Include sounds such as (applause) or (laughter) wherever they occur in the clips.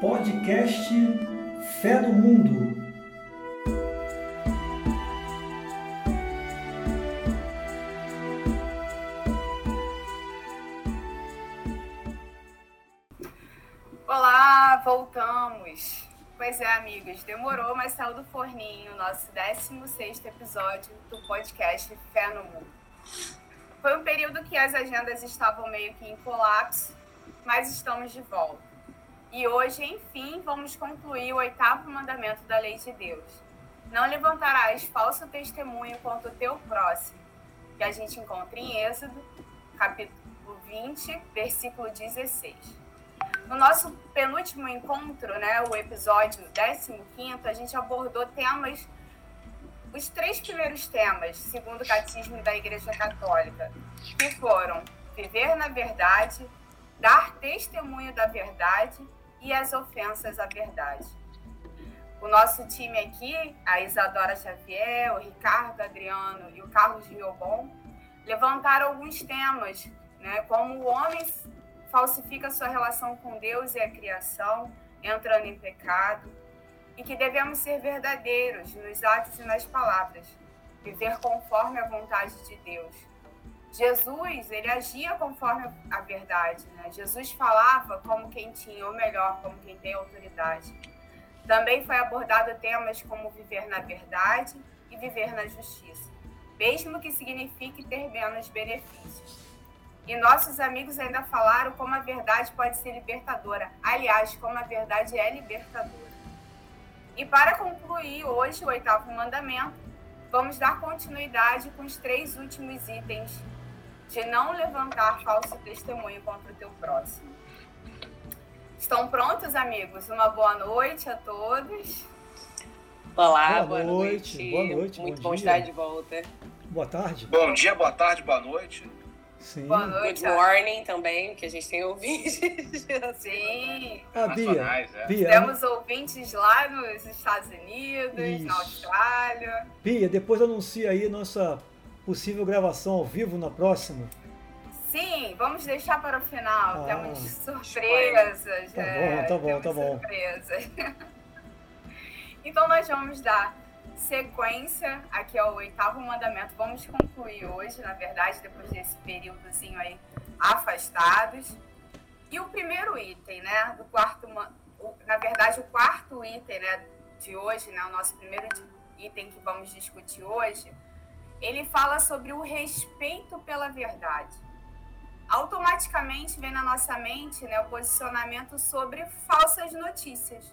Podcast Fé no Mundo. Olá, voltamos. Pois é, amigos, demorou, mas saiu do forninho nosso 16 episódio do podcast Fé no Mundo. Foi um período que as agendas estavam meio que em colapso, mas estamos de volta. E hoje, enfim, vamos concluir o oitavo mandamento da lei de Deus. Não levantarás falso testemunho contra o teu próximo, que a gente encontra em Êxodo, capítulo 20, versículo 16. No nosso penúltimo encontro, né, o episódio 15, a gente abordou temas, os três primeiros temas, segundo o Catecismo da Igreja Católica, que foram viver na verdade, dar testemunho da verdade e as ofensas à verdade. O nosso time aqui, a Isadora Xavier, o Ricardo Adriano e o Carlos Riobon, levantaram alguns temas, né, como o homem falsifica sua relação com Deus e a criação, entrando em pecado, e que devemos ser verdadeiros nos atos e nas palavras, viver conforme a vontade de Deus Jesus, ele agia conforme a verdade, né? Jesus falava como quem tinha, ou melhor, como quem tem autoridade. Também foi abordado temas como viver na verdade e viver na justiça, mesmo que signifique ter menos benefícios. E nossos amigos ainda falaram como a verdade pode ser libertadora. Aliás, como a verdade é libertadora. E para concluir hoje o oitavo mandamento, vamos dar continuidade com os três últimos itens de não levantar falso testemunho contra o teu próximo. Estão prontos, amigos? Uma boa noite a todos. Olá, boa, boa noite. noite. Boa noite. Muito bom, bom estar de volta. Boa tarde. Bom dia, boa tarde, boa noite. Sim. Boa noite. Good morning também, que a gente tem ouvintes. (laughs) Sim. Ah, Bia, é. Bia. Temos ouvintes lá nos Estados Unidos, Isso. na Austrália. Bia, depois anuncia aí nossa possível gravação ao vivo na próxima. Sim, vamos deixar para o final. Ah. Temos surpresas. Tá é, bom, tá bom, temos tá bom. Surpresas. (laughs) então nós vamos dar sequência aqui ao oitavo mandamento. Vamos concluir hoje, na verdade, depois desse períodozinho aí afastados. E o primeiro item, né, do quarto, na verdade, o quarto item, né, de hoje, né, o nosso primeiro item que vamos discutir hoje, ele fala sobre o respeito pela verdade. Automaticamente vem na nossa mente né, o posicionamento sobre falsas notícias.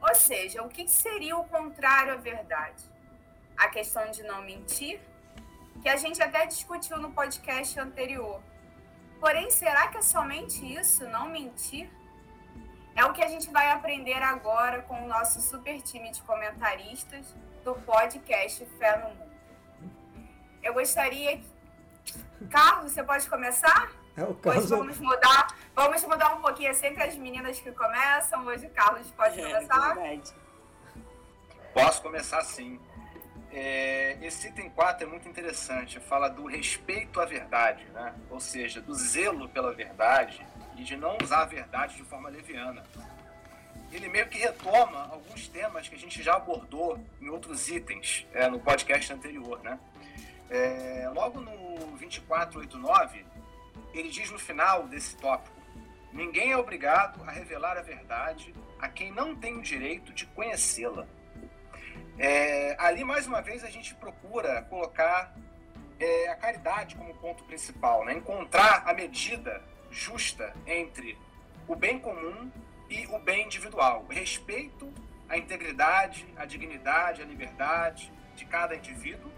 Ou seja, o que seria o contrário à verdade? A questão de não mentir, que a gente até discutiu no podcast anterior. Porém, será que é somente isso, não mentir? É o que a gente vai aprender agora com o nosso super time de comentaristas do podcast Fé no Mundo. Eu gostaria. Carlos, você pode começar? É o Hoje caso. vamos mudar, vamos mudar um pouquinho. É sempre as meninas que começam. Hoje o Carlos pode É começar. verdade. Posso começar sim. É, esse item 4 é muito interessante. Fala do respeito à verdade, né? ou seja, do zelo pela verdade e de não usar a verdade de forma leviana. Ele meio que retoma alguns temas que a gente já abordou em outros itens é, no podcast anterior. Né? É, logo no 2489, ele diz no final desse tópico: Ninguém é obrigado a revelar a verdade a quem não tem o direito de conhecê-la. É, ali, mais uma vez, a gente procura colocar é, a caridade como ponto principal, né? encontrar a medida justa entre o bem comum e o bem individual. Respeito à integridade, à dignidade, à liberdade de cada indivíduo,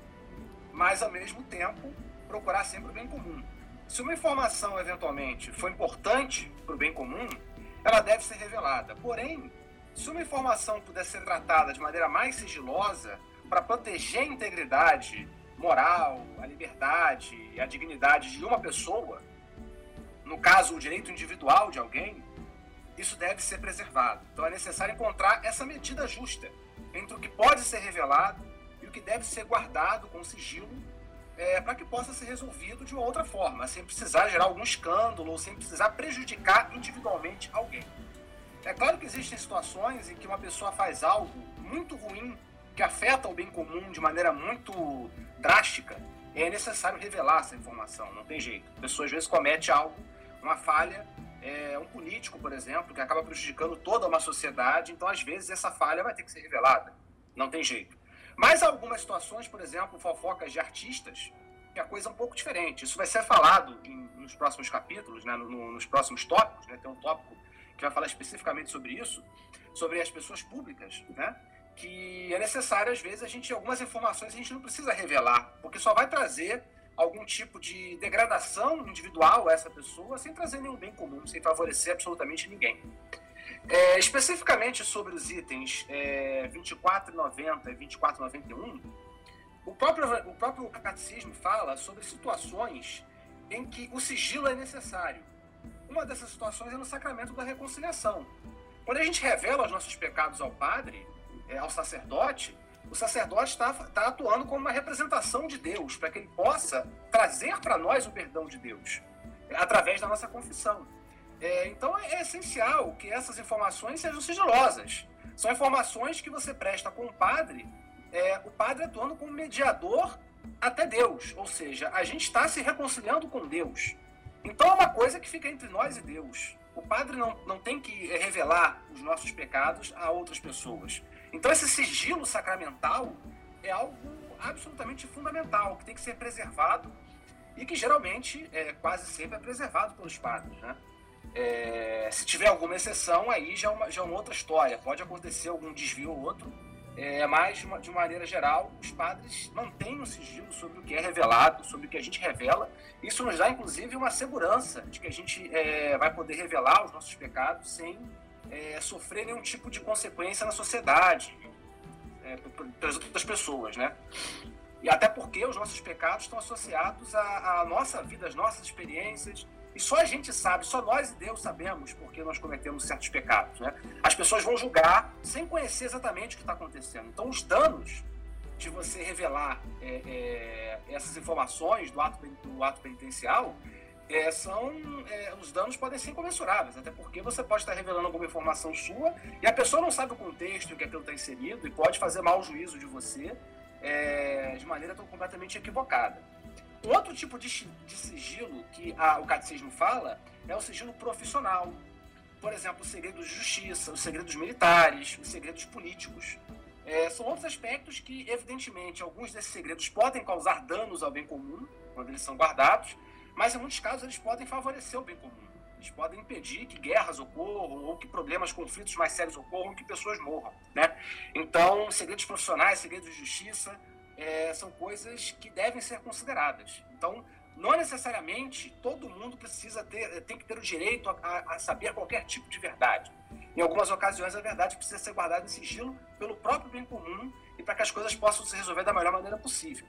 mas, ao mesmo tempo, procurar sempre o bem comum. Se uma informação, eventualmente, for importante para o bem comum, ela deve ser revelada. Porém, se uma informação puder ser tratada de maneira mais sigilosa para proteger a integridade moral, a liberdade e a dignidade de uma pessoa, no caso, o direito individual de alguém, isso deve ser preservado. Então é necessário encontrar essa medida justa entre o que pode ser revelado que deve ser guardado com sigilo é, para que possa ser resolvido de uma outra forma, sem precisar gerar algum escândalo ou sem precisar prejudicar individualmente alguém. É claro que existem situações em que uma pessoa faz algo muito ruim, que afeta o bem comum de maneira muito drástica, é necessário revelar essa informação, não tem jeito. A pessoa às vezes comete algo, uma falha, é, um político, por exemplo, que acaba prejudicando toda uma sociedade, então às vezes essa falha vai ter que ser revelada, não tem jeito. Mas algumas situações, por exemplo, fofocas de artistas, que a coisa é um pouco diferente. Isso vai ser falado em, nos próximos capítulos, né, no, nos próximos tópicos, né, tem um tópico que vai falar especificamente sobre isso, sobre as pessoas públicas, né? Que é necessário, às vezes, a gente, algumas informações a gente não precisa revelar, porque só vai trazer algum tipo de degradação individual a essa pessoa sem trazer nenhum bem comum, sem favorecer absolutamente ninguém. É, especificamente sobre os itens é, 2490 e 2491, o próprio, o próprio catecismo fala sobre situações em que o sigilo é necessário. Uma dessas situações é no sacramento da reconciliação. Quando a gente revela os nossos pecados ao padre, é, ao sacerdote, o sacerdote está tá atuando como uma representação de Deus, para que ele possa trazer para nós o perdão de Deus, através da nossa confissão. É, então é essencial que essas informações sejam sigilosas. São informações que você presta com o padre, é, o padre atuando como mediador até Deus, ou seja, a gente está se reconciliando com Deus. Então é uma coisa que fica entre nós e Deus. O padre não, não tem que revelar os nossos pecados a outras pessoas. Então esse sigilo sacramental é algo absolutamente fundamental, que tem que ser preservado e que geralmente, é, quase sempre, é preservado pelos padres. Né? É, se tiver alguma exceção, aí já é, uma, já é uma outra história. Pode acontecer algum desvio ou outro, é, mas de, uma, de maneira geral, os padres mantêm o sigilo sobre o que é revelado, sobre o que a gente revela. Isso nos dá, inclusive, uma segurança de que a gente é, vai poder revelar os nossos pecados sem é, sofrer nenhum tipo de consequência na sociedade, é, pelas outras pessoas, né? E até porque os nossos pecados estão associados à, à nossa vida, às nossas experiências, e só a gente sabe, só nós e Deus sabemos porque nós cometemos certos pecados. Né? As pessoas vão julgar sem conhecer exatamente o que está acontecendo. Então, os danos de você revelar é, é, essas informações do ato, do ato penitencial é, são é, os danos podem ser incomensuráveis, até porque você pode estar revelando alguma informação sua e a pessoa não sabe o contexto em que aquilo está inserido e pode fazer mau juízo de você é, de maneira tão completamente equivocada. Outro tipo de, de sigilo que a, o catecismo fala é o sigilo profissional. Por exemplo, os segredos de justiça, os segredos militares, os segredos políticos. É, são outros aspectos que, evidentemente, alguns desses segredos podem causar danos ao bem comum quando eles são guardados, mas em muitos casos eles podem favorecer o bem comum. Eles podem impedir que guerras ocorram, ou que problemas, conflitos mais sérios ocorram, que pessoas morram. Né? Então, segredos profissionais, segredos de justiça, é, são coisas que devem ser consideradas. Então, não necessariamente todo mundo precisa ter, tem que ter o direito a, a, saber qualquer tipo de verdade. Em algumas ocasiões, a verdade precisa ser guardada em sigilo pelo próprio bem comum e para que as coisas possam se resolver da melhor maneira possível.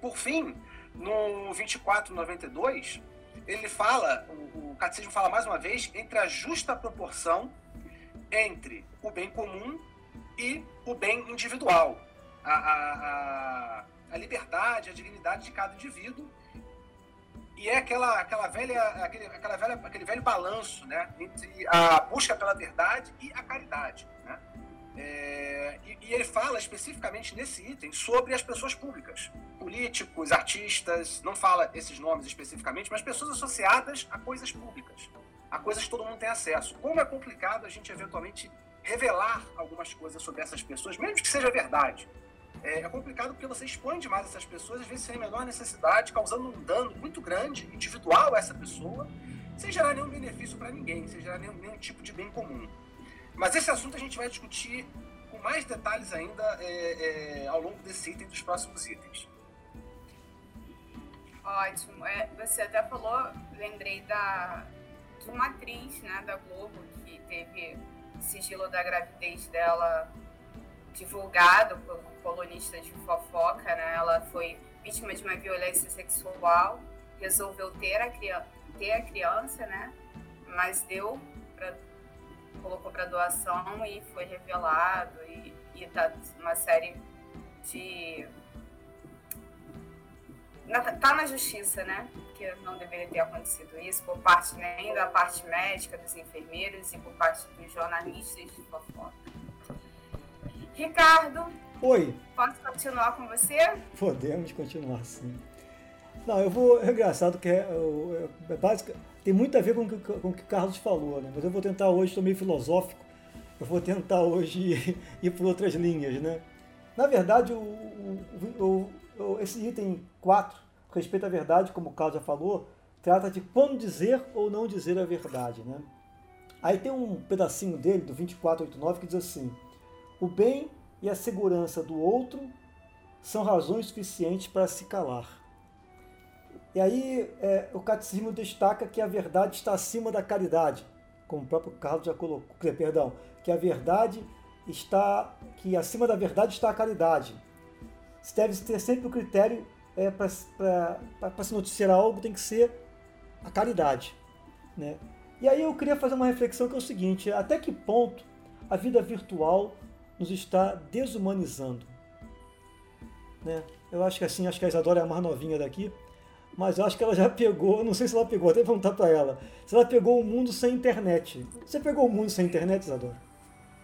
Por fim, no 2492, ele fala, o, o Catecismo fala mais uma vez, entre a justa proporção entre o bem comum e o bem individual a, a, a, liberdade, a dignidade de cada indivíduo. E é aquela, aquela velha, aquele, aquela velha, aquele velho balanço né, entre a busca pela verdade e a caridade. Né? É, e, e, ele fala especificamente nesse item sobre as pessoas públicas, políticos, artistas, não fala esses nomes especificamente, mas pessoas associadas a coisas públicas, a coisas que todo mundo tem acesso. Como é complicado a gente eventualmente revelar algumas coisas sobre essas pessoas, mesmo que seja verdade é, é, complicado porque você expõe demais essas pessoas, às vezes sem a menor necessidade, causando um dano muito grande, individual a essa pessoa, sem gerar nenhum benefício para ninguém, sem gerar nenhum, nenhum, tipo de bem comum. Mas esse assunto a gente vai discutir com mais detalhes ainda é, é, ao longo desse item dos próximos itens. Ótimo. É, você até falou, lembrei da, de uma atriz né, da Globo que teve sigilo da gravidez dela divulgado por colunistas de fofoca, né? Ela foi vítima de uma violência sexual, resolveu ter a, ter a criança, né? Mas deu colocou para doação e foi revelado e, e tá uma série de na, tá na justiça, né? que não deveria ter acontecido isso por parte nem da parte médica, dos enfermeiros e por parte dos jornalistas de fofoca. Ricardo. Oi. Posso continuar com você? Podemos continuar, sim. Não, eu vou. É engraçado que é, é, é básica, tem muito a ver com, com o que o Carlos falou, né? Mas eu vou tentar hoje, estou meio filosófico, eu vou tentar hoje ir, (laughs) ir por outras linhas, né? Na verdade, o, o, o, esse item 4, respeito à verdade, como o Carlos já falou, trata de quando dizer ou não dizer a verdade, né? Aí tem um pedacinho dele, do 2489, que diz assim: O bem e a segurança do outro são razões suficientes para se calar. E aí é, o catecismo destaca que a verdade está acima da caridade, como o próprio Carlos já colocou, perdão, que a verdade está, que acima da verdade está a caridade. Se deve ter sempre o critério é, para se noticiar algo, tem que ser a caridade. Né? E aí eu queria fazer uma reflexão que é o seguinte, até que ponto a vida virtual nos está desumanizando? Né? Eu acho que assim, acho que a Isadora é a mais novinha daqui, mas eu acho que ela já pegou, não sei se ela pegou, até perguntar para ela, se ela pegou o mundo sem internet. Você pegou o mundo sem internet, Isadora?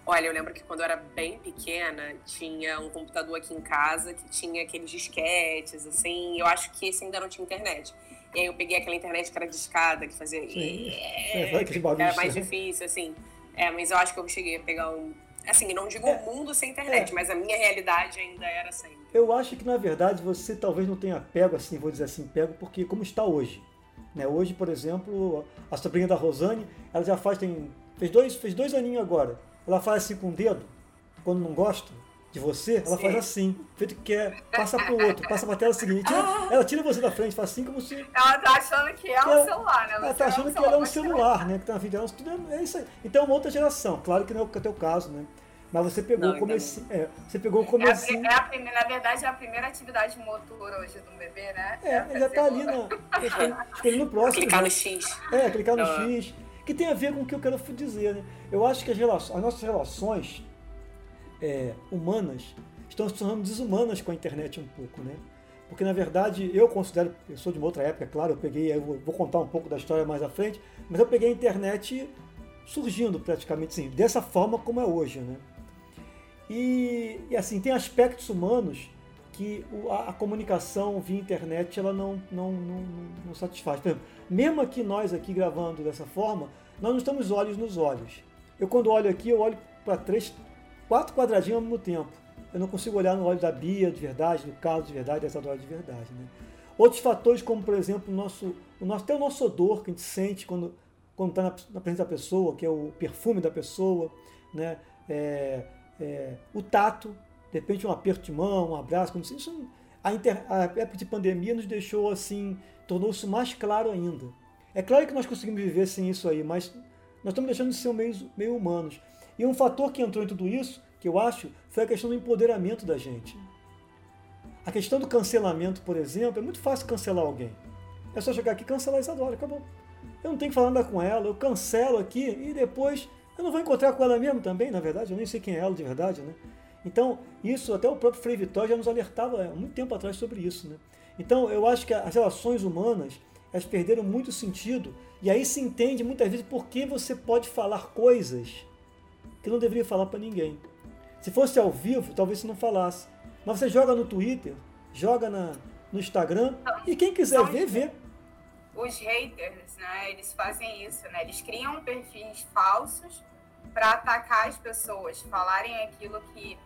Olha, eu lembro que quando eu era bem pequena, tinha um computador aqui em casa que tinha aqueles disquetes, assim, eu acho que esse ainda não tinha internet. E aí eu peguei aquela internet que era discada, que fazia... Sim. (laughs) (laughs) É, era mais difícil, assim. É, mas eu acho que eu cheguei a pegar um, Assim, não digo é, o mundo sem internet, é. mas a minha realidade ainda era sempre. Eu acho que, na verdade, você talvez não tenha pego, assim, vou dizer assim, pego, porque como está hoje. Né? Hoje, por exemplo, a sobrinha da Rosane, ela já faz, tem, fez, dois, fez dois aninhos agora. Ela faz assim com o dedo, quando não gosta de você, ela Sim. faz assim, feito que quer, passa pro outro, passa pra tela seguinte. Ela, ela tira você da frente, faz assim como se. Ela tá achando que é um celular, né? Ela tá achando que ela é um celular, né? Que tá na vida tudo é, é isso aí. Então é uma outra geração, claro que não é o teu caso, né? Mas você pegou não, o começo. É, você pegou o começo. É, é a, primeira, na verdade, é a primeira atividade motor hoje do bebê, né? É, é já tá ali na, no próximo. Clicar no X. É, clicar no X. Que tem a ver com o que eu quero dizer, né? Eu acho que as, relações, as nossas relações é, humanas estão se tornando desumanas com a internet um pouco, né? Porque na verdade eu considero, eu sou de uma outra época, claro, eu peguei, eu vou contar um pouco da história mais à frente, mas eu peguei a internet surgindo praticamente assim, dessa forma como é hoje, né? E, e assim, tem aspectos humanos que a, a, comunicação via internet ela não, não, não, não satisfaz. Por exemplo, mesmo aqui nós aqui gravando dessa forma, nós não estamos olhos nos olhos. Eu quando olho aqui, eu olho para três, quatro quadradinhos ao mesmo tempo. Eu não consigo olhar no olho da Bia de verdade, do Carlos de verdade, dessa Dora de verdade. Né? Outros fatores, como por exemplo o nosso, o nosso, até o nosso odor que a gente sente quando quando está na, na presença da pessoa, que é o perfume da pessoa, né? É, é, o tato, de repente um aperto de mão, um abraço, como se isso, a, inter, a época de pandemia nos deixou assim, tornou-se mais claro ainda. É claro que nós conseguimos viver sem isso aí, mas nós estamos deixando de ser meio, meio humanos. E um fator que entrou em tudo isso, que eu acho, foi a questão do empoderamento da gente. A questão do cancelamento, por exemplo, é muito fácil cancelar alguém. É só chegar aqui e cancelar a Isadora, acabou. Eu não tenho que falar nada com ela, eu cancelo aqui e depois eu não vou encontrar com ela mesmo também, na verdade, eu nem sei quem é ela de verdade, né? Então, isso até o próprio Frei Vitória já nos alertava há muito tempo atrás sobre isso, né? Então, eu acho que as relações humanas, elas perderam muito sentido, e aí se entende muitas vezes por que você pode falar coisas que não deveria falar para ninguém. Se fosse ao vivo, talvez você não falasse. Mas você joga no Twitter, joga na, no Instagram, e quem quiser ver, vê. Os haters né? Eles fazem isso, né? Eles criam perfis falsos para atacar as pessoas, falarem aquilo que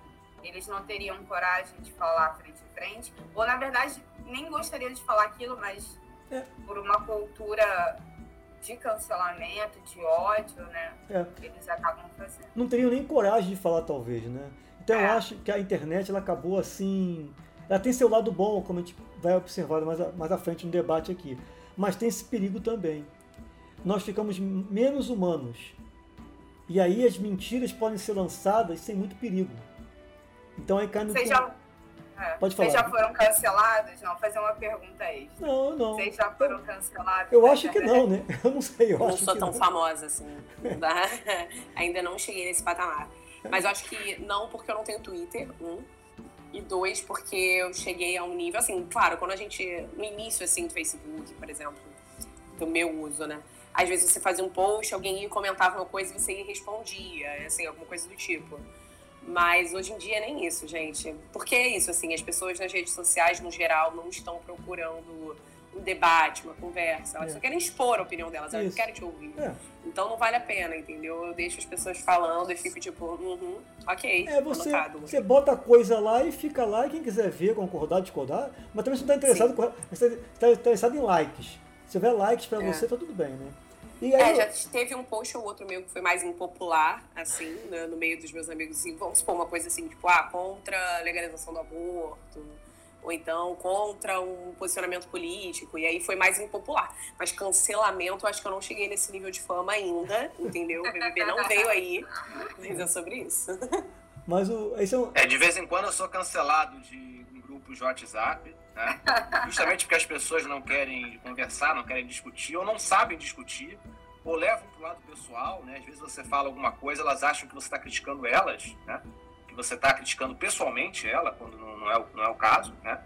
eles não teriam coragem de falar frente a frente, ou na verdade nem gostariam de falar aquilo, mas é. por uma cultura de cancelamento, de ódio, né? É. Eles acabam fazendo. Não teriam nem coragem de falar, talvez, né? Então é. eu acho que a internet ela acabou assim. Ela tem seu lado bom, como a gente vai observar mais, mais à frente no debate aqui mas tem esse perigo também. Nós ficamos menos humanos. E aí as mentiras podem ser lançadas sem muito perigo. Então aí cai no. Já, é, Pode falar. Vocês já foram cancelados? Não, fazer uma pergunta aí. Não, não. Vocês já foram cancelados? Eu acho que não, né? Eu não sei. Eu não acho sou tão não. famosa assim. (laughs) Ainda não cheguei nesse patamar. Mas eu acho que não, porque eu não tenho Twitter, um. E dois, porque eu cheguei a um nível, assim, claro, quando a gente, no início, assim, do Facebook, por exemplo, do meu uso, né? Às vezes você fazia um post, alguém ia comentava uma coisa e você respondia, assim, alguma coisa do tipo. Mas hoje em dia nem isso, gente. Porque é isso, assim, as pessoas nas redes sociais, no geral, não estão procurando um debate, uma conversa. Elas é. só querem expor a opinião delas, elas não querem te ouvir. É. Então não vale a pena, entendeu? Eu deixo as pessoas falando e fico tipo, uhum, ok. É, você, você bota a coisa lá e fica lá, e quem quiser ver, concordar, discordar, mas também você está interessado, está interessado em likes. Se tiver likes para é. você, tá tudo bem, né? E aí, é, já teve um post ou outro meu que foi mais impopular, assim, né, no meio dos meus amigos, assim, vamos supor uma coisa assim, tipo, ah, contra a legalização do aborto, ou então contra um posicionamento político, e aí foi mais impopular. Mas cancelamento, acho que eu não cheguei nesse nível de fama ainda, entendeu? O BBB não veio aí, mas é sobre isso. Mas o, esse é, um... é, de vez em quando eu sou cancelado de grupos de WhatsApp, né? (laughs) Justamente porque as pessoas não querem conversar, não querem discutir, ou não sabem discutir, ou levam para o lado pessoal, né? Às vezes você fala alguma coisa, elas acham que você está criticando elas, né? Que você está criticando pessoalmente ela, quando não, não, é, o, não é o caso, né?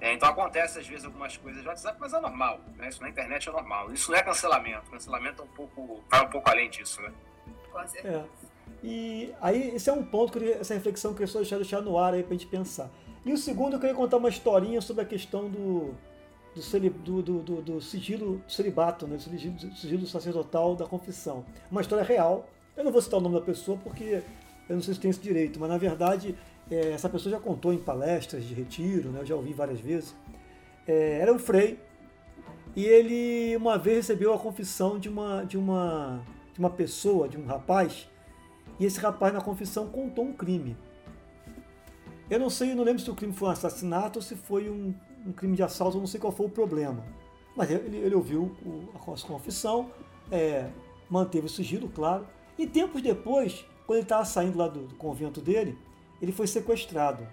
É, então acontece às vezes algumas coisas no WhatsApp, mas é normal, né? Isso na internet é normal. Isso não é cancelamento. Cancelamento é um pouco, vai um pouco além disso, né? Com certeza. É. E aí, esse é um ponto, que essa reflexão que eu só deixar, deixar no ar aí pra gente pensar. E o segundo, eu queria contar uma historinha sobre a questão do, do, do, do, do sigilo celibato, né? sigilo, sigilo sacerdotal da confissão. Uma história real. Eu não vou citar o nome da pessoa porque eu não sei se tem esse direito, mas na verdade é, essa pessoa já contou em palestras de retiro, né? eu já ouvi várias vezes. É, era um frei e ele uma vez recebeu a confissão de uma, de, uma, de uma pessoa, de um rapaz, e esse rapaz na confissão contou um crime. Eu não sei, eu não lembro se o crime foi um assassinato ou se foi um, um crime de assalto, eu não sei qual foi o problema. Mas ele, ele ouviu o, a confissão, é, manteve o sigilo, claro. E tempos depois, quando ele estava saindo lá do, do, convento dele, ele foi sequestrado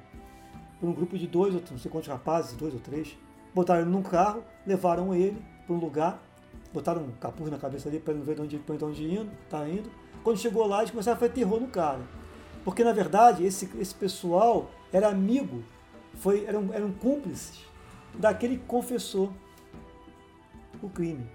por um grupo de dois, não sei quantos rapazes, dois ou três. Botaram ele num carro, levaram ele para um lugar, botaram um capuz na cabeça dele para ele não ver de onde, de onde indo, tá indo. Quando chegou lá, eles começaram a fazer terror no cara. Porque, na verdade, esse, esse pessoal era amigo, foi, eram, eram cúmplices daquele que confessou o crime.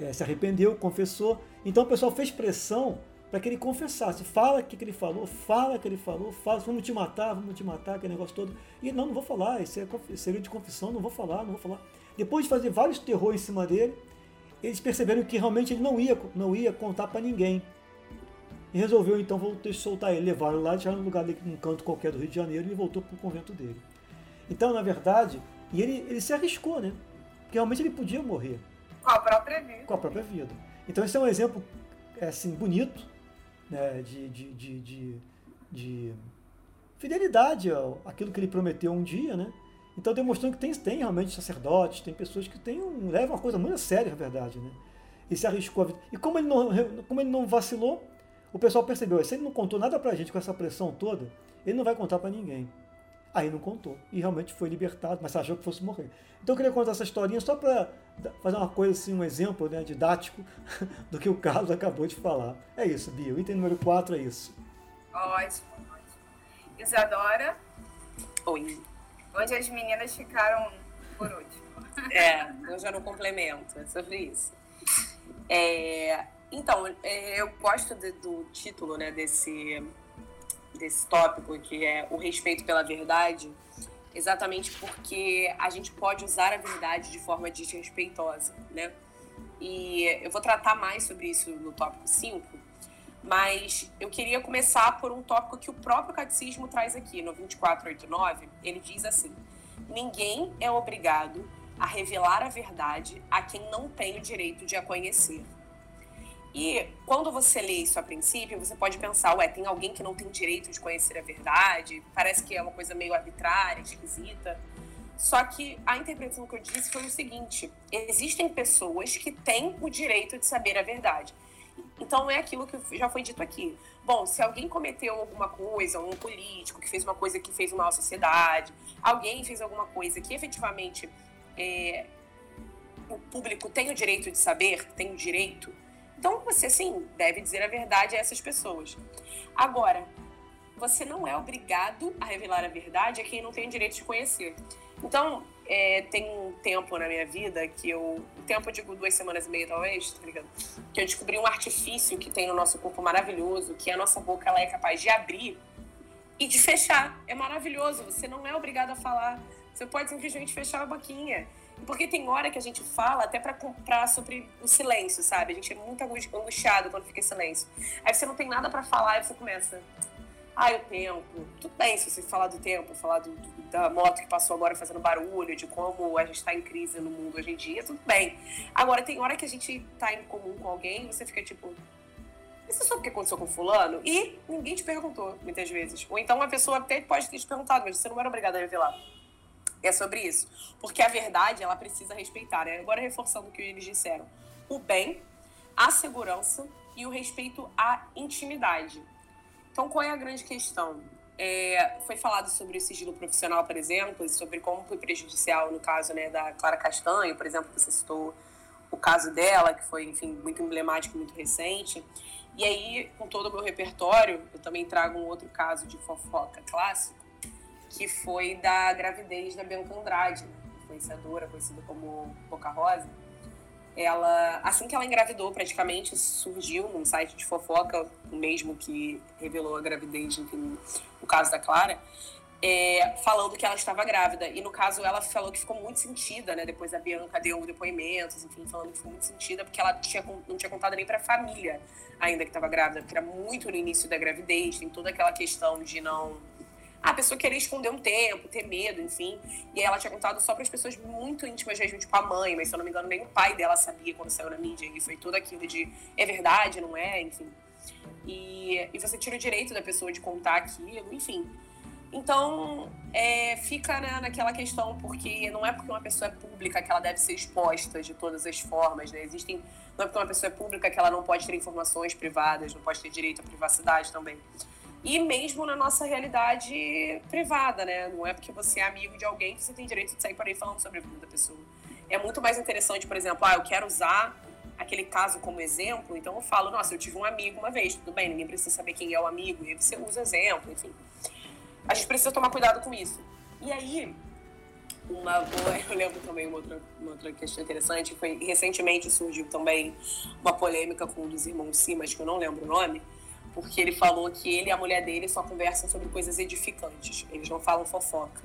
É, se arrependeu, confessou. Então o pessoal fez pressão para que ele confessasse. Fala o que, que ele falou, fala o que ele falou, fala, vamos te matar, vamos te matar, aquele negócio todo. E não, não vou falar, isso é segredo de confissão, não vou falar, não vou falar. Depois de fazer vários terrores em cima dele, eles perceberam que realmente ele não ia, não ia contar para ninguém e resolveu então voltar, soltar ele, levaram lá, deixaram no lugar num canto qualquer do Rio de Janeiro e voltou para o convento dele. Então, na verdade, e ele, ele se arriscou, né? Porque realmente ele podia morrer. Com a própria vida. Com a própria vida. Então, esse é um exemplo é, assim, bonito né, de, de, de, de, de fidelidade àquilo que ele prometeu um dia, né? Então, demonstrando que tem, tem realmente sacerdotes, tem pessoas que tem um, levam a coisa muito a sério, na verdade, né? E se arriscou a vida. E como ele não, como ele não vacilou, o pessoal percebeu, se ele não contou nada pra gente com essa pressão toda, ele não vai contar para ninguém. Aí não contou. E realmente foi libertado, mas achou que fosse morrer. Então eu queria contar essa historinha só para fazer uma coisa assim, um exemplo né, didático (laughs) do que o Carlos acabou de falar. É isso, Bia. O item número 4 é isso. Ótimo, ótimo. Isadora. Oi. Hoje as meninas ficaram por último. É, eu já não complemento, é sobre isso. É, então, é, eu gosto de, do título né, desse, desse tópico, que é o respeito pela verdade, exatamente porque a gente pode usar a verdade de forma desrespeitosa, né? E eu vou tratar mais sobre isso no tópico 5, mas eu queria começar por um tópico que o próprio catecismo traz aqui, no 2489. Ele diz assim: Ninguém é obrigado a revelar a verdade a quem não tem o direito de a conhecer. E quando você lê isso a princípio, você pode pensar, ué, tem alguém que não tem direito de conhecer a verdade? Parece que é uma coisa meio arbitrária, esquisita. Só que a interpretação que eu disse foi o seguinte: existem pessoas que têm o direito de saber a verdade. Então é aquilo que já foi dito aqui. Bom, se alguém cometeu alguma coisa, um político que fez uma coisa que fez mal à sociedade, alguém fez alguma coisa que efetivamente é, o público tem o direito de saber, tem o direito, então você, sim, deve dizer a verdade a essas pessoas. Agora, você não é obrigado a revelar a verdade a quem não tem o direito de conhecer. Então, é, tem um tempo na minha vida que eu. Tempo, eu digo duas semanas e meia, talvez, tá ligado? Que eu descobri um artifício que tem no nosso corpo maravilhoso, que a nossa boca ela é capaz de abrir e de fechar. É maravilhoso. Você não é obrigado a falar. Você pode simplesmente fechar a boquinha. Porque tem hora que a gente fala até para comprar sobre o silêncio, sabe? A gente é muito angustiado quando fica em silêncio. Aí você não tem nada para falar e você começa. Ah, o tempo. Tudo bem se você falar do tempo, falar do, do, da moto que passou agora fazendo barulho, de como a gente está em crise no mundo hoje em dia, tudo bem. Agora, tem hora que a gente tá em comum com alguém você fica tipo. Você sabe o que aconteceu com fulano? E ninguém te perguntou, muitas vezes. Ou então a pessoa até pode ter te perguntado, mas você não era obrigado a revelar. É sobre isso. Porque a verdade, ela precisa respeitar. Né? Agora, reforçando o que eles disseram. O bem, a segurança e o respeito à intimidade. Então, qual é a grande questão? É, foi falado sobre o sigilo profissional, por exemplo, e sobre como foi prejudicial no caso né, da Clara Castanho, por exemplo, que você citou o caso dela, que foi, enfim, muito emblemático, muito recente. E aí, com todo o meu repertório, eu também trago um outro caso de fofoca clássico, que foi da gravidez da Bianca Andrade, né, influenciadora, conhecida como Boca Rosa ela, assim que ela engravidou, praticamente surgiu num site de fofoca, o mesmo que revelou a gravidez, enfim, o caso da Clara, é, falando que ela estava grávida. E no caso, ela falou que ficou muito sentida, né? Depois a Bianca deu depoimentos, enfim, falando que ficou muito sentida, porque ela tinha, não tinha contado nem para a família ainda que estava grávida, porque era muito no início da gravidez, tem toda aquela questão de não a pessoa querer esconder um tempo, ter medo, enfim. E ela tinha contado só para as pessoas muito íntimas mesmo, tipo a mãe, mas se eu não me engano, nem o pai dela sabia quando saiu na mídia. E foi tudo aquilo de é verdade, não é, enfim. E, e você tira o direito da pessoa de contar aquilo, enfim. Então, é, fica né, naquela questão, porque não é porque uma pessoa é pública que ela deve ser exposta de todas as formas, né? Existem, não é porque uma pessoa é pública que ela não pode ter informações privadas, não pode ter direito à privacidade também e mesmo na nossa realidade privada, né? Não é porque você é amigo de alguém que você tem direito de sair por aí falando sobre a vida da pessoa. É muito mais interessante, por exemplo, ah, eu quero usar aquele caso como exemplo, então eu falo, nossa, eu tive um amigo uma vez, tudo bem, ninguém precisa saber quem é o amigo, e aí você usa exemplo, enfim. A gente precisa tomar cuidado com isso. E aí, uma boa, (laughs) eu lembro também uma outra, uma outra questão interessante, foi recentemente surgiu também uma polêmica com um dos irmãos Simas, que eu não lembro o nome, porque ele falou que ele e a mulher dele só conversam sobre coisas edificantes. Eles não falam fofoca.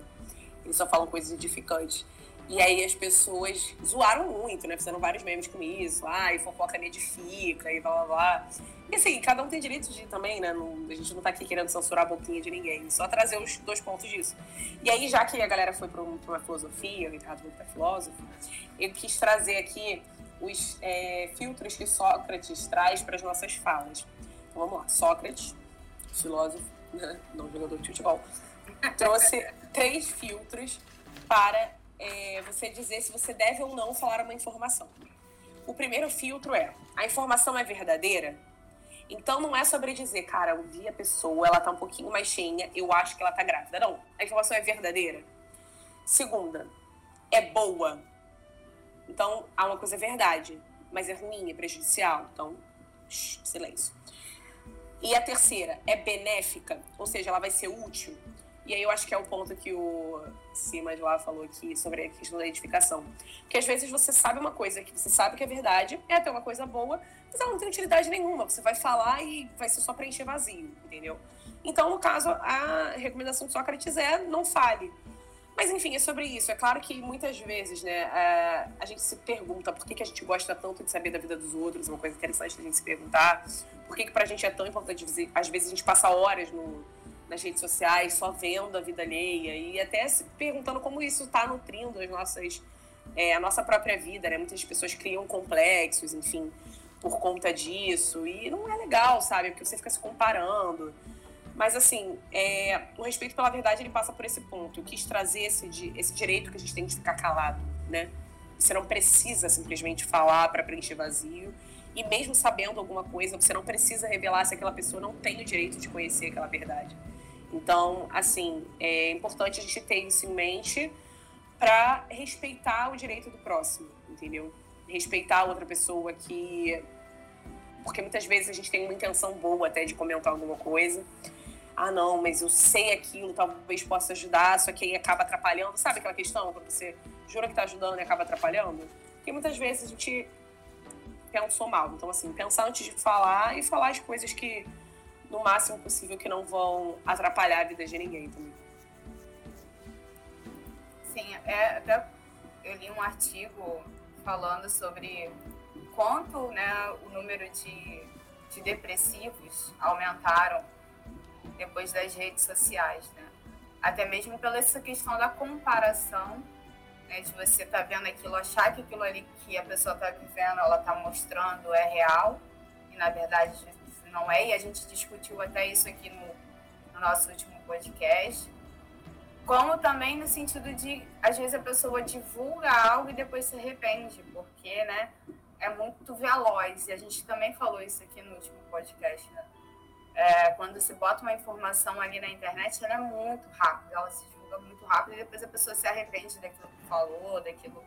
Eles só falam coisas edificantes. E aí as pessoas zoaram muito, né? Fizeram vários memes com isso. Ah, e fofoca me edifica e blá blá blá. E assim, cada um tem direito de também, né? Não, a gente não tá aqui querendo censurar a boquinha de ninguém. Só trazer os dois pontos disso. E aí, já que a galera foi para uma filosofia, o Ricardo foi para filósofo, eu quis trazer aqui os é, filtros que Sócrates traz para as nossas falas. Então vamos lá. Sócrates, filósofo, né? não jogador de futebol, trouxe três filtros para é, você dizer se você deve ou não falar uma informação. O primeiro filtro é: a informação é verdadeira? Então não é sobre dizer, cara, eu vi a pessoa, ela tá um pouquinho mais cheinha, eu acho que ela tá grávida. Não. A informação é verdadeira. Segunda, é boa. Então há uma coisa é verdade, mas é ruim, é prejudicial. Então, shh, silêncio. E a terceira é benéfica, ou seja, ela vai ser útil. E aí eu acho que é o ponto que o Simas lá falou aqui sobre a questão da identificação. Porque às vezes você sabe uma coisa que você sabe que é verdade, é até uma coisa boa, mas ela não tem utilidade nenhuma. Você vai falar e vai ser só preencher vazio, entendeu? Então, no caso, a recomendação de Sócrates é não fale. Mas enfim, é sobre isso. É claro que muitas vezes, né, a, a gente se pergunta por que, que a gente gosta tanto de saber da vida dos outros, é uma coisa interessante da gente se perguntar. Por que, que pra gente é tão importante, às vezes a gente passa horas no, nas redes sociais só vendo a vida alheia e até se perguntando como isso está nutrindo as nossas, é, a nossa própria vida, né? Muitas pessoas criam complexos, enfim, por conta disso e não é legal, sabe? Porque você fica se comparando. Mas, assim, é, o respeito pela verdade, ele passa por esse ponto. Eu quis trazer esse, esse direito que a gente tem de ficar calado, né? Você não precisa simplesmente falar para preencher vazio. E mesmo sabendo alguma coisa, você não precisa revelar se aquela pessoa não tem o direito de conhecer aquela verdade. Então, assim, é importante a gente ter isso em mente para respeitar o direito do próximo, entendeu? Respeitar outra pessoa que. Porque muitas vezes a gente tem uma intenção boa até de comentar alguma coisa ah, não, mas eu sei aquilo, talvez possa ajudar, só que aí acaba atrapalhando. Sabe aquela questão quando você jura que tá ajudando e acaba atrapalhando? Porque muitas vezes a gente pensou mal. Então, assim, pensar antes de falar e falar as coisas que, no máximo possível, que não vão atrapalhar a vida de ninguém também. Sim, é, até eu li um artigo falando sobre quanto né, o número de, de depressivos aumentaram depois das redes sociais, né? Até mesmo pela essa questão da comparação, né, de você tá vendo aquilo, achar que aquilo ali que a pessoa está vivendo, ela está mostrando é real, e na verdade não é, e a gente discutiu até isso aqui no, no nosso último podcast. Como também no sentido de, às vezes a pessoa divulga algo e depois se arrepende, porque, né, é muito veloz. E a gente também falou isso aqui no último podcast, né? É, quando se bota uma informação ali na internet, ela é muito rápida, ela se divulga muito rápido e depois a pessoa se arrepende daquilo que falou, daquilo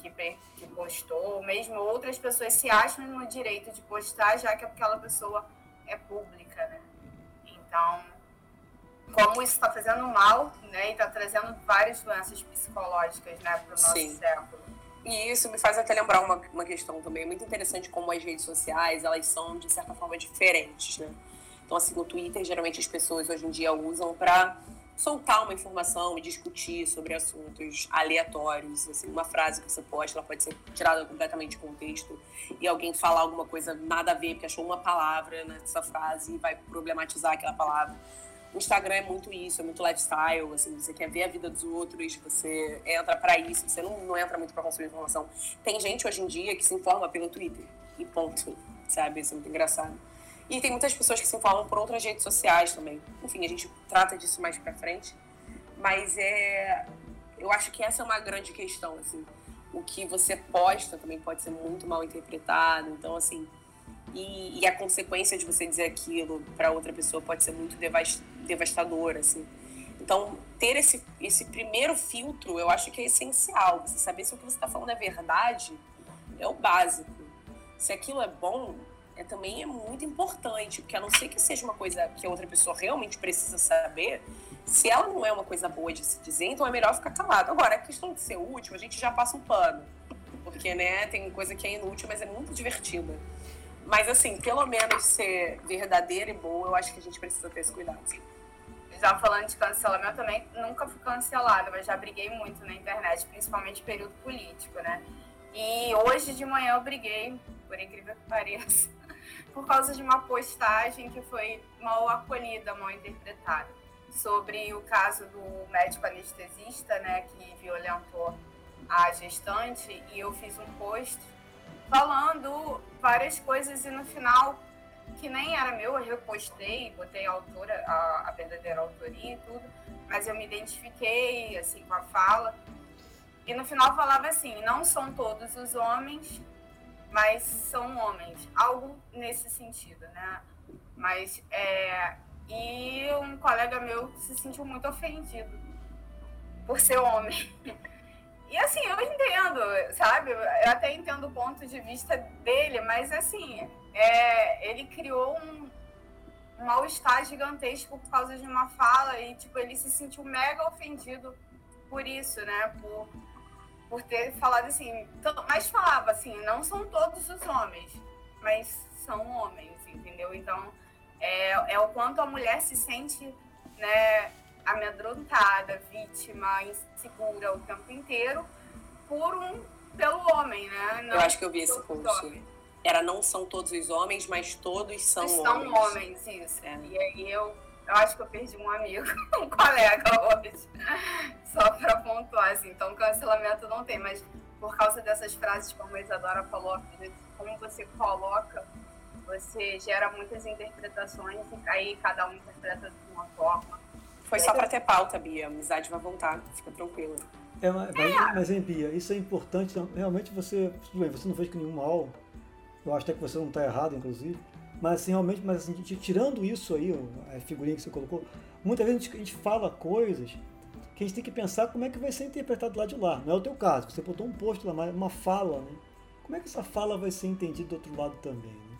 que, que postou. Mesmo outras pessoas se acham no direito de postar, já que aquela pessoa é pública, né? Então, como isso está fazendo mal, né? E está trazendo várias doenças psicológicas, né, para o nosso Sim. século. E isso me faz até lembrar uma, uma questão também muito interessante como as redes sociais, elas são, de certa forma, diferentes, né? Então, assim, no Twitter, geralmente as pessoas hoje em dia usam para soltar uma informação e discutir sobre assuntos aleatórios. Assim, uma frase que você posta, ela pode ser tirada completamente de contexto e alguém falar alguma coisa nada a ver, porque achou uma palavra nessa frase e vai problematizar aquela palavra. O Instagram é muito isso, é muito lifestyle, assim, você quer ver a vida dos outros, você entra para isso, você não, não entra muito para consumir informação. Tem gente hoje em dia que se informa pelo Twitter e ponto, sabe? Isso é muito engraçado. E tem muitas pessoas que se informam por outras redes sociais também. Enfim, a gente trata disso mais pra frente. Mas é. Eu acho que essa é uma grande questão, assim. O que você posta também pode ser muito mal interpretado. Então, assim. E, e a consequência de você dizer aquilo para outra pessoa pode ser muito devastadora, assim. Então, ter esse, esse primeiro filtro, eu acho que é essencial. Você saber se o que você está falando é verdade é o básico. Se aquilo é bom, é, também é muito importante, porque a não ser que seja uma coisa que a outra pessoa realmente precisa saber, se ela não é uma coisa boa de se dizer, então é melhor ficar calado. Agora, a questão de ser útil, a gente já passa um pano, porque, né, tem coisa que é inútil, mas é muito divertida. Mas, assim, pelo menos ser verdadeira e boa, eu acho que a gente precisa ter esse cuidado. Já falando de cancelamento, também nunca fui cancelada, mas já briguei muito na internet, principalmente período político, né? E hoje de manhã eu briguei, por incrível que pareça, por causa de uma postagem que foi mal acolhida, mal interpretada, sobre o caso do médico anestesista, né, que violentou a gestante, e eu fiz um post falando várias coisas e no final que nem era meu, eu repostei, botei a autora, a, a verdadeira autoria e tudo, mas eu me identifiquei assim com a fala. E no final falava assim, não são todos os homens mas são homens, algo nesse sentido, né? Mas é, e um colega meu se sentiu muito ofendido por ser homem. (laughs) E assim, eu entendo, sabe? Eu até entendo o ponto de vista dele, mas assim, é, ele criou um, um mal-estar gigantesco por causa de uma fala e, tipo, ele se sentiu mega ofendido por isso, né? Por, por ter falado assim, mas falava assim, não são todos os homens, mas são homens, entendeu? Então, é, é o quanto a mulher se sente, né, amedrontada, vítima, insegura o tempo inteiro por um, pelo homem, né? Não eu acho que eu vi esse post. Era não são todos os homens, mas todos são todos homens. São homens, isso. É. E aí eu eu acho que eu perdi um amigo, (laughs) um colega hoje, só para pontuar, assim. Então, cancelamento não tem, mas por causa dessas frases, como a Isadora falou, como você coloca, você gera muitas interpretações e aí cada um interpreta de uma forma. Foi só para ter pauta, Bia. A amizade vai voltar, fica tranquila. É, mas, é. mas, hein, Bia, isso é importante. Realmente você, bem, você não fez com nenhum mal. Eu acho até que você não está errado, inclusive. Mas assim, realmente, mas assim, tirando isso aí, a figurinha que você colocou, muitas vezes a gente, a gente, fala coisas que a gente tem que pensar como é que vai ser interpretado lá de lá. Não é o teu caso, você botou um post lá, uma fala, né? Como é que essa fala vai ser entendida do outro lado também? Né?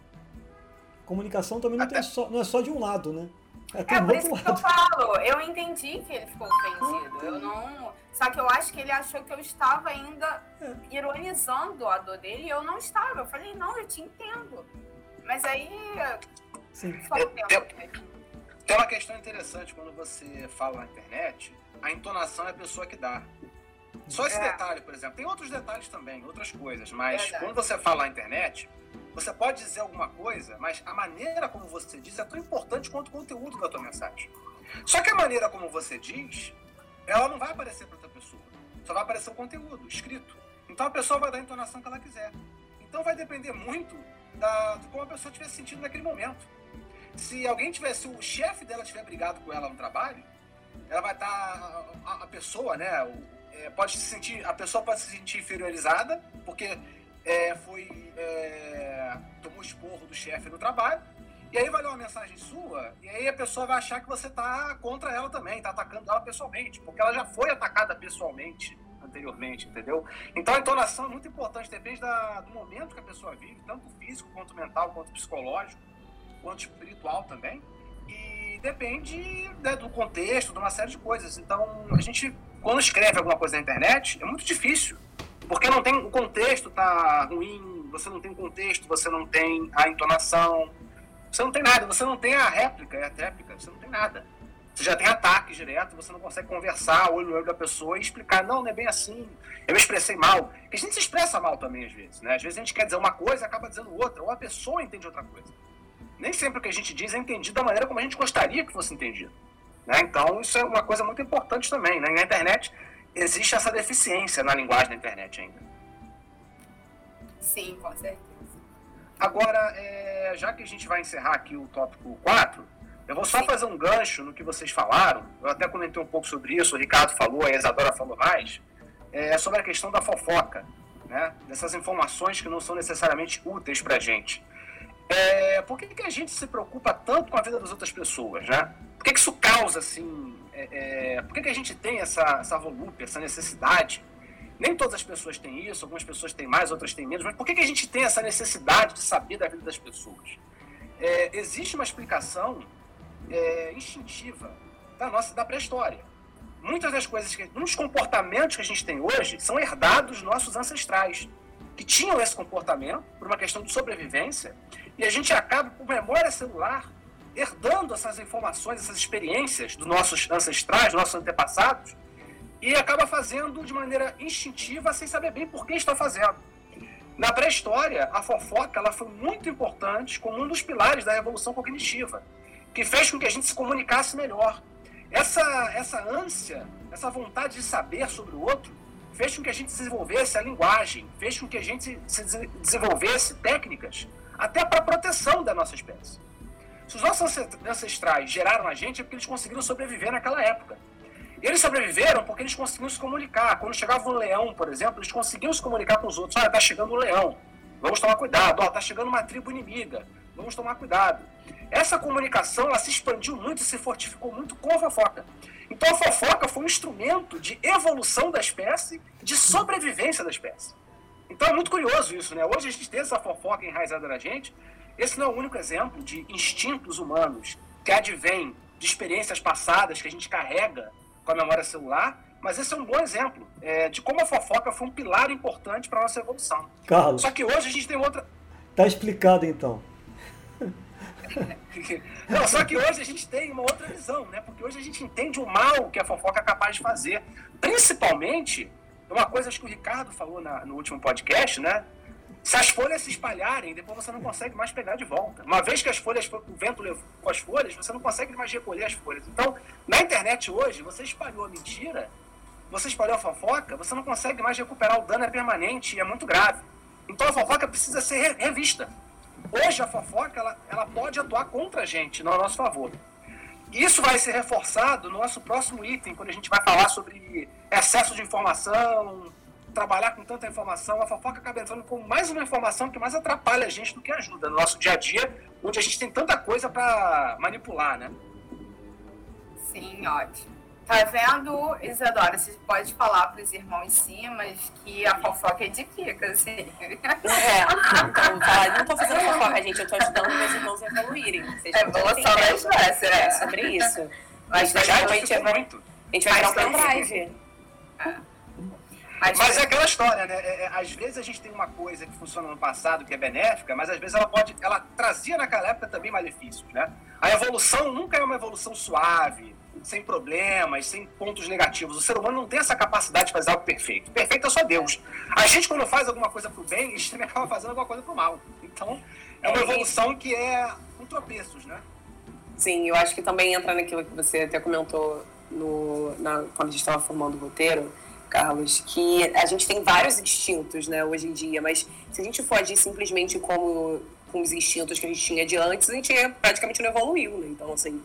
Comunicação também não, só, não é só de um lado, né? É, é por isso que eu falo, eu entendi que ele ficou ofendido. Eu não. Só que eu acho que ele achou que eu estava ainda é. ironizando a dor dele e eu não estava. Eu falei, não, eu te entendo. Mas aí. Sim. Tem, tem uma questão interessante quando você fala na internet, a entonação é a pessoa que dá. Só esse é. detalhe, por exemplo. Tem outros detalhes também, outras coisas, mas Verdade. quando você fala na internet, você pode dizer alguma coisa, mas a maneira como você diz é tão importante quanto o conteúdo da tua mensagem. Só que a maneira como você diz, ela não vai aparecer para outra pessoa. Só vai aparecer o conteúdo, escrito. Então a pessoa vai dar a entonação que ela quiser. Então vai depender muito da, de como a pessoa estiver se sentindo naquele momento. Se alguém tiver, se o chefe dela tiver brigado com ela no trabalho, ela vai estar. Tá, a, a pessoa, né? É, pode se sentir. A pessoa pode se sentir inferiorizada, porque é, foi. É, tomou esporro do chefe no trabalho. E aí vai ler uma mensagem sua, e aí a pessoa vai achar que você está contra ela também, está atacando ela pessoalmente, porque ela já foi atacada pessoalmente anteriormente, entendeu? Então a entonação é muito importante, depende da, do momento que a pessoa vive, tanto físico, quanto mental, quanto psicológico, quanto espiritual também. E depende né, do contexto, de uma série de coisas. Então a gente, quando escreve alguma coisa na internet, é muito difícil porque não tem o contexto tá ruim, você não tem contexto, você não tem a entonação, você não tem nada, você não tem a réplica, é a tréplica, você não tem nada. Você já tem ataque direto, você não consegue conversar olho no olho da pessoa e explicar, não, não é bem assim, eu me expressei mal. Porque a gente se expressa mal também às vezes, né? Às vezes a gente quer dizer uma coisa e acaba dizendo outra, ou a pessoa entende outra coisa. Nem sempre o que a gente diz é entendido da maneira como a gente gostaria que fosse entendido. Né? Então, isso é uma coisa muito importante também. Né? Na internet, existe essa deficiência na linguagem da internet ainda. Sim, com certeza. Agora, é, já que a gente vai encerrar aqui o tópico 4, eu vou só fazer um gancho no que vocês falaram. Eu até comentei um pouco sobre isso, o Ricardo falou, a Isadora falou mais, é, sobre a questão da fofoca, né? dessas informações que não são necessariamente úteis para a gente. É, por que, que a gente se preocupa tanto com a vida das outras pessoas? Né? Por que, que isso causa assim, é, é, por que, que a gente tem essa, essa volúpia, essa necessidade? Nem todas as pessoas têm isso, algumas pessoas têm mais, outras têm menos, mas por que, que a gente tem essa necessidade de saber da vida das pessoas? É, existe uma explicação é, instintiva da nossa da pré-história. Muitas das coisas, que, muitos comportamentos que a gente tem hoje são herdados dos nossos ancestrais, que tinham esse comportamento por uma questão de sobrevivência, e a gente acaba, por memória celular, herdando essas informações, essas experiências dos nossos ancestrais, dos nossos antepassados, e acaba fazendo de maneira instintiva, sem saber bem por que está fazendo. Na pré-história, a fofoca ela foi muito importante como um dos pilares da revolução cognitiva, que fez com que a gente se comunicasse melhor. Essa, essa ânsia, essa vontade de saber sobre o outro, fez com que a gente desenvolvesse a linguagem, fez com que a gente se desenvolvesse técnicas, até para proteção da nossa espécie. Se os nossos ancestrais geraram a gente, é porque eles conseguiram sobreviver naquela época. E eles sobreviveram porque eles conseguiam se comunicar. Quando chegava um leão, por exemplo, eles conseguiam se comunicar com os outros. Olha, está chegando um leão, vamos tomar cuidado. Está chegando uma tribo inimiga, vamos tomar cuidado. Essa comunicação ela se expandiu muito e se fortificou muito com a fofoca. Então a fofoca foi um instrumento de evolução da espécie, de sobrevivência da espécie. Então é muito curioso isso, né? Hoje a gente tem essa fofoca enraizada na gente, esse não é o único exemplo de instintos humanos que advém de experiências passadas que a gente carrega com a memória celular, mas esse é um bom exemplo é, de como a fofoca foi um pilar importante para a nossa evolução. Carlos. Só que hoje a gente tem outra. Tá explicado então. (laughs) Não, só que hoje a gente tem uma outra visão, né? Porque hoje a gente entende o mal que a fofoca é capaz de fazer. Principalmente, uma coisa que o Ricardo falou na, no último podcast, né? Se as folhas se espalharem, depois você não consegue mais pegar de volta. Uma vez que as folhas, o vento levou as folhas, você não consegue mais recolher as folhas. Então, na internet hoje, você espalhou a mentira, você espalhou a fofoca, você não consegue mais recuperar o dano, é permanente e é muito grave. Então a fofoca precisa ser revista. Hoje a fofoca ela, ela pode atuar contra a gente, não a nosso favor. Isso vai ser reforçado no nosso próximo item, quando a gente vai falar sobre excesso de informação, trabalhar com tanta informação, a fofoca acaba entrando com mais uma informação que mais atrapalha a gente do que ajuda no nosso dia a dia, onde a gente tem tanta coisa para manipular, né? Sim, ótimo. Tá vendo, Isadora? Você pode falar para os irmãos sim, mas que a fofoca edifica, assim. É, (laughs) então, tá, não tô fazendo fofoca, gente. Eu tô ajudando meus irmãos a evoluírem. Vocês é evolução da espécie, é. sobre isso. Mas, gente vai, muito. A gente vai virar um pendrive. É. Mas, mas é aquela história, né? É, é, às vezes a gente tem uma coisa que funciona no passado que é benéfica, mas às vezes ela pode, ela trazia naquela época também malefícios, né? A evolução nunca é uma evolução suave, sem problemas, sem pontos negativos. O ser humano não tem essa capacidade de fazer algo perfeito. Perfeito é só Deus. A gente, quando faz alguma coisa pro bem, a gente também (laughs) acaba fazendo alguma coisa pro mal. Então, é uma é, evolução que é com tropeços, né? Sim, eu acho que também entra naquilo que você até comentou no, na, quando a gente estava formando o roteiro, Carlos, que a gente tem vários instintos, né, hoje em dia, mas se a gente for agir simplesmente como com os instintos que a gente tinha de antes, a gente praticamente não evoluiu, né? Então, assim,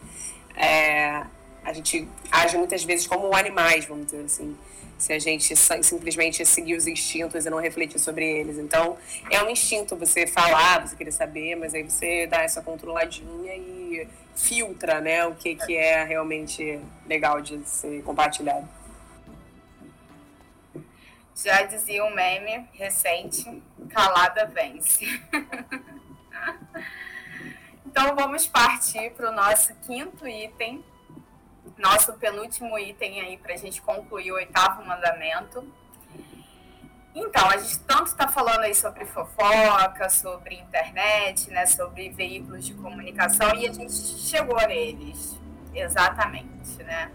é, a gente age muitas vezes como animais, vamos dizer assim, se a gente simplesmente seguir os instintos e não refletir sobre eles. Então, é um instinto você falar, você querer saber, mas aí você dá essa controladinha e filtra, né, o que, que é realmente legal de ser compartilhado. Já dizia um meme recente, calada vence. (laughs) então vamos partir para o nosso quinto item, nosso penúltimo item aí para a gente concluir o oitavo mandamento. Então, a gente tanto está falando aí sobre fofoca, sobre internet, né, sobre veículos de comunicação e a gente chegou neles, exatamente, né?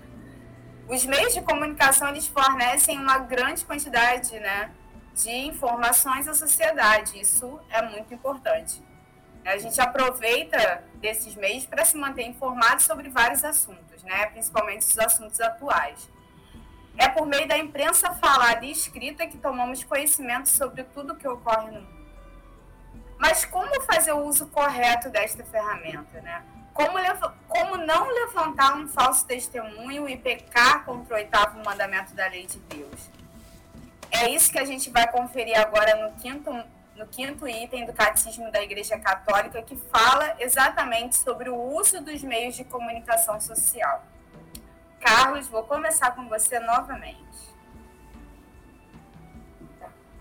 Os meios de comunicação eles fornecem uma grande quantidade, né, de informações à sociedade. Isso é muito importante. A gente aproveita desses meios para se manter informado sobre vários assuntos, né? principalmente os assuntos atuais. É por meio da imprensa falada e escrita que tomamos conhecimento sobre tudo que ocorre no mundo. Mas como fazer o uso correto desta ferramenta? Né? Como, como não levantar um falso testemunho e pecar contra o oitavo mandamento da lei de Deus? É isso que a gente vai conferir agora no quinto no quinto item do Catecismo da Igreja Católica, que fala exatamente sobre o uso dos meios de comunicação social. Carlos, vou começar com você novamente.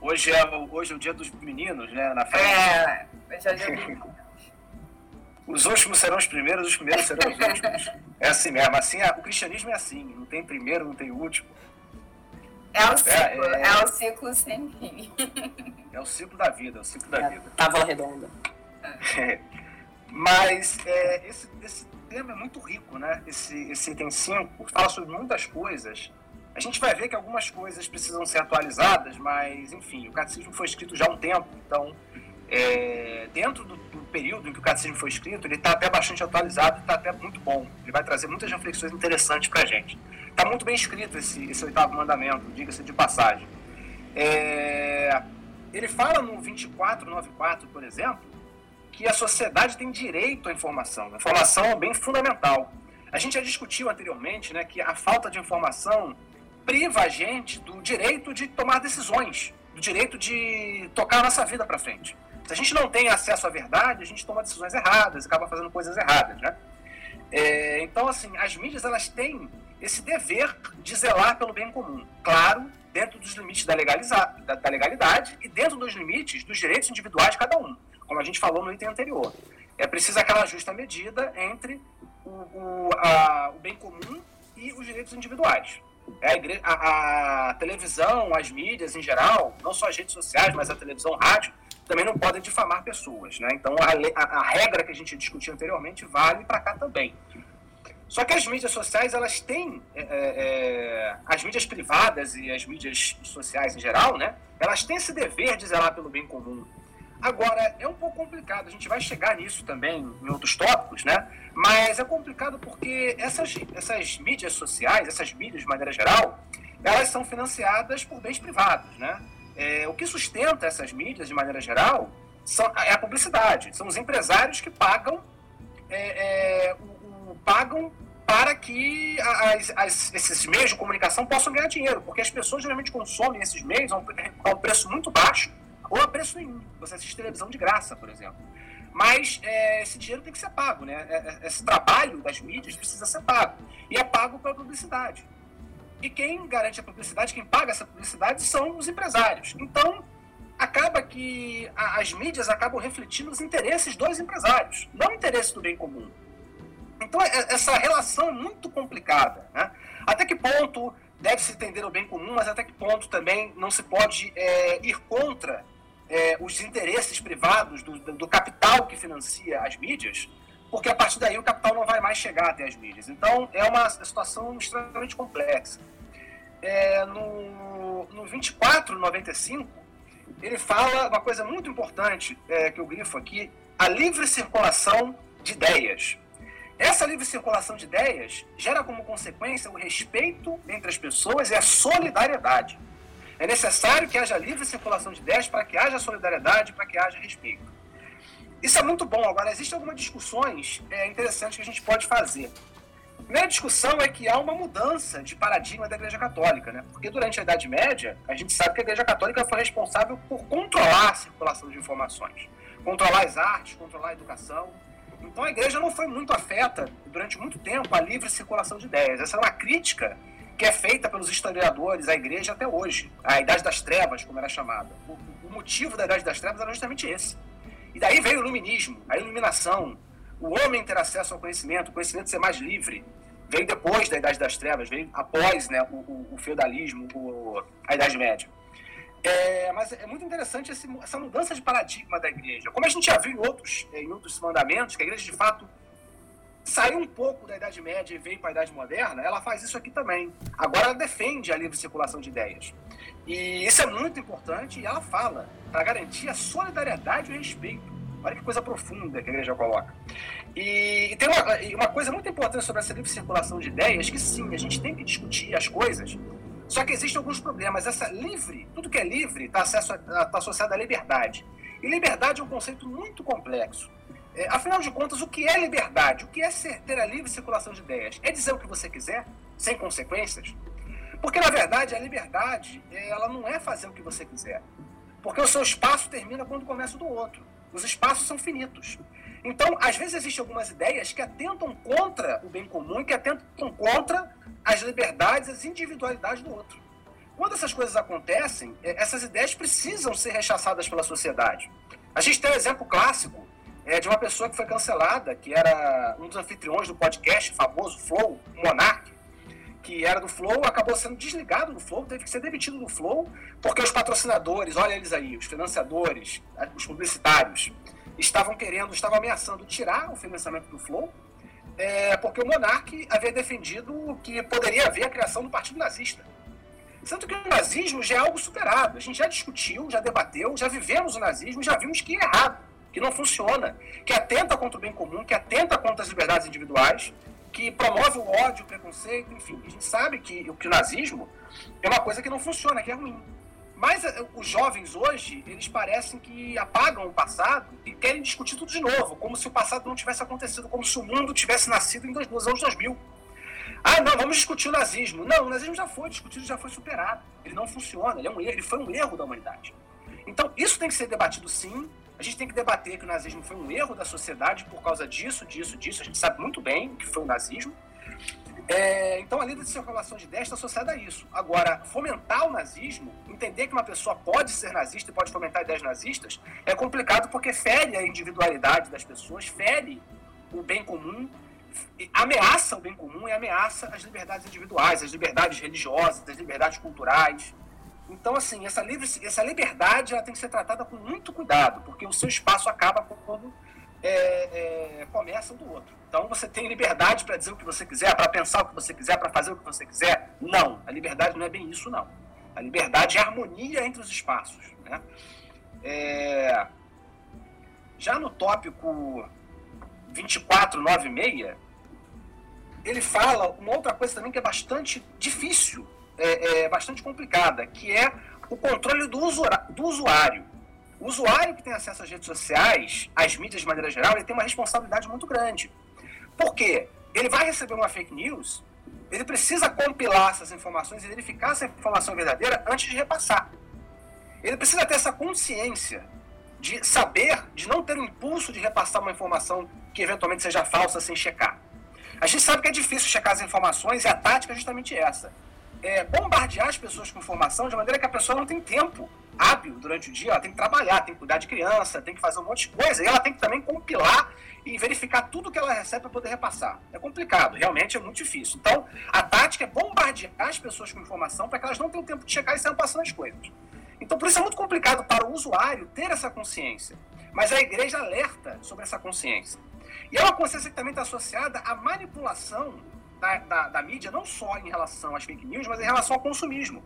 Hoje é, hoje é o dia dos meninos, né? Na frente. É, hoje é o dia dos (laughs) meninos. Os últimos serão os primeiros, os primeiros serão os últimos. É assim mesmo. Assim, o cristianismo é assim, não tem primeiro, não tem último. É o ciclo, é, é... é o ciclo sem fim. É o ciclo da vida, é o ciclo da é, vida. Tábua redonda. É. Mas é, esse, esse tema é muito rico, né? Esse, esse item 5 fala sobre muitas coisas. A gente vai ver que algumas coisas precisam ser atualizadas, mas, enfim, o catecismo foi escrito já há um tempo, então, é, dentro do, do, período em que o catecismo foi escrito, ele está até bastante atualizado, está até muito bom. Ele vai trazer muitas reflexões interessantes para a gente. Está muito bem escrito esse, esse oitavo mandamento, diga-se de passagem. É, ele fala no 2494, por exemplo, que a sociedade tem direito à informação. A informação é bem fundamental. A gente já discutiu anteriormente né, que a falta de informação priva a gente do direito de tomar decisões, do direito de tocar a nossa vida para frente. Se a gente não tem acesso à verdade, a gente toma decisões erradas, acaba fazendo coisas erradas, né? É, então, assim, as mídias elas têm esse dever de zelar pelo bem comum. Claro, dentro dos limites da, da, da legalidade e dentro dos limites dos direitos individuais de cada um, como a gente falou no item anterior. É preciso aquela justa medida entre o, o, a, o bem comum e os direitos individuais. É, a, a, a, televisão, as mídias em geral, não só as redes sociais, mas a televisão, rádio, também não podem difamar pessoas. Né? Então, a, a, regra que a gente discutiu anteriormente vale para cá também. Só que as mídias sociais, elas têm, é, é, é, as mídias privadas e as mídias sociais em geral, né? Elas têm esse dever de zelar pelo bem comum. Agora, é um pouco complicado, a gente vai chegar nisso também em outros tópicos, né? Mas é complicado porque essas, essas mídias sociais, essas mídias de maneira geral, elas são financiadas por bens privados, né? É, o que sustenta essas mídias de maneira geral são, é a publicidade. São os empresários que pagam é, é, o, pagam para que as, as, esses meios de comunicação possam ganhar dinheiro, porque as pessoas geralmente consomem esses meios a um, a um preço muito baixo ou a preço nenhum. Você assiste televisão de graça, por exemplo. Mas é, esse dinheiro tem que ser pago, né? É, é, esse trabalho das mídias precisa ser pago. E é pago pela publicidade. e quem garante a publicidade, quem paga essa publicidade são os empresários. Então, acaba que as mídias acabam refletindo os interesses dos empresários, não o interesse do bem comum. Então, é, essa relação é muito complicada. Né? Até que ponto deve-se entender o bem comum, mas até que ponto também não se pode é, ir contra é, os interesses privados do, do, capital que financia as mídias, porque a partir daí o capital não vai mais chegar até as mídias. Então, é uma situação extremamente complexa. É, no, no 2495, ele fala uma coisa muito importante é, que eu grifo aqui, a livre circulação de ideias. Essa livre circulação de ideias gera como consequência o respeito entre as pessoas e a solidariedade. É necessário que haja livre circulação de ideias para que haja solidariedade, para que haja respeito. Isso é muito bom. Agora, existem algumas discussões é, interessantes que a gente pode fazer. A primeira discussão é que há uma mudança de paradigma da Igreja Católica, né? Porque durante a Idade Média, a gente sabe que a Igreja Católica foi responsável por controlar a circulação de informações, controlar as artes, controlar a educação. Então a igreja não foi muito afeta, durante muito tempo, à livre circulação de ideias. Essa é uma crítica que é feita pelos historiadores à igreja até hoje, a Idade das Trevas, como era chamada. O, o motivo da Idade das Trevas era justamente esse. E daí veio o iluminismo, a iluminação, o homem ter acesso ao conhecimento, o conhecimento ser mais livre. Veio depois da Idade das Trevas, veio após né, o, o, o feudalismo, a Idade Média. É, mas é muito interessante esse, essa mudança de paradigma da igreja. Como a gente já viu em outros, em outros mandamentos, que a igreja de fato saiu um pouco da Idade Média e veio para a Idade Moderna, ela faz isso aqui também. Agora ela defende a livre circulação de ideias. E isso é muito importante e ela fala para garantir a solidariedade e o respeito. Olha que coisa profunda que a igreja coloca. E, e tem uma, uma coisa muito importante sobre essa livre circulação de ideias, que sim, a gente tem que discutir as coisas só que existem alguns problemas. Essa livre, tudo que é livre está tá associado à liberdade. E liberdade é um conceito muito complexo. É, afinal de contas, o que é liberdade? O que é ser, ter a livre circulação de ideias? É dizer o que você quiser, sem consequências? Porque, na verdade, a liberdade é, ela não é fazer o que você quiser. Porque o seu espaço termina quando começa o do outro. Os espaços são finitos. Então, às vezes, existem algumas ideias que atentam contra o bem comum e que atentam contra as liberdades, as individualidades do outro. Quando essas coisas acontecem, é, essas ideias precisam ser rechaçadas pela sociedade. A gente tem um exemplo clássico é, de uma pessoa que foi cancelada, que era um dos anfitriões do podcast famoso Flow, Monark, que era do Flow, acabou sendo desligado do Flow, teve que ser demitido do Flow, porque os patrocinadores, olha eles aí, os financiadores, os publicitários, estavam querendo, estavam ameaçando tirar o financiamento do Flow, é, porque o Monark havia defendido que poderia haver a criação do Partido Nazista. Sendo que o nazismo já é algo superado. A gente já discutiu, já debateu, já vivemos o nazismo já vimos que é errado, que não funciona, que atenta contra o bem comum, que atenta contra as liberdades individuais, que promove o ódio, o preconceito, enfim. A gente sabe que, que o nazismo é uma coisa que não funciona, que é ruim. Mas eh, os jovens hoje, eles parecem que apagam o passado e querem discutir tudo de novo, como se o passado não tivesse acontecido, como se o mundo tivesse nascido em nos anos 2000. Ah, não, vamos discutir o nazismo. Não, o nazismo já foi discutido, já foi superado. Ele não funciona, ele, é um erro, ele foi um erro da humanidade. Então, isso tem que ser debatido sim. A gente tem que debater que o nazismo foi um erro da sociedade por causa disso, disso, disso. A gente sabe muito bem o que foi o nazismo. É, então, a lida de circulação de ideias está associada a isso. Agora, fomentar o nazismo, entender que uma pessoa pode ser nazista e pode fomentar ideias nazistas, é complicado porque fere a individualidade das pessoas, fere o bem comum, ameaça o bem comum e ameaça as liberdades individuais, as liberdades religiosas, as liberdades culturais. Então, assim, essa, livre, essa liberdade ela tem que ser tratada com muito cuidado, porque o seu espaço acaba quando é, é, começa do outro. Então você tem liberdade para dizer o que você quiser, para pensar o que você quiser, para fazer o que você quiser? Não, a liberdade não é bem isso, não. A liberdade é a harmonia entre os espaços. Né? É... Já no tópico 2496, ele fala uma outra coisa também que é bastante difícil, é, é bastante complicada, que é o controle do, do usuário. O usuário que tem acesso às redes sociais, às mídias de maneira geral, ele tem uma responsabilidade muito grande. Por quê? Ele vai receber uma fake news, ele precisa compilar essas informações e verificar se a informação é verdadeira antes de repassar. Ele precisa ter essa consciência de saber, de não ter o impulso de repassar uma informação que eventualmente seja falsa sem checar. A gente sabe que é difícil checar as informações e a tática é justamente essa. é, bombardear as pessoas com informação de maneira que a pessoa não tem tempo hábil durante o dia, ela tem que trabalhar, tem que cuidar de criança, tem que fazer um monte de coisa, e ela tem que também compilar e verificar tudo que ela recebe para poder repassar. É complicado, realmente é muito difícil. Então, a tática é bombardear as pessoas com informação para que elas não tenham tempo de checar e saiam passando as coisas. Então, por isso é muito complicado para o usuário ter essa consciência. Mas a igreja alerta sobre essa consciência. E é uma consciência que também está associada à manipulação da, da, da mídia, não só em relação às fake news, mas em relação ao consumismo.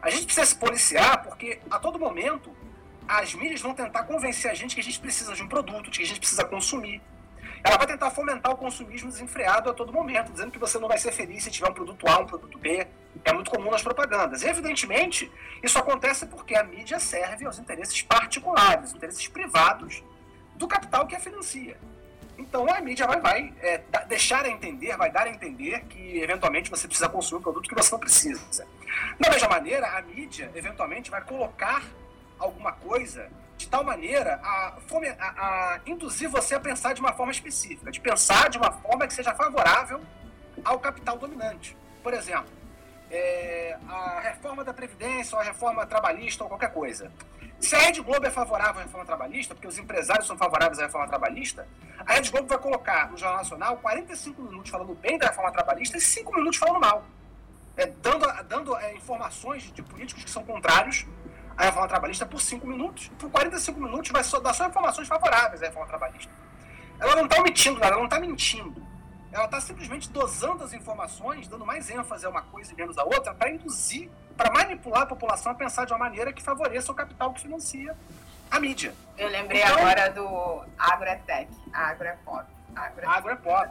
A gente precisa se policiar porque a todo momento as mídias vão tentar convencer a gente que a gente precisa de um produto, que a gente precisa consumir. Ela vai tentar fomentar o consumismo desenfreado a todo momento, dizendo que você não vai ser feliz se tiver um produto A, um produto B. É muito comum nas propagandas. E, evidentemente, isso acontece porque a mídia serve aos interesses particulares, interesses privados do capital que a financia. Então a mídia vai, vai é, deixar a entender, vai dar a entender que eventualmente você precisa consumir um produto que você não precisa. Da mesma maneira, a mídia eventualmente vai colocar alguma coisa de tal maneira a, a, a, induzir você a pensar de uma forma específica, de pensar de uma forma que seja favorável ao capital dominante. Por exemplo, é, a reforma da Previdência, ou a reforma trabalhista, ou qualquer coisa. Se a Rede Globo é favorável à reforma trabalhista, porque os empresários são favoráveis à reforma trabalhista, a Rede Globo vai colocar no Jornal Nacional 45 minutos falando bem da reforma trabalhista e 5 minutos falando mal. É, dando dando é, informações de políticos que são contrários a reforma trabalhista por 5 minutos. Por 45 minutos vai só, dar só informações favoráveis à reforma trabalhista. Ela não está omitindo nada, ela não está mentindo. Ela está simplesmente dosando as informações, dando mais ênfase a uma coisa e menos a outra, para induzir, para manipular a população a pensar de uma maneira que favoreça o capital que financia a mídia. Eu lembrei então, agora do agrotech, agropop. Agropop,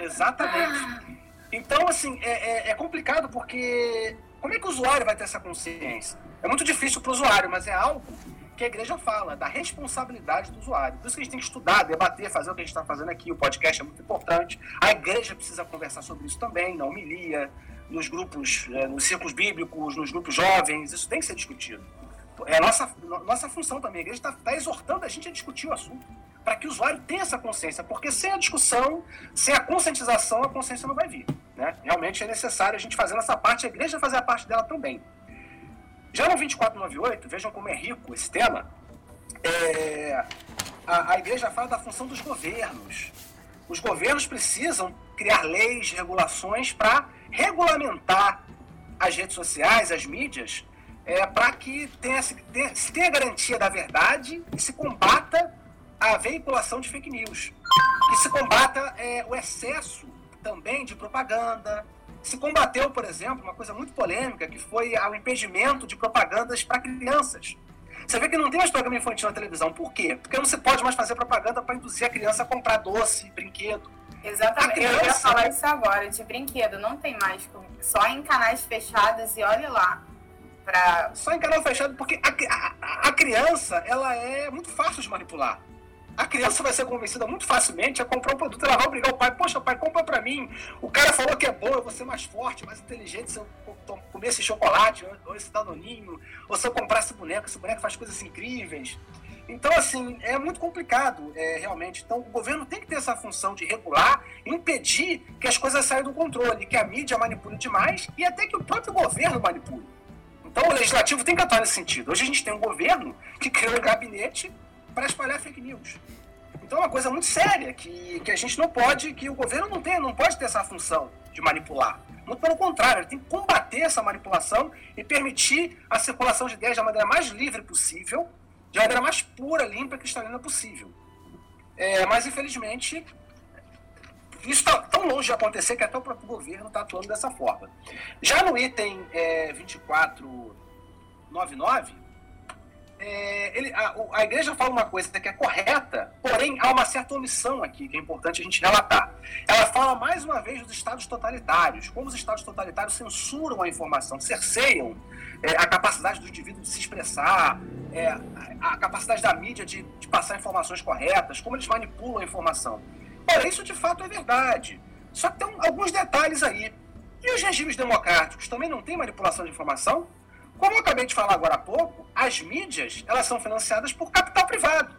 exatamente. Então, assim, é, é, é complicado porque como é que o usuário vai ter essa consciência? É muito difícil para o usuário, mas é algo que a igreja fala, da responsabilidade do usuário. Por isso que a gente tem que estudar, debater, fazer o que a gente está fazendo aqui. O podcast é muito importante. A igreja precisa conversar sobre isso também, na homilia, nos grupos, é, nos círculos bíblicos, nos grupos jovens. Isso tem que ser discutido. É nossa, nossa função também. A igreja está tá exortando a gente a discutir o assunto, para que o usuário tenha essa consciência, porque sem a discussão, sem a conscientização, a consciência não vai vir. Né? Realmente é necessário a gente fazer essa parte, a igreja fazer a parte dela também. Já no 2498, vejam como é rico esse tema, é, a, a igreja fala da função dos governos. Os governos precisam criar leis, regulações para regulamentar as redes sociais, as mídias, é, para que tenha, se, tenha, garantia da verdade e se combata a veiculação de fake news. Que se combata é, o excesso também de propaganda, se combateu, por exemplo, uma coisa muito polêmica, que foi o impedimento de propagandas para crianças. Você vê que não tem mais programa infantil na televisão. Por quê? Porque não se pode mais fazer propaganda para induzir a criança a comprar doce, brinquedo. Exatamente. Criança... Eu ia falar isso agora, de brinquedo. Não tem mais, só em canais fechados e olhe lá. Pra... Só em canal fechado, porque a, a, a criança ela é muito fácil de manipular a criança vai ser convencida muito facilmente a comprar um produto. Ela vai obrigar o pai, poxa, pai, compra pra mim. O cara falou que é bom, eu vou ser mais forte, mais inteligente se eu comer esse chocolate, ou esse danoninho, ou se eu comprar esse boneco. Esse boneco faz coisas incríveis. Então, assim, é muito complicado, é, realmente. Então, o governo tem que ter essa função de regular, impedir que as coisas saiam do controle, que a mídia manipule demais e até que o próprio governo manipule. Então, o legislativo tem que atuar nesse sentido. Hoje a gente tem um governo que criou um gabinete para espalhar fake news. Então é uma coisa muito séria que, que a gente não pode, que o governo não tem, não pode ter essa função de manipular. Muito pelo contrário, ele tem que combater essa manipulação e permitir a circulação de ideias da maneira mais livre possível, de maneira mais pura, limpa e cristalina possível. É, mas infelizmente isso está tão longe de acontecer que até o próprio governo está atuando dessa forma. Já no item é, 2499, é, ele, a, a, igreja fala uma coisa que é correta, porém há uma certa omissão aqui que é importante a gente relatar. Ela fala mais uma vez dos estados totalitários, como os estados totalitários censuram a informação, cerceiam é, a capacidade do indivíduo de se expressar, é, a, capacidade da mídia de, de passar informações corretas, como eles manipulam a informação. Ora, isso de fato é verdade. Só que tem alguns detalhes aí. E os regimes democráticos também não têm manipulação de informação? Como eu acabei de falar agora há pouco, as mídias elas são financiadas por capital privado,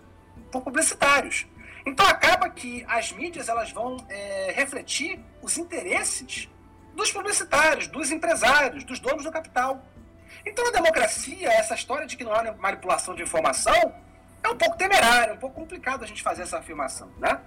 por publicitários. Então acaba que as mídias elas vão é, refletir os interesses dos publicitários, dos empresários, dos donos do capital. Então a democracia, essa história de que não há manipulação de informação, é um pouco temerário, um pouco complicado a gente fazer essa afirmação, né?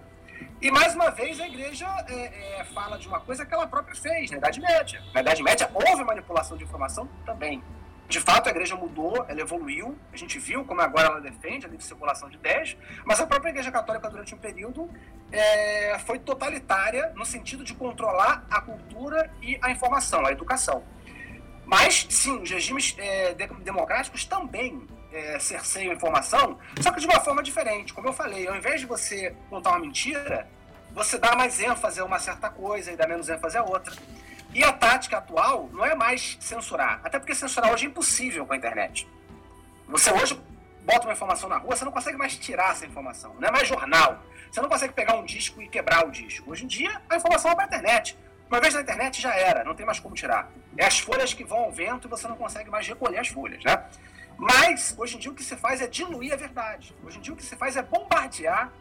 E mais uma vez a igreja é, é, fala de uma coisa que ela própria fez na Idade Média. Na Idade Média houve manipulação de informação também. De fato, a igreja mudou, ela evoluiu, a gente viu como agora ela defende a livre circulação de ideias, mas a própria igreja católica, durante um período, é, foi totalitária no sentido de controlar a cultura e a informação, a educação. Mas, sim, os regimes é, democráticos também é, cerceiam informação, só que de uma forma diferente. Como eu falei, ao invés de você contar uma mentira, você dá mais ênfase a uma certa coisa e dá menos ênfase a outra. E a tática atual não é mais censurar, até porque censurar hoje é impossível com a internet. Você hoje bota uma informação na rua, você não consegue mais tirar essa informação. Não é mais jornal. Você não consegue pegar um disco e quebrar o disco. Hoje em dia, a informação vai para a internet. Uma vez na internet já era, não tem mais como tirar. É as folhas que vão ao vento e você não consegue mais recolher as folhas, né? Mas, hoje em dia, o que se faz é diluir a verdade. Hoje em dia, o que se faz é bombardear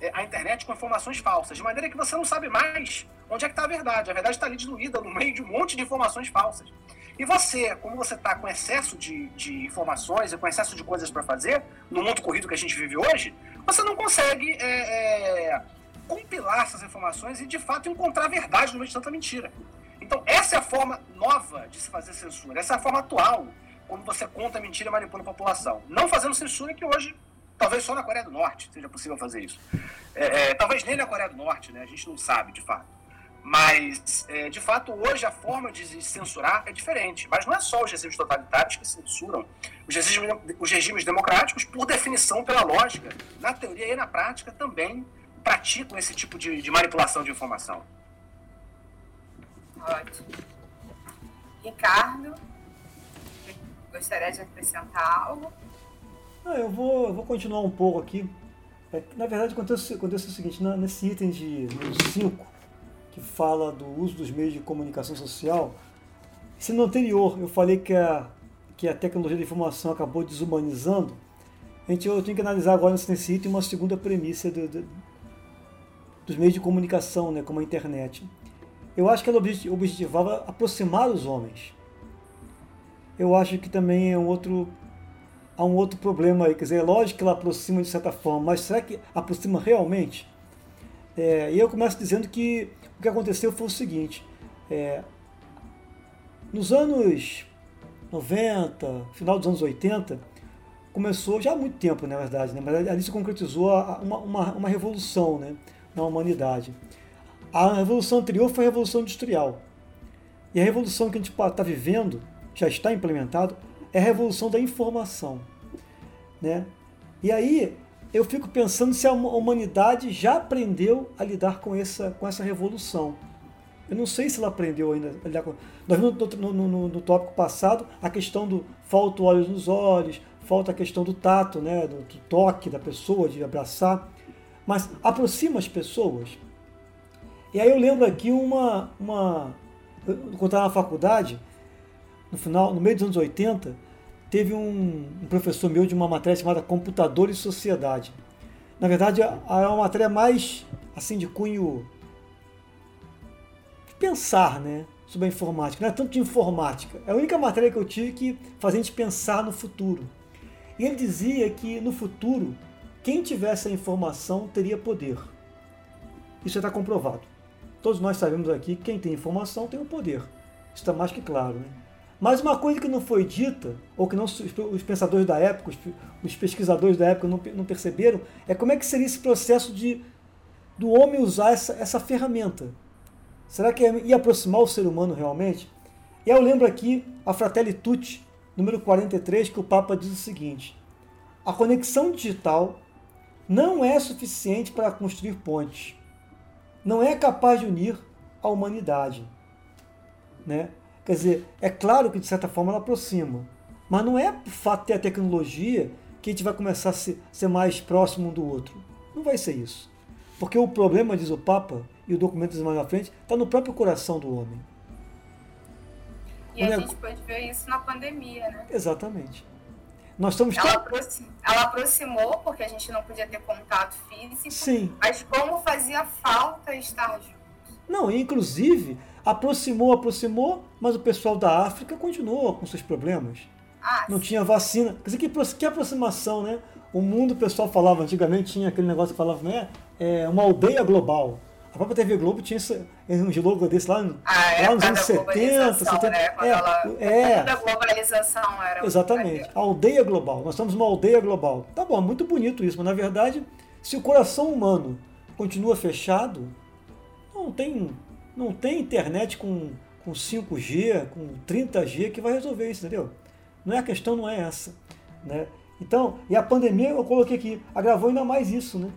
é, a internet com informações falsas, de maneira que você não sabe mais onde é que está a verdade. A verdade está ali diluída no meio de um monte de informações falsas. E você, como você está com excesso de, de informações e com excesso de coisas para fazer, no mundo corrido que a gente vive hoje, você não consegue é, é, compilar essas informações e, de fato, encontrar a verdade no meio de tanta mentira. Então, essa é a forma nova de se fazer censura, essa é a forma atual como você conta mentira e manipula a população. Não fazendo censura que hoje, talvez só na Coreia do Norte seja possível fazer isso. É, é, talvez nem na Coreia do Norte, né? A gente não sabe, de fato. Mas, é, de fato, hoje a forma de censurar é diferente. Mas não é só os regimes totalitários que censuram. Os regimes, os regimes democráticos, por definição, pela lógica, na teoria e na prática, também praticam esse tipo de, de manipulação de informação. Ótimo. Ricardo? Gostaria de acrescentar algo? Não, eu vou, eu vou continuar um pouco aqui. É, na verdade, acontece, acontece o seguinte, na, nesse item de 5, que fala do uso dos meios de comunicação social, se no anterior eu falei que a, que a tecnologia da informação acabou desumanizando, a gente, eu tenho que analisar agora nesse item uma segunda premissa do, do, dos meios de comunicação, né, como a internet. Eu acho que ela objetivava aproximar os homens eu acho que também é um outro há um outro problema aí. Quer dizer, é lógico que ela aproxima de certa forma, mas será que aproxima realmente? É, e eu começo dizendo que o que aconteceu foi o seguinte: é, nos anos 90, final dos anos 80, começou já há muito tempo, na verdade, né, mas ali se concretizou uma, uma, uma revolução né, na humanidade. A revolução anterior foi a revolução industrial. E a revolução que a gente está vivendo já está implementado, é a revolução da informação. Né? E aí eu fico pensando se a humanidade já aprendeu a lidar com essa, com essa revolução. Eu não sei se ela aprendeu ainda a lidar com. Nós vimos no, no, no, no tópico passado a questão do falta olhos nos olhos, falta a questão do tato, né, do, do toque da pessoa, de abraçar. Mas aproxima as pessoas. E aí eu lembro aqui uma. uma quando estava na faculdade, no final, no meio dos anos 80, teve um, professor meu de uma matéria chamada Computador e Sociedade. Na verdade, é uma matéria mais assim de cunho de pensar, né, sobre a informática. Não é tanto de informática. É a única matéria que eu tive que fazia a gente pensar no futuro. E ele dizia que no futuro quem tivesse a informação teria poder. Isso está comprovado. Todos nós sabemos aqui que quem tem informação tem o poder. Isso está mais que claro, né? Mas uma coisa que não foi dita, ou que não, os pensadores da época, os pesquisadores da época não, não perceberam, é como é que seria esse processo de do homem usar essa, essa ferramenta. Será que ia aproximar o ser humano realmente? E eu lembro aqui a Fratelli Tutti, número 43, que o Papa diz o seguinte: a conexão digital não é suficiente para construir pontes. Não é capaz de unir a humanidade. Né? Quer dizer, é claro que de certa forma ela aproxima, mas não é o fato de ter a tecnologia que a gente vai começar a ser, ser mais próximo um do outro. Não vai ser isso. Porque o problema, diz o Papa, e o documento diz mais na frente, está no próprio coração do homem. E a gente pode ver isso na pandemia, né? Exatamente. Nós estamos ela, aproximou, ela aproximou porque a gente não podia ter contato físico. Sim. Mas como fazia falta estar junto. Não, inclusive Aproximou, aproximou, mas o pessoal da África continuou com seus problemas. Ah, Não tinha vacina. Quer dizer, que, que aproximação, né? O mundo, o pessoal falava, antigamente tinha aquele negócio que falava, né? É uma aldeia global. A própria TV Globo tinha esse, um slogan desse lá, no- a lá nos anos da 70, globalização, 70. né? Quando É, ela, é. Quando a globalização era Exatamente. A aldeia global. Nós somos uma aldeia global. Tá bom, é muito bonito isso, mas na verdade, se o coração humano continua fechado, não tem, não tem internet com, com 5G, com 30G que vai resolver isso, entendeu? Não é a questão, não é essa. Né? Então, e a pandemia, eu coloquei aqui, agravou ainda mais isso, né?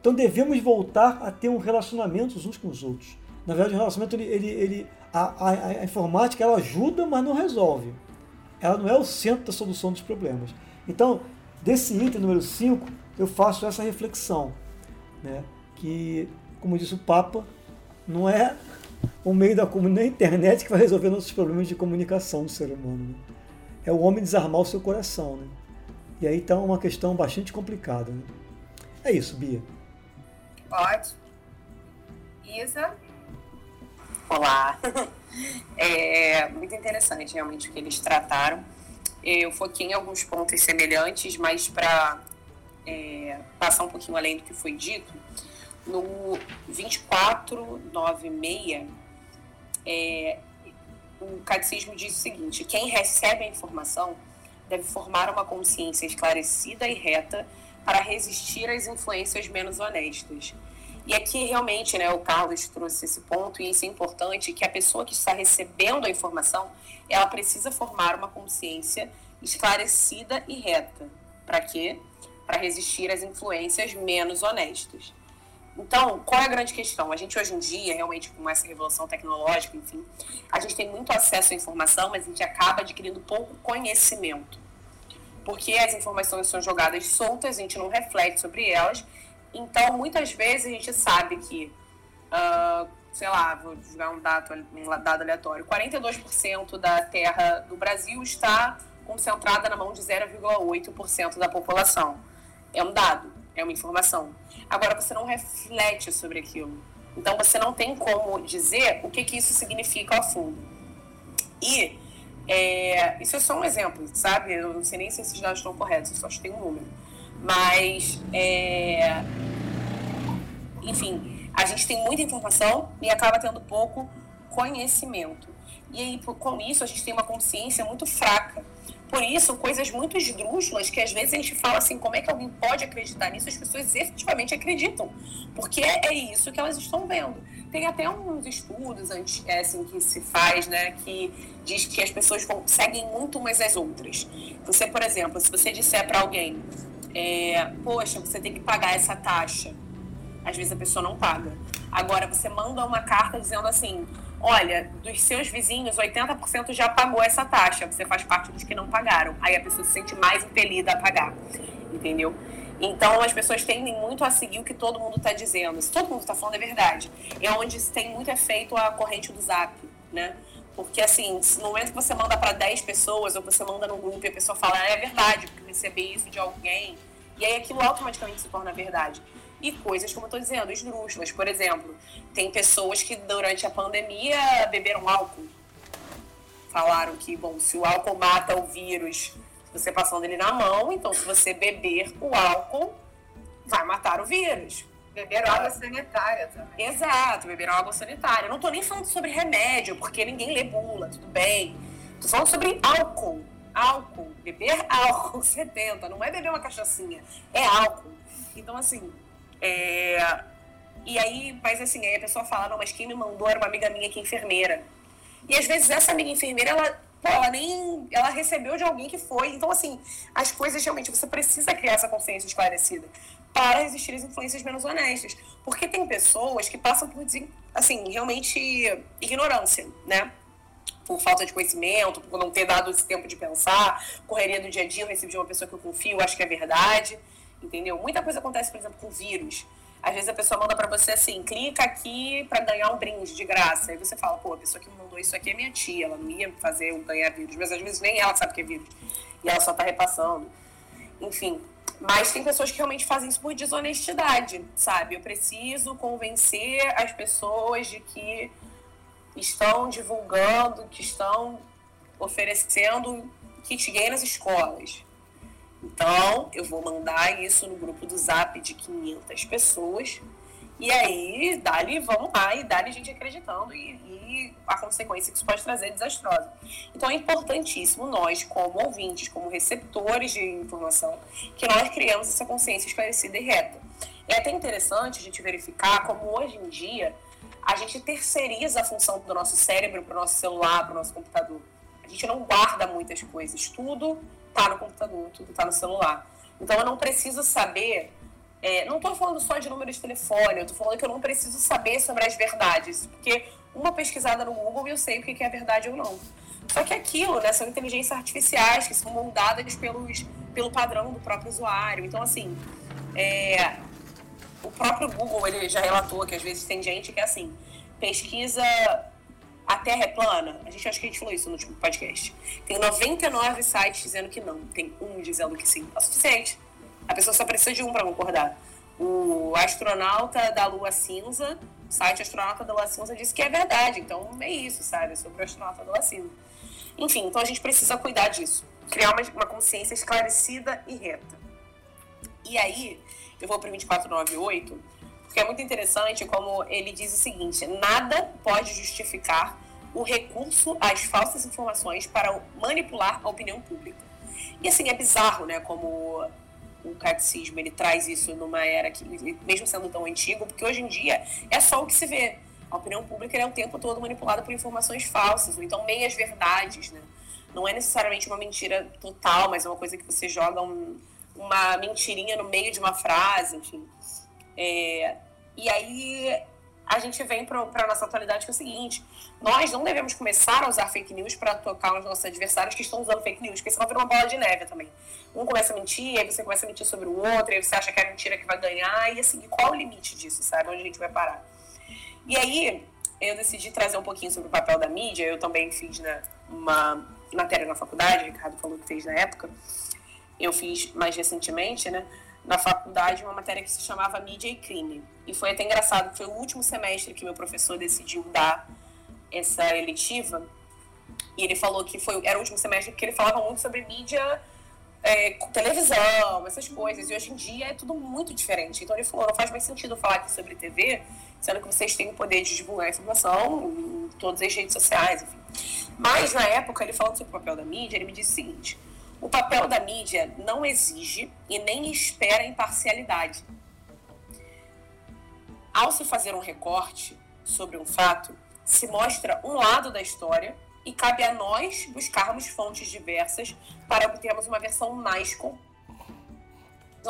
Então devemos voltar a ter um relacionamento uns com os outros. Na verdade, o relacionamento, ele, ele, ele- a, a, a informática, ela ajuda, mas não resolve. Ela não é o centro da solução dos problemas. Então, desse item número 5, eu faço essa reflexão. Né? Que, como disse o Papa, não é o meio da comu- nem a internet que vai resolver nossos problemas de comunicação do ser humano. né? É o homem desarmar o seu coração. Né? E aí está uma questão bastante complicada. Né? É isso, Bia. Pode. Isa, Olá. (laughs) É muito interessante realmente o que eles trataram. Eu foquei em alguns pontos semelhantes, mas para passar um pouquinho além do que foi dito, no 2496, é, o catecismo diz o seguinte: quem recebe a informação deve formar uma consciência esclarecida e reta para resistir às influências menos honestas. E aqui realmente, né, o Carlos trouxe esse ponto e isso é importante que a pessoa que está recebendo a informação, ela precisa formar uma consciência esclarecida e reta. Para quê? Para resistir às influências menos honestas. Então, qual é a grande questão? A gente hoje em dia, realmente com essa revolução tecnológica, enfim, a gente tem muito acesso à informação, mas a gente acaba adquirindo pouco conhecimento. Porque as informações são jogadas soltas, a gente não reflete sobre elas. Então, muitas vezes a gente sabe que, ah, sei lá, vou jogar um dado, um dado aleatório: 42% da terra do Brasil está concentrada na mão de 0,8% da população. É um dado, é uma informação. Agora, você não reflete sobre aquilo. Então, você não tem como dizer o que, que isso significa ao fundo. E é, isso é só um exemplo, sabe? Eu não sei nem se esses dados estão corretos, eu só acho que tem um número. Mas, é, enfim, a gente tem muita informação e acaba tendo pouco conhecimento. E aí, com isso, a gente tem uma consciência muito fraca. Por isso, coisas muito esdrúxulas que às vezes a gente fala assim: como é que alguém pode acreditar nisso? As pessoas efetivamente acreditam, porque é, isso que elas estão vendo. Tem até uns estudos é, assim, que se faz, né, que diz que as pessoas vão, seguem muito umas às outras. Você, por exemplo, se você disser para alguém, é, poxa, você tem que pagar essa taxa, às vezes a pessoa não paga. Agora, você manda uma carta dizendo assim: olha, dos seus vizinhos, 80% já pagou essa taxa, você faz parte dos que não pagaram. Aí a pessoa se sente mais impelida a pagar, entendeu? Então, as pessoas tendem muito a seguir o que todo mundo está dizendo. Se todo mundo está falando, é verdade. É onde tem muito efeito a corrente do zap, né? Porque, assim, no momento que você manda para 10 pessoas, ou você manda num grupo e a pessoa fala, ah, é verdade, porque recebi isso de alguém, e aí aquilo automaticamente se torna verdade. E coisas, como eu estou dizendo, esdrúxulas. Por exemplo, tem pessoas que durante a pandemia beberam álcool. Falaram que, bom, se o álcool mata o vírus, você passando ele na mão, então se você beber o álcool, vai matar o vírus. beberam água sanitária também. Exato, beberam água sanitária. Eu não tô nem falando sobre remédio, porque ninguém lê bula, tudo bem. Tô falando sobre álcool. Álcool. Beber (laughs) álcool 70. Não é beber uma cachaçinha, é álcool. Então, assim, é... E aí, mas assim, aí a pessoa fala, não, mas quem me mandou era uma amiga minha que é enfermeira. E às vezes essa amiga enfermeira, ela, pô, ela nem. Ela recebeu de alguém que foi. Então, assim, as coisas realmente, você precisa criar essa consciência esclarecida para resistir às influências menos honestas. Porque tem pessoas que passam por, assim, realmente ignorância, né? Por falta de conhecimento, por não ter dado esse tempo de pensar, correria do dia a dia, eu recebi de uma pessoa que eu confio, acho que é verdade, entendeu? Muita coisa acontece, por exemplo, com vírus. Às vezes a pessoa manda para você assim, clica aqui para ganhar um brinde de graça. Aí você fala, pô, a pessoa que me mandou isso aqui é minha tia, ela não ia fazer eu ganhar vírus. Mas às vezes nem ela sabe que é vírus. E ela só tá repassando. Enfim. Mas tem pessoas que realmente fazem isso por desonestidade, sabe? Eu preciso convencer as pessoas de que estão divulgando, que estão oferecendo kit gay nas escolas. Então, eu vou mandar isso no grupo do Zap de 500 pessoas. E aí, dali, vamos lá, e dali gente acreditando, e, e, a consequência que isso pode trazer é desastrosa. Então, é importantíssimo nós, como ouvintes, como receptores de informação, que nós criamos essa consciência esclarecida e reta. É até interessante a gente verificar como hoje em dia a gente terceiriza a função do nosso cérebro para o nosso celular, para o nosso computador. A gente não guarda muitas coisas, tudo está no computador, tudo está no celular. Então eu não preciso saber, é, não estou falando só de número de telefone, eu estou falando que eu não preciso saber sobre as verdades, porque uma pesquisada no Google eu sei o que é verdade ou não. Só que aquilo, né, são inteligências artificiais que são moldadas pelos, pelo padrão do próprio usuário. Então, assim, é, o próprio Google ele já relatou que às vezes tem gente que é assim, pesquisa a Terra é plana? A gente acho que a gente falou isso no último podcast. Tem 99 sites dizendo que não, tem um dizendo que sim. É o suficiente. A pessoa só precisa de um para concordar. O astronauta da Lua Cinza, o site astronauta da Lua Cinza disse que é verdade. Então é isso, sabe? É sobre o astronauta da Lua Cinza. Enfim, então a gente precisa cuidar disso. Criar uma, uma consciência esclarecida e reta. E aí, eu vou para 2498, porque é muito interessante como ele diz o seguinte: nada pode justificar o recurso às falsas informações para manipular a opinião pública. E assim, é bizarro, né, como o catecismo ele traz isso numa era que, mesmo sendo tão antigo, porque hoje em dia é só o que se vê. A opinião pública é o tempo todo manipulada por informações falsas, ou então meias verdades, né? Não é necessariamente uma mentira total, mas é uma coisa que você joga um, uma mentirinha no meio de uma frase, enfim. É, e aí a gente vem para a nossa atualidade que é o seguinte: nós não devemos começar a usar fake news para tocar os nossos adversários que estão usando fake news, porque senão vira uma bola de neve também. Um começa a mentir, aí você começa a mentir sobre o outro, aí você acha que é a mentira que vai ganhar, e assim, qual o limite disso, sabe? Onde a gente vai parar? E aí eu decidi trazer um pouquinho sobre o papel da mídia, eu também fiz né, uma matéria na faculdade, o Ricardo falou que fez na época eu fiz mais recentemente, né, na faculdade, uma matéria que se chamava Mídia e Crime. E foi até engraçado, foi o último semestre que meu professor decidiu dar essa eletiva. E ele falou que foi, era o último semestre porque ele falava muito sobre mídia, é, televisão, essas coisas. E hoje em dia é tudo muito diferente. Então ele falou: não faz mais sentido falar aqui sobre TV, sendo que vocês têm o poder de divulgar informação em todas as redes sociais, enfim. Mas na época, ele falando sobre o papel da mídia, ele me disse o seguinte o papel da mídia não exige e nem espera imparcialidade. Ao se fazer um recorte sobre um fato, se mostra um lado da história e cabe a nós buscarmos fontes diversas para obtermos uma versão mais completa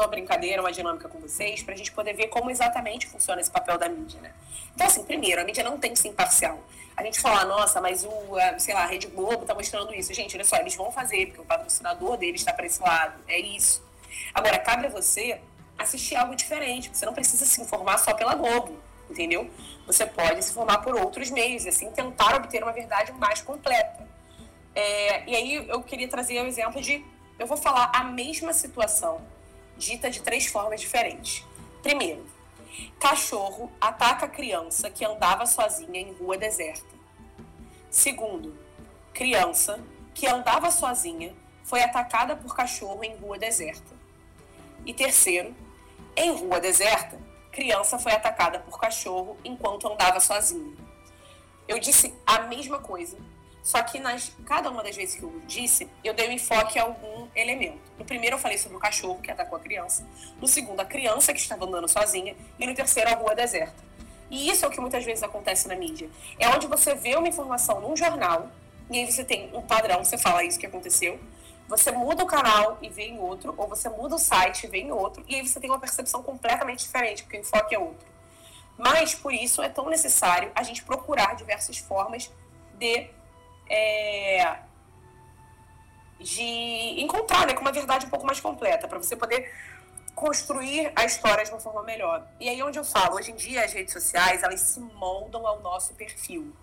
uma brincadeira, uma dinâmica com vocês, para a gente poder ver como exatamente funciona esse papel da mídia, né? Então, assim, primeiro, a mídia não tem que ser imparcial. A gente fala, nossa, mas o, sei lá, a Rede Globo está mostrando isso. Gente, olha só, eles vão fazer, porque o patrocinador deles está para esse lado. É isso. Agora, cabe a você assistir algo diferente. Você não precisa se informar só pela Globo, entendeu? Você pode se informar por outros meios assim, tentar obter uma verdade mais completa. É, e aí eu queria trazer o exemplo de, eu vou falar a mesma situação dita de três formas diferentes. Primeiro, cachorro ataca criança que andava sozinha em rua deserta. Segundo, criança que andava sozinha foi atacada por cachorro em rua deserta. E terceiro, em rua deserta, criança foi atacada por cachorro enquanto andava sozinha. Eu disse a mesma coisa só que nas cada uma das vezes que eu disse, eu dei um enfoque a algum elemento. No primeiro eu falei sobre o cachorro que atacou a criança, no segundo a criança que estava andando sozinha e no terceiro a rua deserta. E isso é o que muitas vezes acontece na mídia. É onde você vê uma informação num jornal e aí você tem um padrão, você fala isso que aconteceu, você muda o canal e vê em outro, ou você muda o site e vê em outro, e aí você tem uma percepção completamente diferente, porque o enfoque é outro. Mas por isso é tão necessário a gente procurar diversas formas de é, de encontrar né, com uma verdade um pouco mais completa, para você poder construir a história de uma forma melhor. E aí onde eu falo, hoje em dia as redes sociais, elas se moldam ao nosso perfil.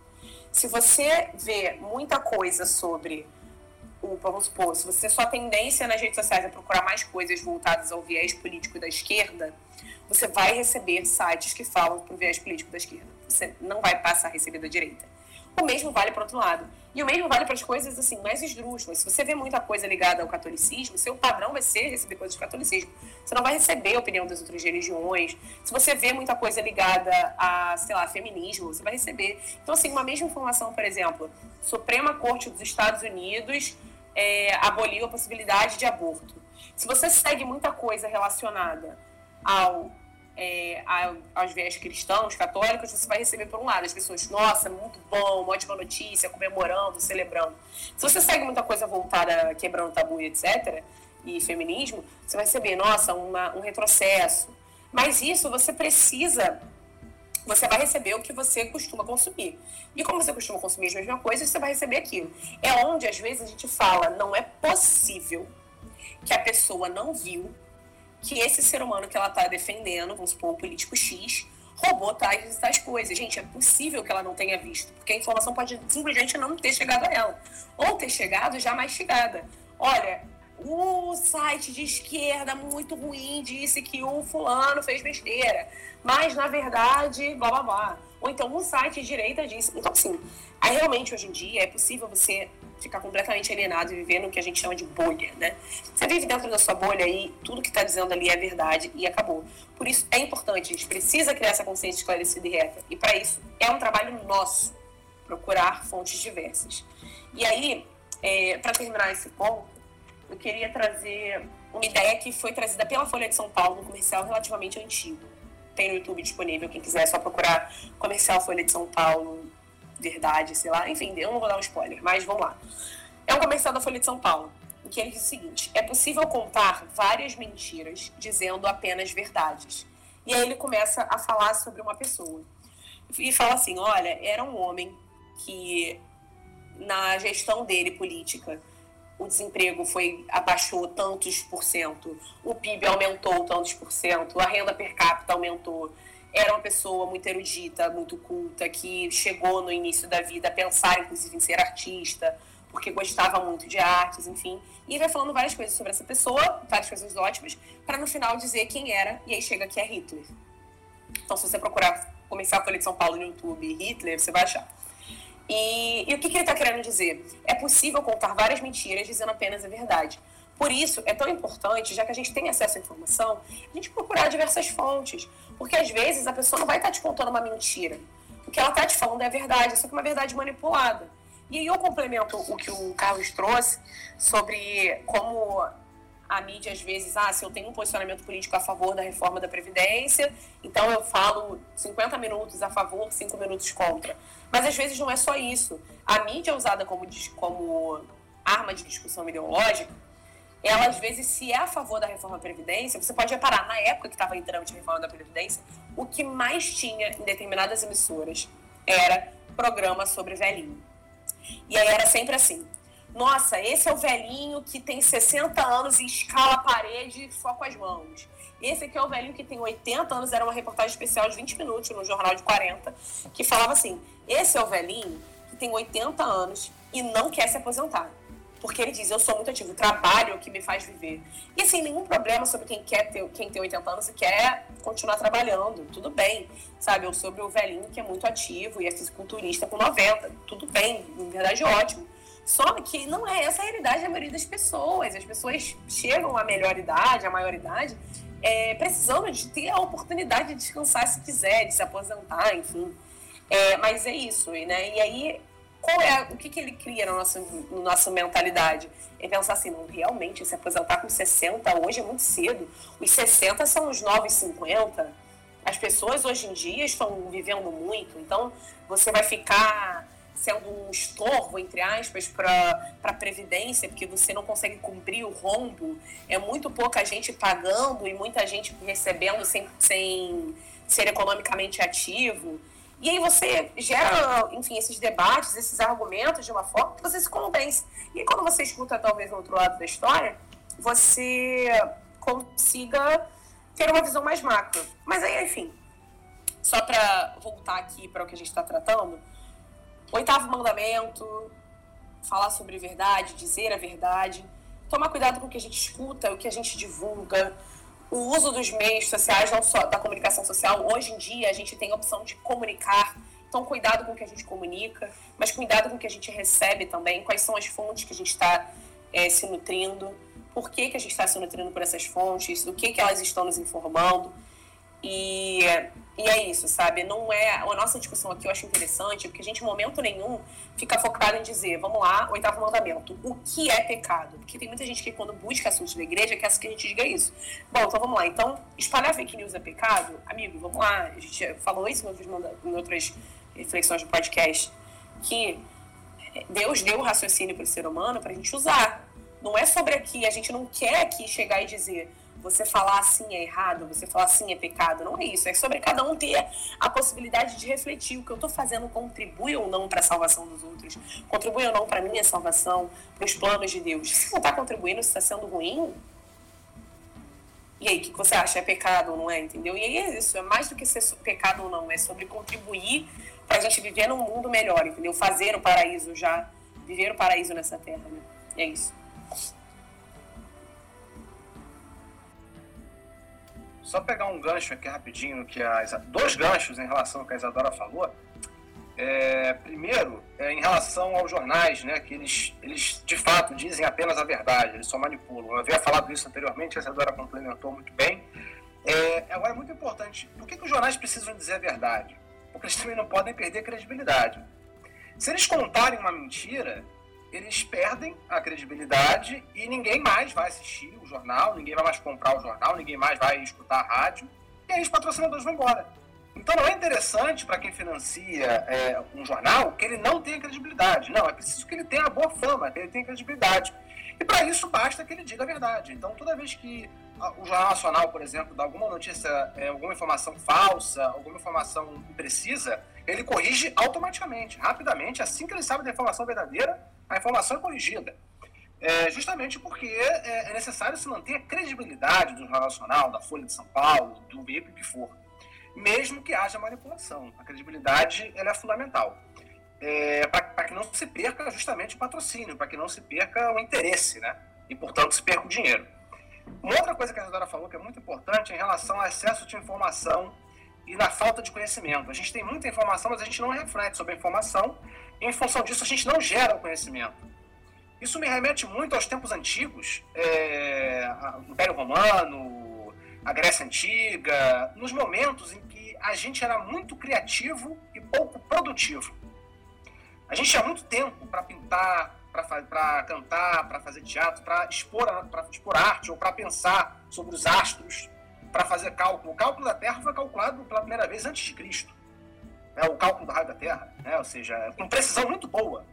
Se você vê muita coisa sobre o, vamos supor, se você sua tendência nas redes sociais é procurar mais coisas voltadas ao viés político da esquerda, você vai receber sites que falam para o viés político da esquerda. Você não vai passar a receber da direita. O mesmo vale para outro lado. E o mesmo vale para as coisas assim mais esdrúxulas. Se você vê muita coisa ligada ao catolicismo, seu padrão vai ser receber coisas do catolicismo. Você não vai receber a opinião das outras religiões. Se você vê muita coisa ligada a, sei lá, feminismo, você vai receber. Então, assim, uma mesma informação, por exemplo, Suprema Corte dos Estados Unidos é, aboliu a possibilidade de aborto. Se você segue muita coisa relacionada ao é, aos viés cristãos, católicos, você vai receber por um lado as pessoas, nossa, muito bom, uma ótima notícia, comemorando, celebrando. Se você segue muita coisa voltada quebrando tabu, etc., e feminismo, você vai receber, nossa, uma, um retrocesso. Mas isso você precisa, você vai receber o que você costuma consumir. E como você costuma consumir as mesmas coisas, você vai receber aquilo. É onde, às vezes, a gente fala, não é possível que a pessoa não viu que esse ser humano que ela está defendendo, vamos supor, o político X, roubou tais e tais coisas. Gente, é possível que ela não tenha visto, porque a informação pode simplesmente não ter chegado a ela. Ou ter chegado já mais chegada. Olha, o site de esquerda muito ruim disse que o fulano fez besteira, mas na verdade, blá blá blá. Ou então um site de direita disse. Então, assim, aí realmente hoje em dia é possível você ficar completamente alienado e viver no que a gente chama de bolha, né? Você vive dentro da sua bolha e tudo que está dizendo ali é verdade e acabou. Por isso é importante, a gente precisa criar essa consciência esclarecida e reta. E para isso é um trabalho nosso procurar fontes diversas. E aí, é, para terminar esse ponto, eu queria trazer uma ideia que foi trazida pela Folha de São Paulo, um comercial relativamente antigo. Tem no YouTube disponível, quem quiser é só procurar comercial Folha de São Paulo verdade, sei lá. Enfim, eu não vou dar um spoiler, mas vamos lá. É um comercial da Folha de São Paulo, em que ele diz o seguinte: é possível contar várias mentiras dizendo apenas verdades. E aí ele começa a falar sobre uma pessoa. E fala assim: olha, era um homem que, na gestão dele política, o desemprego foi abaixou tantos por cento, o PIB aumentou tantos por cento, a renda per capita aumentou era uma pessoa muito erudita, muito culta, que chegou no início da vida a pensar, inclusive, em ser artista, porque gostava muito de artes, enfim. E vai falando várias coisas sobre essa pessoa, várias coisas ótimas, para no final dizer quem era, e aí chega que é Hitler. Então, se você procurar começar a Folha de São Paulo no YouTube Hitler, você vai achar. E, e o que, que ele está querendo dizer? É possível contar várias mentiras dizendo apenas a verdade. Por isso, é tão importante, já que a gente tem acesso à informação, a gente procurar diversas fontes. Porque às vezes a pessoa não vai estar te contando uma mentira. O que ela está te falando é verdade, só que uma verdade manipulada. E aí eu complemento o que o Carlos trouxe sobre como a mídia às vezes, ah, se eu tenho um posicionamento político a favor da reforma da Previdência, então eu falo 50 minutos a favor, 5 minutos contra. Mas às vezes não é só isso. A mídia é usada como, como arma de discussão ideológica ela às vezes, se é a favor da reforma da Previdência, você pode reparar, na época que estava trâmite a reforma da Previdência, o que mais tinha em determinadas emissoras era programa sobre velhinho. E aí era sempre assim. Nossa, esse é o velhinho que tem 60 anos e escala a parede só com as mãos. Esse aqui é o velhinho que tem 80 anos, era uma reportagem especial de 20 minutos no Jornal de 40, que falava assim: esse é o velhinho que tem 80 anos e não quer se aposentar. Porque ele diz, eu sou muito ativo, trabalho que me faz viver. E assim, nenhum problema sobre quem quer ter, quem tem 80 anos e quer continuar trabalhando. Tudo bem, sabe? Ou sobre o velhinho que é muito ativo e é fisiculturista com 90. Tudo bem, na verdade, ótimo. Só que não é essa a realidade da maioria das pessoas. As pessoas chegam à melhor idade, à maioridade, é, precisando de ter a oportunidade de descansar se quiser, de se aposentar, enfim. É, mas é isso, né? E aí qual é, o que, que ele cria na nossa, na nossa mentalidade? É pensar assim, não, realmente, se aposentar com 60 hoje é muito cedo. Os 60 são os novos 50. As pessoas hoje em dia estão vivendo muito, então você vai ficar sendo um estorvo, entre aspas, para a Previdência, porque você não consegue cumprir o rombo. É muito pouca gente pagando e muita gente recebendo sem, sem ser economicamente ativo. E aí você gera, enfim, esses debates, esses argumentos de uma forma que você se convence. E aí, quando você escuta, talvez, o outro lado da história, você consiga ter uma visão mais macro. Mas aí, enfim, só para voltar aqui para o que a gente está tratando, oitavo mandamento, falar sobre verdade, dizer a verdade, tomar cuidado com o que a gente escuta, o que a gente divulga, o uso dos meios sociais, não só da comunicação social, hoje em dia a gente tem a opção de comunicar. Então, cuidado com o que a gente comunica, mas cuidado com o que a gente recebe também, quais são as fontes que a gente está é, se nutrindo, por que, que a gente está se nutrindo por essas fontes, do que, que elas estão nos informando. E, e é isso, sabe? Não é. A nossa discussão aqui eu acho interessante, porque a gente, em momento nenhum, fica focado em dizer, vamos lá, oitavo mandamento, o que é pecado? Porque tem muita gente que, quando busca assuntos da igreja, quer que a gente diga isso. Bom, então vamos lá. Então, espalhar fake news é pecado? Amigo, vamos lá. A gente falou isso em em outras reflexões do podcast, que Deus deu o raciocínio para o ser humano para a gente usar. Não é sobre aqui, a gente não quer aqui chegar e dizer você falar assim é errado, você falar assim é pecado. Não é isso. É sobre cada um ter a possibilidade de refletir o que eu estou fazendo contribui ou não para a salvação dos outros, contribui ou não para a minha salvação, para os planos de Deus. Se não está contribuindo, se está sendo ruim, e aí, o que você acha? É pecado ou não é? Entendeu? E aí é isso, é mais do que ser pecado ou não, é sobre contribuir para a gente viver num mundo melhor, entendeu? Fazer o paraíso já, viver o paraíso nessa terra, né? E é isso. Só pegar um gancho aqui rapidinho, que a, dois ganchos em relação ao que a Isadora falou. É, primeiro, é, em relação aos jornais, né, que eles, eles de fato dizem apenas a verdade, eles só manipulam. Eu havia falado isso anteriormente, a Isadora complementou muito bem. É, agora, é muito importante, por que, que os jornais precisam dizer a verdade? Porque eles também não podem perder credibilidade. Se eles contarem uma mentira, eles perdem a credibilidade e ninguém mais vai assistir o jornal, ninguém vai mais comprar o jornal, ninguém mais vai escutar a rádio, e aí os patrocinadores vão embora. Então não é interessante para quem financia é, um jornal que ele não tenha credibilidade. Não, é preciso que ele tenha boa fama, que ele tenha credibilidade. E para isso basta que ele diga a verdade. Então toda vez que o Jornal Nacional, por exemplo, dá alguma notícia, é, alguma informação falsa, alguma informação imprecisa, ele corrige automaticamente, rapidamente, assim que ele sabe da informação verdadeira, a informação é corrigida. É, justamente porque é, é, necessário se manter a credibilidade do Jornal Nacional, da Folha de São Paulo, do veículo que for, mesmo que haja manipulação. A credibilidade ela é fundamental. É, para que não se perca justamente o patrocínio, para que não se perca o interesse, né? E, portanto, se perca o dinheiro. Uma outra coisa que a Isadora falou que é muito importante é em relação ao excesso de informação e na falta de conhecimento. A gente tem muita informação, mas a gente não reflete sobre a informação e, em função disso, a gente não gera o conhecimento. Isso me remete muito aos tempos antigos, é, o Império Romano, a Grécia Antiga, nos momentos em que a gente era muito criativo e pouco produtivo. A gente tinha muito tempo para pintar, para cantar, para fazer teatro, para expor, expor arte ou para pensar sobre os astros, para fazer cálculo. O cálculo da Terra foi calculado pela primeira vez antes de Cristo. É o cálculo do raio da Terra, né? ou seja, com precisão muito boa.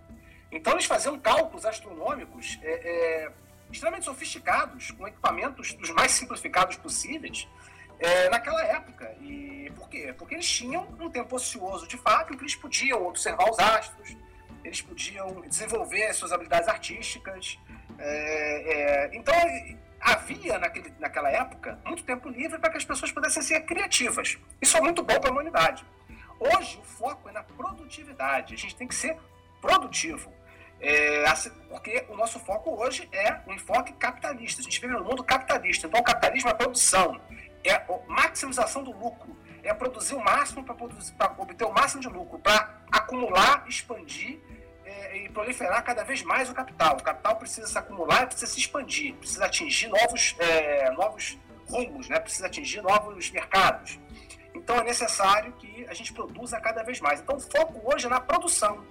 Então eles faziam cálculos astronômicos é, é, extremamente sofisticados, com equipamentos dos mais simplificados possíveis, é, naquela época. E por quê? Porque eles tinham um tempo ocioso de fato, em que eles podiam observar os astros, eles podiam desenvolver suas habilidades artísticas. É, é, então, havia naquele, naquela época muito tempo livre para que as pessoas pudessem ser criativas. Isso é muito bom para a humanidade. Hoje, o foco é na produtividade. A gente tem que ser produtivo. É, porque o nosso foco hoje é um enfoque capitalista. A gente vive num mundo capitalista. Então, o capitalismo é produção, é a maximização do lucro, é produzir o máximo para obter o máximo de lucro, para acumular, expandir e proliferar cada vez mais o capital. O capital precisa se acumular, precisa se expandir, precisa atingir novos, é, novos rumos, né? precisa atingir novos mercados. Então é necessário que a gente produza cada vez mais. Então o foco hoje é na produção.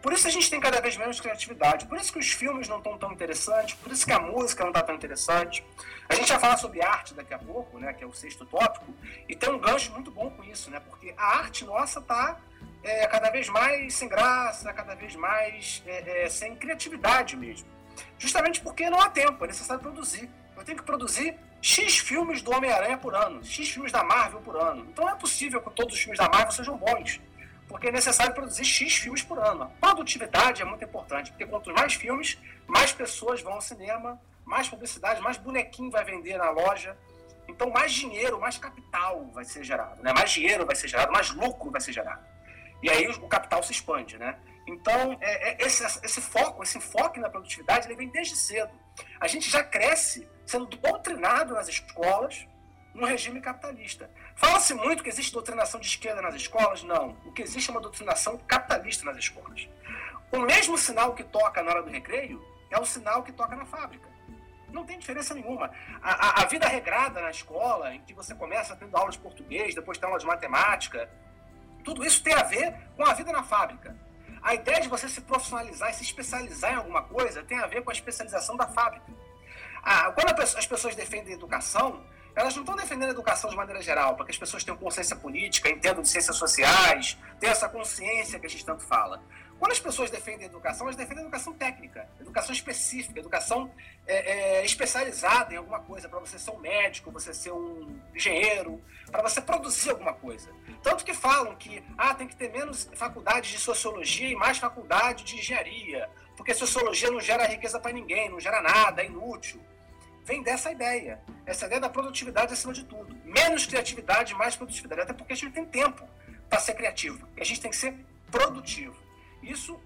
Por isso a gente tem cada vez menos criatividade. Por isso que os filmes não estão tão interessantes. Por isso que a música não está tão interessante. A gente vai falar sobre arte daqui a pouco, né? Que é o sexto tópico. E tem um gancho muito bom com isso, né? Porque a arte nossa está é, cada vez mais sem graça, cada vez mais é, é, sem criatividade mesmo. Justamente porque não há tempo, é necessário produzir. Eu tenho que produzir X filmes do Homem-Aranha por ano, X filmes da Marvel por ano. Então não é possível que todos os filmes da Marvel sejam bons, porque é necessário produzir X filmes por ano. A produtividade é muito importante, porque quanto mais filmes, mais pessoas vão ao cinema, mais publicidade, mais bonequinho vai vender na loja. Então mais dinheiro, mais capital vai ser gerado, né? mais dinheiro vai ser gerado, mais lucro vai ser gerado. E aí o capital se expande, né? Então, é, é, esse, esse foco, esse enfoque na produtividade, ele vem desde cedo. A gente já cresce sendo doutrinado nas escolas no regime capitalista. Fala-se muito que existe doutrinação de esquerda nas escolas? Não. O que existe é uma doutrinação capitalista nas escolas. O mesmo sinal que toca na hora do recreio é o sinal que toca na fábrica. Não tem diferença nenhuma. A, a, a vida regrada na escola, em que você começa tendo aula de português, depois tem aula de matemática, tudo isso tem a ver com a vida na fábrica. A ideia de você se profissionalizar e se especializar em alguma coisa tem a ver com a especialização da fábrica. Ah, quando as pessoas defendem educação, elas não estão defendendo a educação de maneira geral, para que as pessoas tenham consciência política, entendam de ciências sociais, tenham essa consciência que a gente tanto fala. Quando as pessoas defendem educação, elas defendem educação técnica, educação específica, educação é, é, especializada em alguma coisa, para você ser um médico, você ser um engenheiro, para você produzir alguma coisa. Tanto que falam que ah, tem que ter menos faculdade de sociologia e mais faculdade de engenharia, porque sociologia não gera riqueza para ninguém, não gera nada, é inútil. Vem dessa ideia, essa ideia da produtividade acima de tudo. Menos criatividade, mais produtividade, até porque a gente tem tempo para ser criativo, a gente tem que ser produtivo. Isso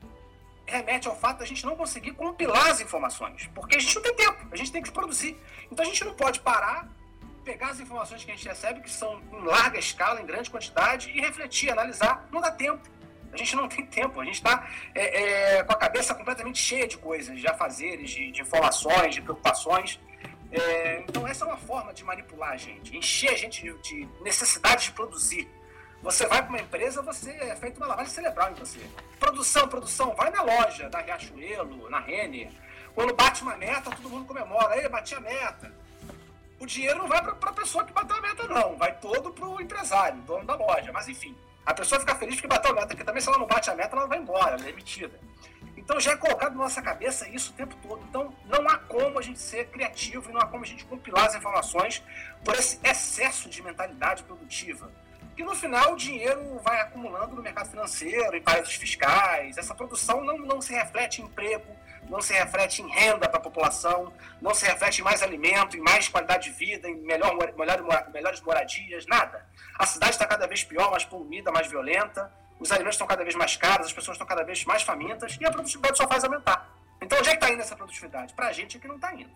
remete ao fato da gente não conseguir compilar as informações, porque a gente não tem tempo, a gente tem que produzir. Então a gente não pode parar, pegar as informações que a gente recebe, que são em larga escala, em grande quantidade, e refletir, analisar. Não dá tempo. A gente não (laughs) tem tempo, a gente está é, é, com a cabeça completamente cheia de coisas, de afazeres, de, de informações, de preocupações. É, então essa é uma forma de manipular a gente, encher a gente de, de necessidade de produzir. Você vai para uma empresa, você é feito uma lavagem cerebral em você. Produção, produção, vai na loja da Riachuelo, na Renner. Quando bate uma meta, todo mundo comemora. Aí, bati a meta. O dinheiro não vai para a pessoa que bateu a meta, não. Vai todo para o empresário, dono da loja. Mas enfim, a pessoa fica feliz porque bateu a meta, porque também se ela não bate a meta, ela vai embora, ela é demitida. Então já é colocado na nossa cabeça isso o tempo todo. Então não há como a gente ser criativo e não há como a gente compilar as informações por esse excesso de mentalidade produtiva que no final o dinheiro vai acumulando no mercado financeiro, em paraísos fiscais. Essa produção não, não se reflete em emprego, não se reflete em renda para a população, não se reflete em mais alimento, em mais qualidade de vida, em melhor, melhor, melhores moradias, nada. A cidade está cada vez pior, mais poluída, mais violenta, os alimentos estão cada vez mais caros, as pessoas estão cada vez mais famintas e a produtividade só faz aumentar. Então, onde é que está indo essa produtividade? Para a gente é que não está indo.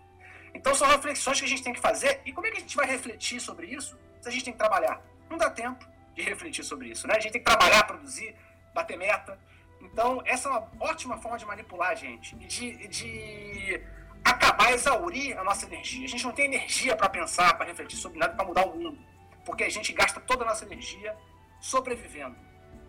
Então, são reflexões que a gente tem que fazer. E como é que a gente vai refletir sobre isso se a gente tem que trabalhar? Não dá tempo de refletir sobre isso. Né? A gente tem que trabalhar, produzir, bater meta. Então, essa é uma ótima forma de manipular a gente e de, de acabar, exaurir a nossa energia. A gente não tem energia para pensar, para refletir sobre nada, para mudar o mundo. Porque a gente gasta toda a nossa energia sobrevivendo,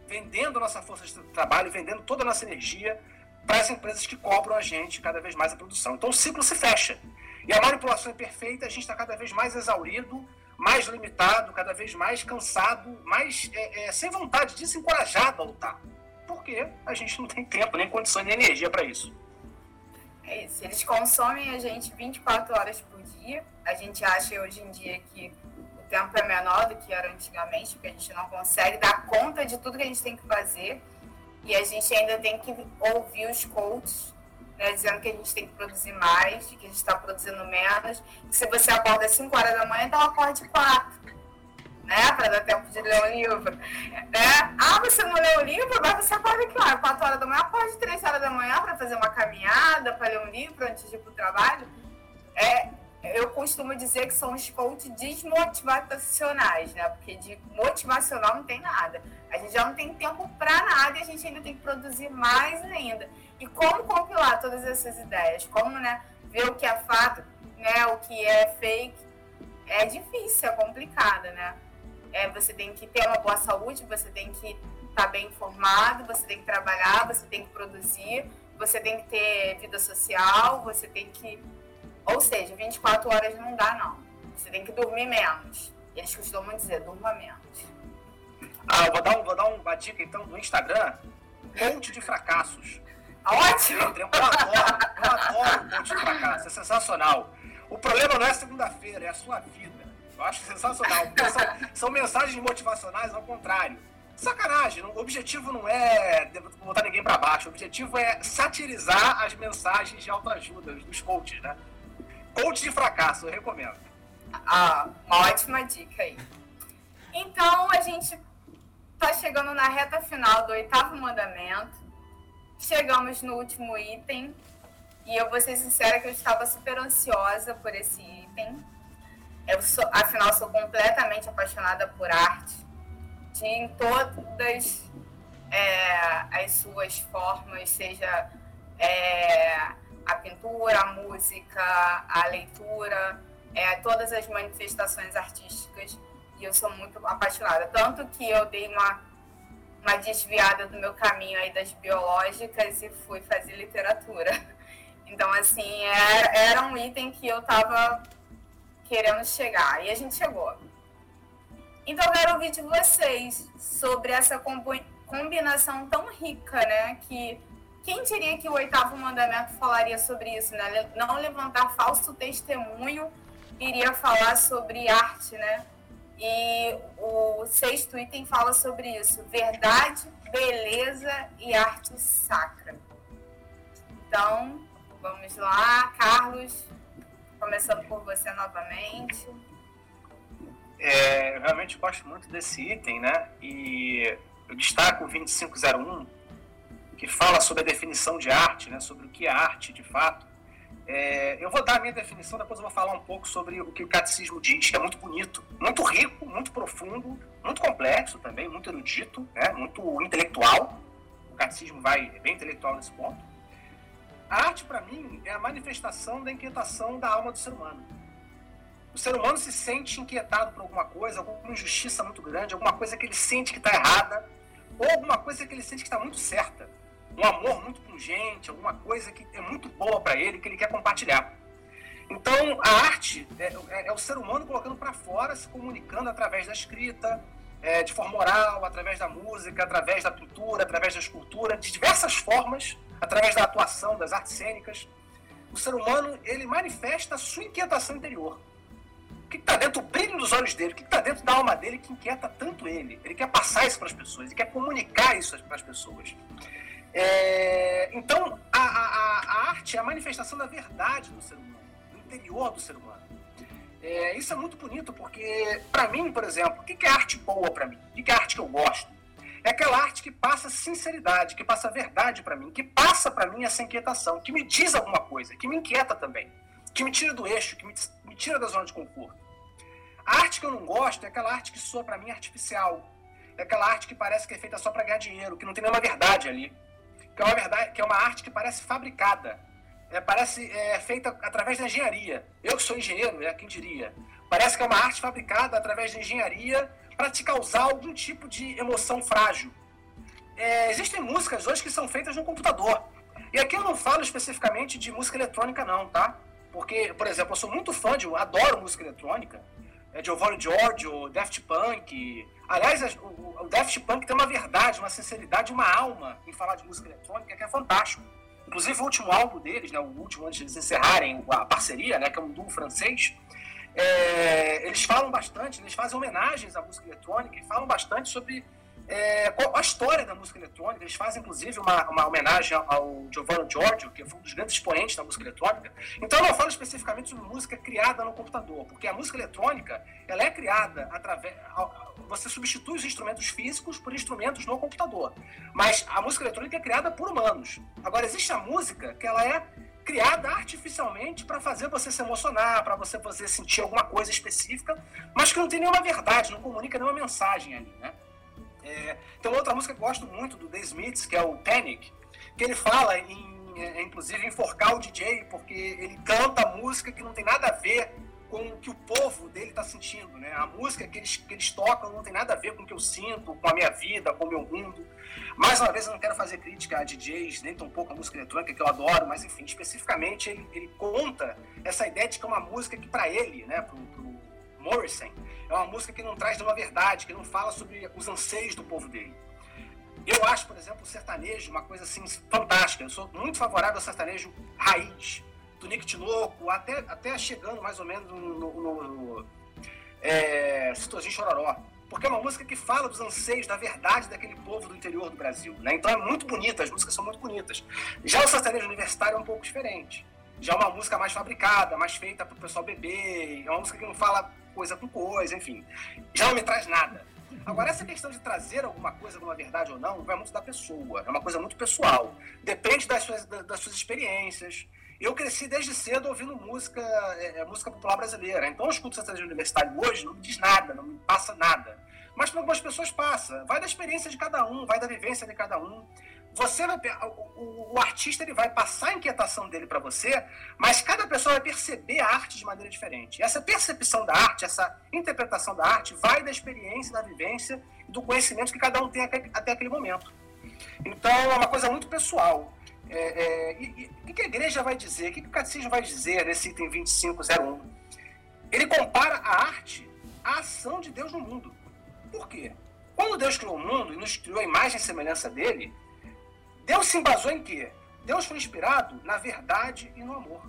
vendendo nossa força de trabalho, vendendo toda a nossa energia para as empresas que cobram a gente cada vez mais a produção. Então o ciclo se fecha. E a manipulação é perfeita, a gente está cada vez mais exaurido, mais limitado, cada vez mais cansado, mais é, é, sem vontade, desencorajado a lutar. Porque a gente não tem tempo, nem condições, nem energia para isso. É isso. Eles consomem a gente 24 horas por dia. A gente acha hoje em dia que o tempo é menor do que era antigamente, porque a gente não consegue dar conta de tudo que a gente tem que fazer. E a gente ainda tem que ouvir os coaches né, dizendo que a gente tem que produzir mais, que a gente está produzindo menos. Que se você acorda às 5 horas da manhã, então acorde 4. Né, para dar tempo de ler o livro. Né? Ah, você não leu o livro, mas você acorda que hora? 4 horas da manhã, acorde 3 horas da manhã para fazer uma caminhada, para ler um livro antes de ir para o trabalho. É, eu costumo dizer que são os coaches desmotivacionais, né? Porque de motivacional não tem nada. A gente já não tem tempo para nada e a gente ainda tem que produzir mais ainda. E como compilar todas essas ideias? Como né, ver o que é fato, né, o que é fake? É difícil, é complicado, né? É, você tem que ter uma boa saúde, você tem que estar tá bem informado, você tem que trabalhar, você tem que produzir, você tem que ter vida social, você tem que. Ou seja, 24 horas não dá, não. Você tem que dormir menos. Eles costumam dizer, durma menos. Ah, vou dar, um, vou dar uma dica então do Instagram. Monte de fracassos. Ótimo! Eu adoro, eu adoro o Ponte de Fracasso, é sensacional. O problema não é segunda-feira, é a sua vida. Eu acho sensacional. São, são, mensagens motivacionais ao contrário. Sacanagem, o objetivo não é botar ninguém para baixo, o objetivo é satirizar as mensagens de autoajuda dos coaches, né? Coach de fracasso, eu recomendo. Ah, uma ótima dica aí. Então, a gente tá chegando na reta final do oitavo mandamento Chegamos no último item e eu vou ser sincera que eu estava super ansiosa por esse item. Eu sou, afinal, sou completamente apaixonada por arte, de, em todas é, as suas formas, seja é, a pintura, a música, a leitura, é, todas as manifestações artísticas. E eu sou muito apaixonada. Tanto que eu dei uma, uma desviada do meu caminho aí das biológicas e fui fazer literatura. (laughs) Então, assim, era, era um item que eu estava querendo chegar. E a gente chegou. Então, eu quero ouvir de vocês sobre essa combinação tão rica, né? Que quem diria que o oitavo mandamento falaria sobre isso, né? Não levantar falso testemunho iria falar sobre arte, né? E o sexto item fala sobre isso: verdade, beleza e arte sacra. Então, vamos lá, Carlos, começando por você novamente. É, eu realmente gosto muito desse item, né? E eu destaco o 2501, que fala sobre a definição de arte, né? Sobre o que é arte de fato. É, eu vou dar a minha definição, depois eu vou falar um pouco sobre o que o catecismo diz, que é muito bonito, muito rico, muito profundo, muito complexo também, muito erudito, né, muito intelectual. O catecismo vai é bem intelectual nesse ponto. A arte, para mim, é a manifestação da inquietação da alma do ser humano. O ser humano se sente inquietado por alguma coisa, alguma injustiça muito grande, alguma coisa que ele sente que está errada, ou alguma coisa que ele sente que está muito certa um amor muito pungente, alguma coisa que é muito boa para ele, que ele quer compartilhar. Então, a arte é, é, é o ser humano colocando para fora, se comunicando através da escrita, é, de forma oral, através da música, através da pintura, através da escultura, de diversas formas, através da atuação, das artes cênicas. O ser humano, ele manifesta a sua inquietação interior. O que está dentro, o brilho dos olhos dele, o que está dentro da alma dele que inquieta tanto ele. Ele quer passar isso para as pessoas, ele quer comunicar isso para as pessoas. É, então, a, a, a, arte é a manifestação da verdade do ser humano, do interior do ser humano. É, isso é muito bonito, porque, para mim, por exemplo, o que é arte boa para mim? O que é arte que eu gosto? É aquela arte que passa sinceridade, que passa verdade para mim, que passa para mim essa inquietação, que me diz alguma coisa, que me inquieta também, que me tira do eixo, que me, me tira da zona de conforto. A arte que eu não gosto é aquela arte que soa para mim artificial, é aquela arte que parece que é feita só para ganhar dinheiro, que não tem nenhuma verdade ali que é uma verdade, que é uma arte que parece fabricada, é, parece é, feita através da engenharia. Eu que sou engenheiro, é quem diria. Parece que é uma arte fabricada através da engenharia para te causar algum tipo de emoção frágil. É, existem músicas hoje que são feitas no computador. E aqui eu não falo especificamente de música eletrônica, não, tá? Porque, por exemplo, eu sou muito fã de, eu adoro música eletrônica. É Giovanni Giorgio, Daft Punk, Aliás, o, o Daft Punk tem uma verdade, uma sinceridade, uma alma em falar de música eletrônica que é fantástico. Inclusive, o último álbum deles, né, o último antes de eles encerrarem a parceria, né, que é um duo francês, é, eles falam bastante, eles fazem homenagens à música eletrônica e falam bastante sobre é, a história da música eletrônica. Eles fazem, inclusive, uma, uma homenagem ao Giovanni Giorgio, que foi um dos grandes expoentes da música eletrônica. Então, eu não falo especificamente sobre música criada no computador, porque a música eletrônica ela é criada através. Você substitui os instrumentos físicos por instrumentos no computador. Mas a música eletrônica é criada por humanos. Agora, existe a música que ela é criada artificialmente para fazer você se emocionar, para você fazer sentir alguma coisa específica, mas que não tem nenhuma verdade, não comunica nenhuma mensagem ali, né? É, tem uma outra música que eu gosto muito do The Smiths, que é o Panic, que ele fala em, é, inclusive, enforcar o DJ, porque ele canta música que não tem nada a ver com o que o povo dele está sentindo, né? A música que eles, que eles tocam não tem nada a ver com o que eu sinto, com a minha vida, com o meu mundo. Mais uma vez, eu não quero fazer crítica a DJs, nem tão pouco a música eletrônica, que eu adoro, mas enfim, especificamente ele, ele conta essa ideia de que é uma música que para ele, né, pro Morrison, é uma música que não traz uma verdade, que não fala sobre os anseios do povo dele. Eu acho, por exemplo, o sertanejo uma coisa assim fantástica. Eu sou muito favorável ao sertanejo raiz, do Nick Tinoco, até, até chegando mais ou menos no, no, no, no é, Chororó. Porque é uma música que fala dos anseios, da verdade daquele povo do interior do Brasil. Né? Então é muito bonita, as músicas são muito bonitas. Já o sertanejo universitário é um pouco diferente. Já é uma música mais fabricada, mais feita para o pessoal beber. É uma música que não fala coisa com coisa, enfim. Já não me traz nada. Agora, essa questão de trazer alguma coisa, alguma verdade ou não, vai muito da pessoa. É uma coisa muito pessoal. Depende das suas, das suas experiências. Eu cresci desde cedo ouvindo música, é, é música popular brasileira. Então eu escuto sertanejo universitário hoje, não me diz nada, não me passa nada. Mas para algumas pessoas passa. Vai da experiência de cada um, vai da vivência de cada um. Você vai, o, o artista ele vai passar a inquietação dele para você, mas cada pessoa vai perceber a arte de maneira diferente. Essa percepção da arte, essa interpretação da arte, vai da experiência, da vivência, do conhecimento que cada um tem até, até aquele momento. Então é uma coisa muito pessoal. É, é, e, e, o que a igreja vai dizer? O que o catecismo vai dizer nesse item 2501? Ele compara a arte à ação de Deus no mundo. Por quê? Quando Deus criou o mundo e nos criou a imagem e semelhança dele, Deus se embasou em quê? Deus foi inspirado na verdade e no amor.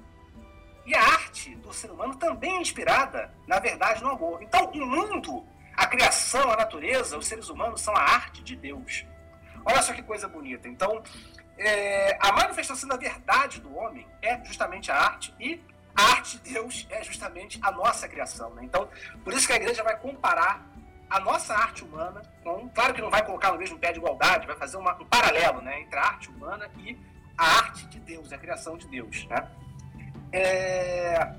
E a arte do ser humano também é inspirada na verdade e no amor. Então, o mundo, a criação, a natureza, os seres humanos são a arte de Deus. Olha só que coisa bonita. Então, é, a manifestação da verdade do homem é justamente a arte e a arte de Deus é justamente a nossa criação. Né? Então, por isso que a igreja vai comparar a nossa arte humana com, claro que não vai colocar no mesmo pé de igualdade, vai fazer uma, um paralelo né, entre a arte humana e a arte de Deus, a criação de Deus. Né? É,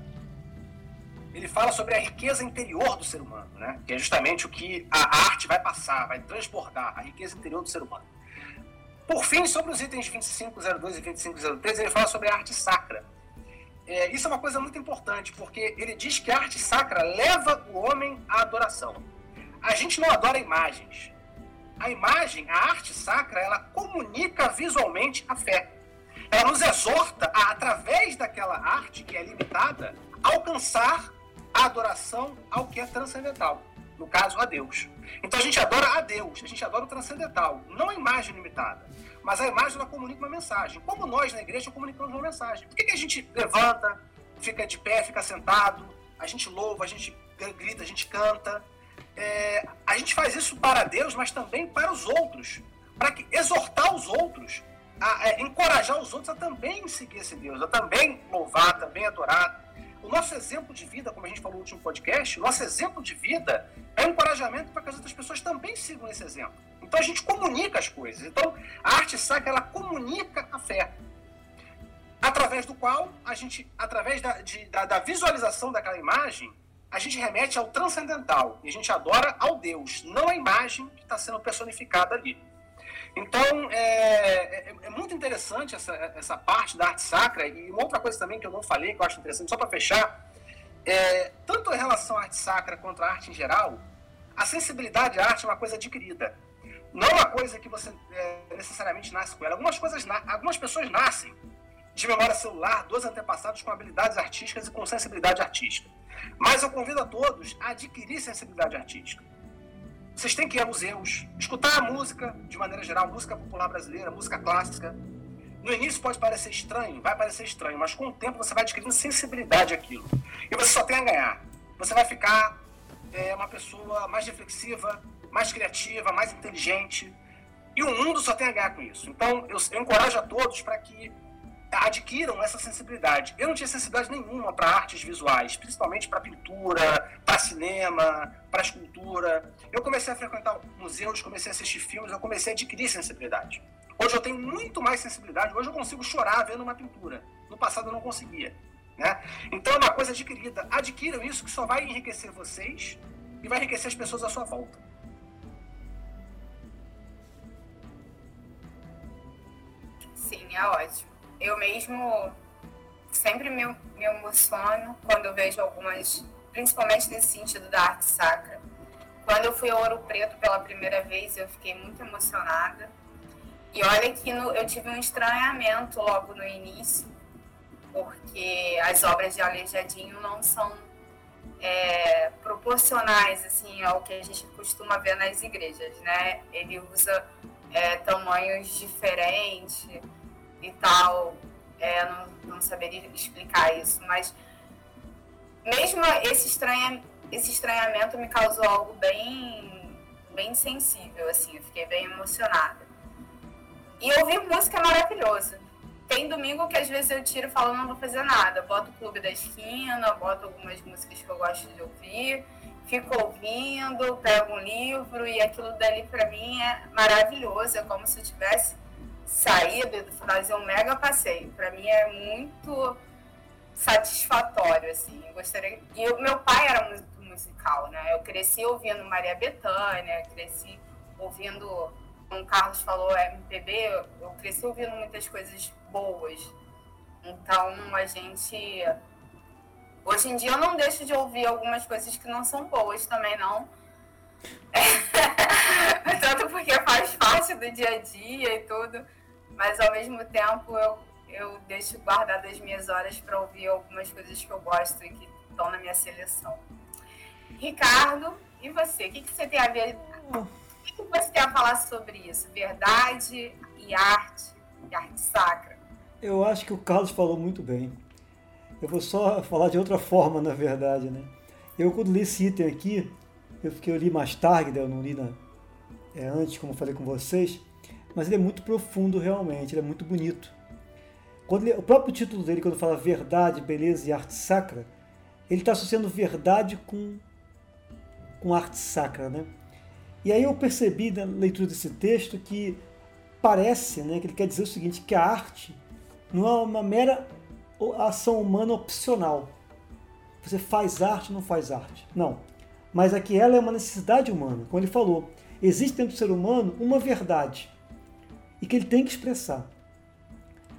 ele fala sobre a riqueza interior do ser humano, né? que é justamente o que a arte vai passar, vai transbordar, a riqueza interior do ser humano. Por fim, sobre os itens 2502 e 2503, ele fala sobre a arte sacra. É, isso é uma coisa muito importante, porque ele diz que a arte sacra leva o homem à adoração. A gente não adora imagens. A imagem, a arte sacra, ela comunica visualmente a fé. Ela nos exorta a, através daquela arte que é limitada, alcançar a adoração ao que é transcendental. No caso, a Deus. Então a gente adora a Deus, a gente adora o transcendental, não a imagem limitada. Mas a imagem ela comunica uma mensagem. Como nós na igreja comunicamos uma mensagem. Por que, que a gente levanta, fica de pé, fica sentado, a gente louva, a gente grita, a gente canta? É, a gente faz isso para Deus, mas também para os outros. Para que, exortar os outros, a, a, encorajar os outros a também seguir esse Deus, a também louvar, também adorar. O nosso exemplo de vida, como a gente falou no último podcast, nosso exemplo de vida é um encorajamento para que as outras pessoas também sigam esse exemplo. Então a gente comunica as coisas. Então a arte sacra ela comunica a fé, através do qual a gente, através da, de, da, da visualização daquela imagem, a gente remete ao transcendental e a gente adora ao Deus, não a imagem que está sendo personificada ali. Então, é, é, é, muito interessante essa, essa parte da arte sacra. E uma outra coisa também que eu não falei, que eu acho interessante, só para fechar, é, tanto em relação à arte sacra quanto à arte em geral, a sensibilidade à arte é uma coisa adquirida. Não é uma coisa que você é, necessariamente nasce com ela. Algumas, coisas, algumas pessoas nascem de memória celular, dos antepassados com habilidades artísticas e com sensibilidade artística. Mas eu convido a todos a adquirir sensibilidade artística. Vocês têm que ir a museus, escutar a música, de maneira geral, música popular brasileira, música clássica. No início pode parecer estranho, vai parecer estranho, mas com o tempo você vai adquirindo sensibilidade àquilo. E você só tem a ganhar. Você vai ficar é, uma pessoa mais reflexiva, mais criativa, mais inteligente. E o mundo só tem a ganhar com isso. Então, eu, eu encorajo a todos para que adquiram essa sensibilidade. Eu não tinha sensibilidade nenhuma para artes visuais, principalmente para pintura, para cinema, para escultura. Eu comecei a frequentar museus, comecei a assistir filmes, eu comecei a adquirir sensibilidade. Hoje eu tenho muito mais sensibilidade, hoje eu consigo chorar vendo uma pintura. No passado eu não conseguia. Né? Então é uma coisa adquirida. Adquiram isso que só vai enriquecer vocês e vai enriquecer as pessoas à sua volta. Sim, é ótimo eu mesmo sempre me, me emociono quando eu vejo algumas, principalmente nesse sentido da arte sacra. Quando eu fui ao Ouro Preto pela primeira vez, eu fiquei muito emocionada. E olha que no, eu tive um estranhamento logo no início, porque as obras de Aleijadinho não são é, proporcionais assim ao que a gente costuma ver nas igrejas, né? Ele usa é, tamanhos diferentes e tal. É, não, não saberia explicar isso, mas mesmo esse, estranha, esse estranhamento me causou algo bem, bem sensível, assim, eu fiquei bem emocionada. E ouvir música é maravilhoso. Tem domingo que às vezes eu tiro falo, não vou fazer nada. Boto o Clube da Esquina, boto algumas músicas que eu gosto de ouvir, fico ouvindo, pego um livro e aquilo dali para mim é maravilhoso. É como se eu tivesse saída e fazer um mega passeio. Para mim é muito satisfatório, assim. Gostaria. E o meu pai era muito musical, né? Eu cresci ouvindo Maria Bethânia, cresci ouvindo, como o Carlos falou, MPB, eu cresci ouvindo muitas coisas boas. Então a gente. Hoje em dia eu não deixo de ouvir algumas coisas que não são boas também, não. (laughs) Tanto porque faz parte do dia a dia e tudo, mas ao mesmo tempo eu, eu deixo guardadas as minhas horas para ouvir algumas coisas que eu gosto e que estão na minha seleção. Ricardo, e você? O que, que você tem a ver? O que, que você tem a falar sobre isso? Verdade e arte, e arte sacra? Eu acho que o Carlos falou muito bem. Eu vou só falar de outra forma, na verdade, né? Eu, quando li esse item aqui, eu, fiquei, eu li mais tarde, né? eu não li na, é, antes, como eu falei com vocês, mas ele é muito profundo realmente, ele é muito bonito. Quando ele, o próprio título dele, quando fala verdade, beleza e arte sacra, ele está associando verdade com, com arte sacra, né? E aí eu percebi na leitura desse texto que parece né, que ele quer dizer o seguinte, que a arte não é uma mera ação humana opcional. Você faz arte, não faz arte. Não. Mas aqui ela é uma necessidade humana. Como ele falou, existe dentro do ser humano uma verdade e que ele tem que expressar.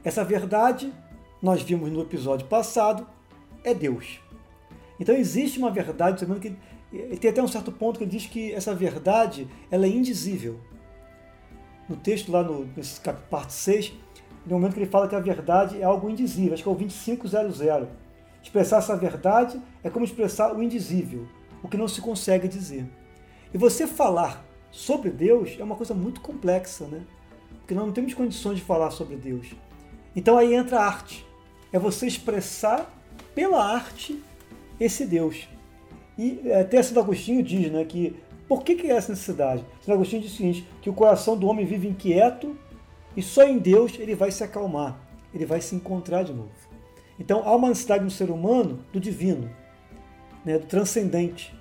Essa verdade, nós vimos no episódio passado, é Deus. Então existe uma verdade que tem até um certo ponto que ele diz que essa verdade ela é indizível. No texto lá no nesse parte 6, no momento que ele fala que a verdade é algo indizível, acho que é o 2500. Expressar essa verdade é como expressar o indizível, o que não se consegue dizer. E você falar sobre Deus é uma coisa muito complexa, né? Porque nós não temos condições de falar sobre Deus. Então aí entra a arte. É você expressar pela arte esse Deus. E é, até Santo Agostinho diz né, que por que, que é essa necessidade? Santo Agostinho diz o seguinte, que o coração do homem vive inquieto e só em Deus ele vai se acalmar, ele vai se encontrar de novo. Então há uma necessidade no ser humano do divino, né, do transcendente.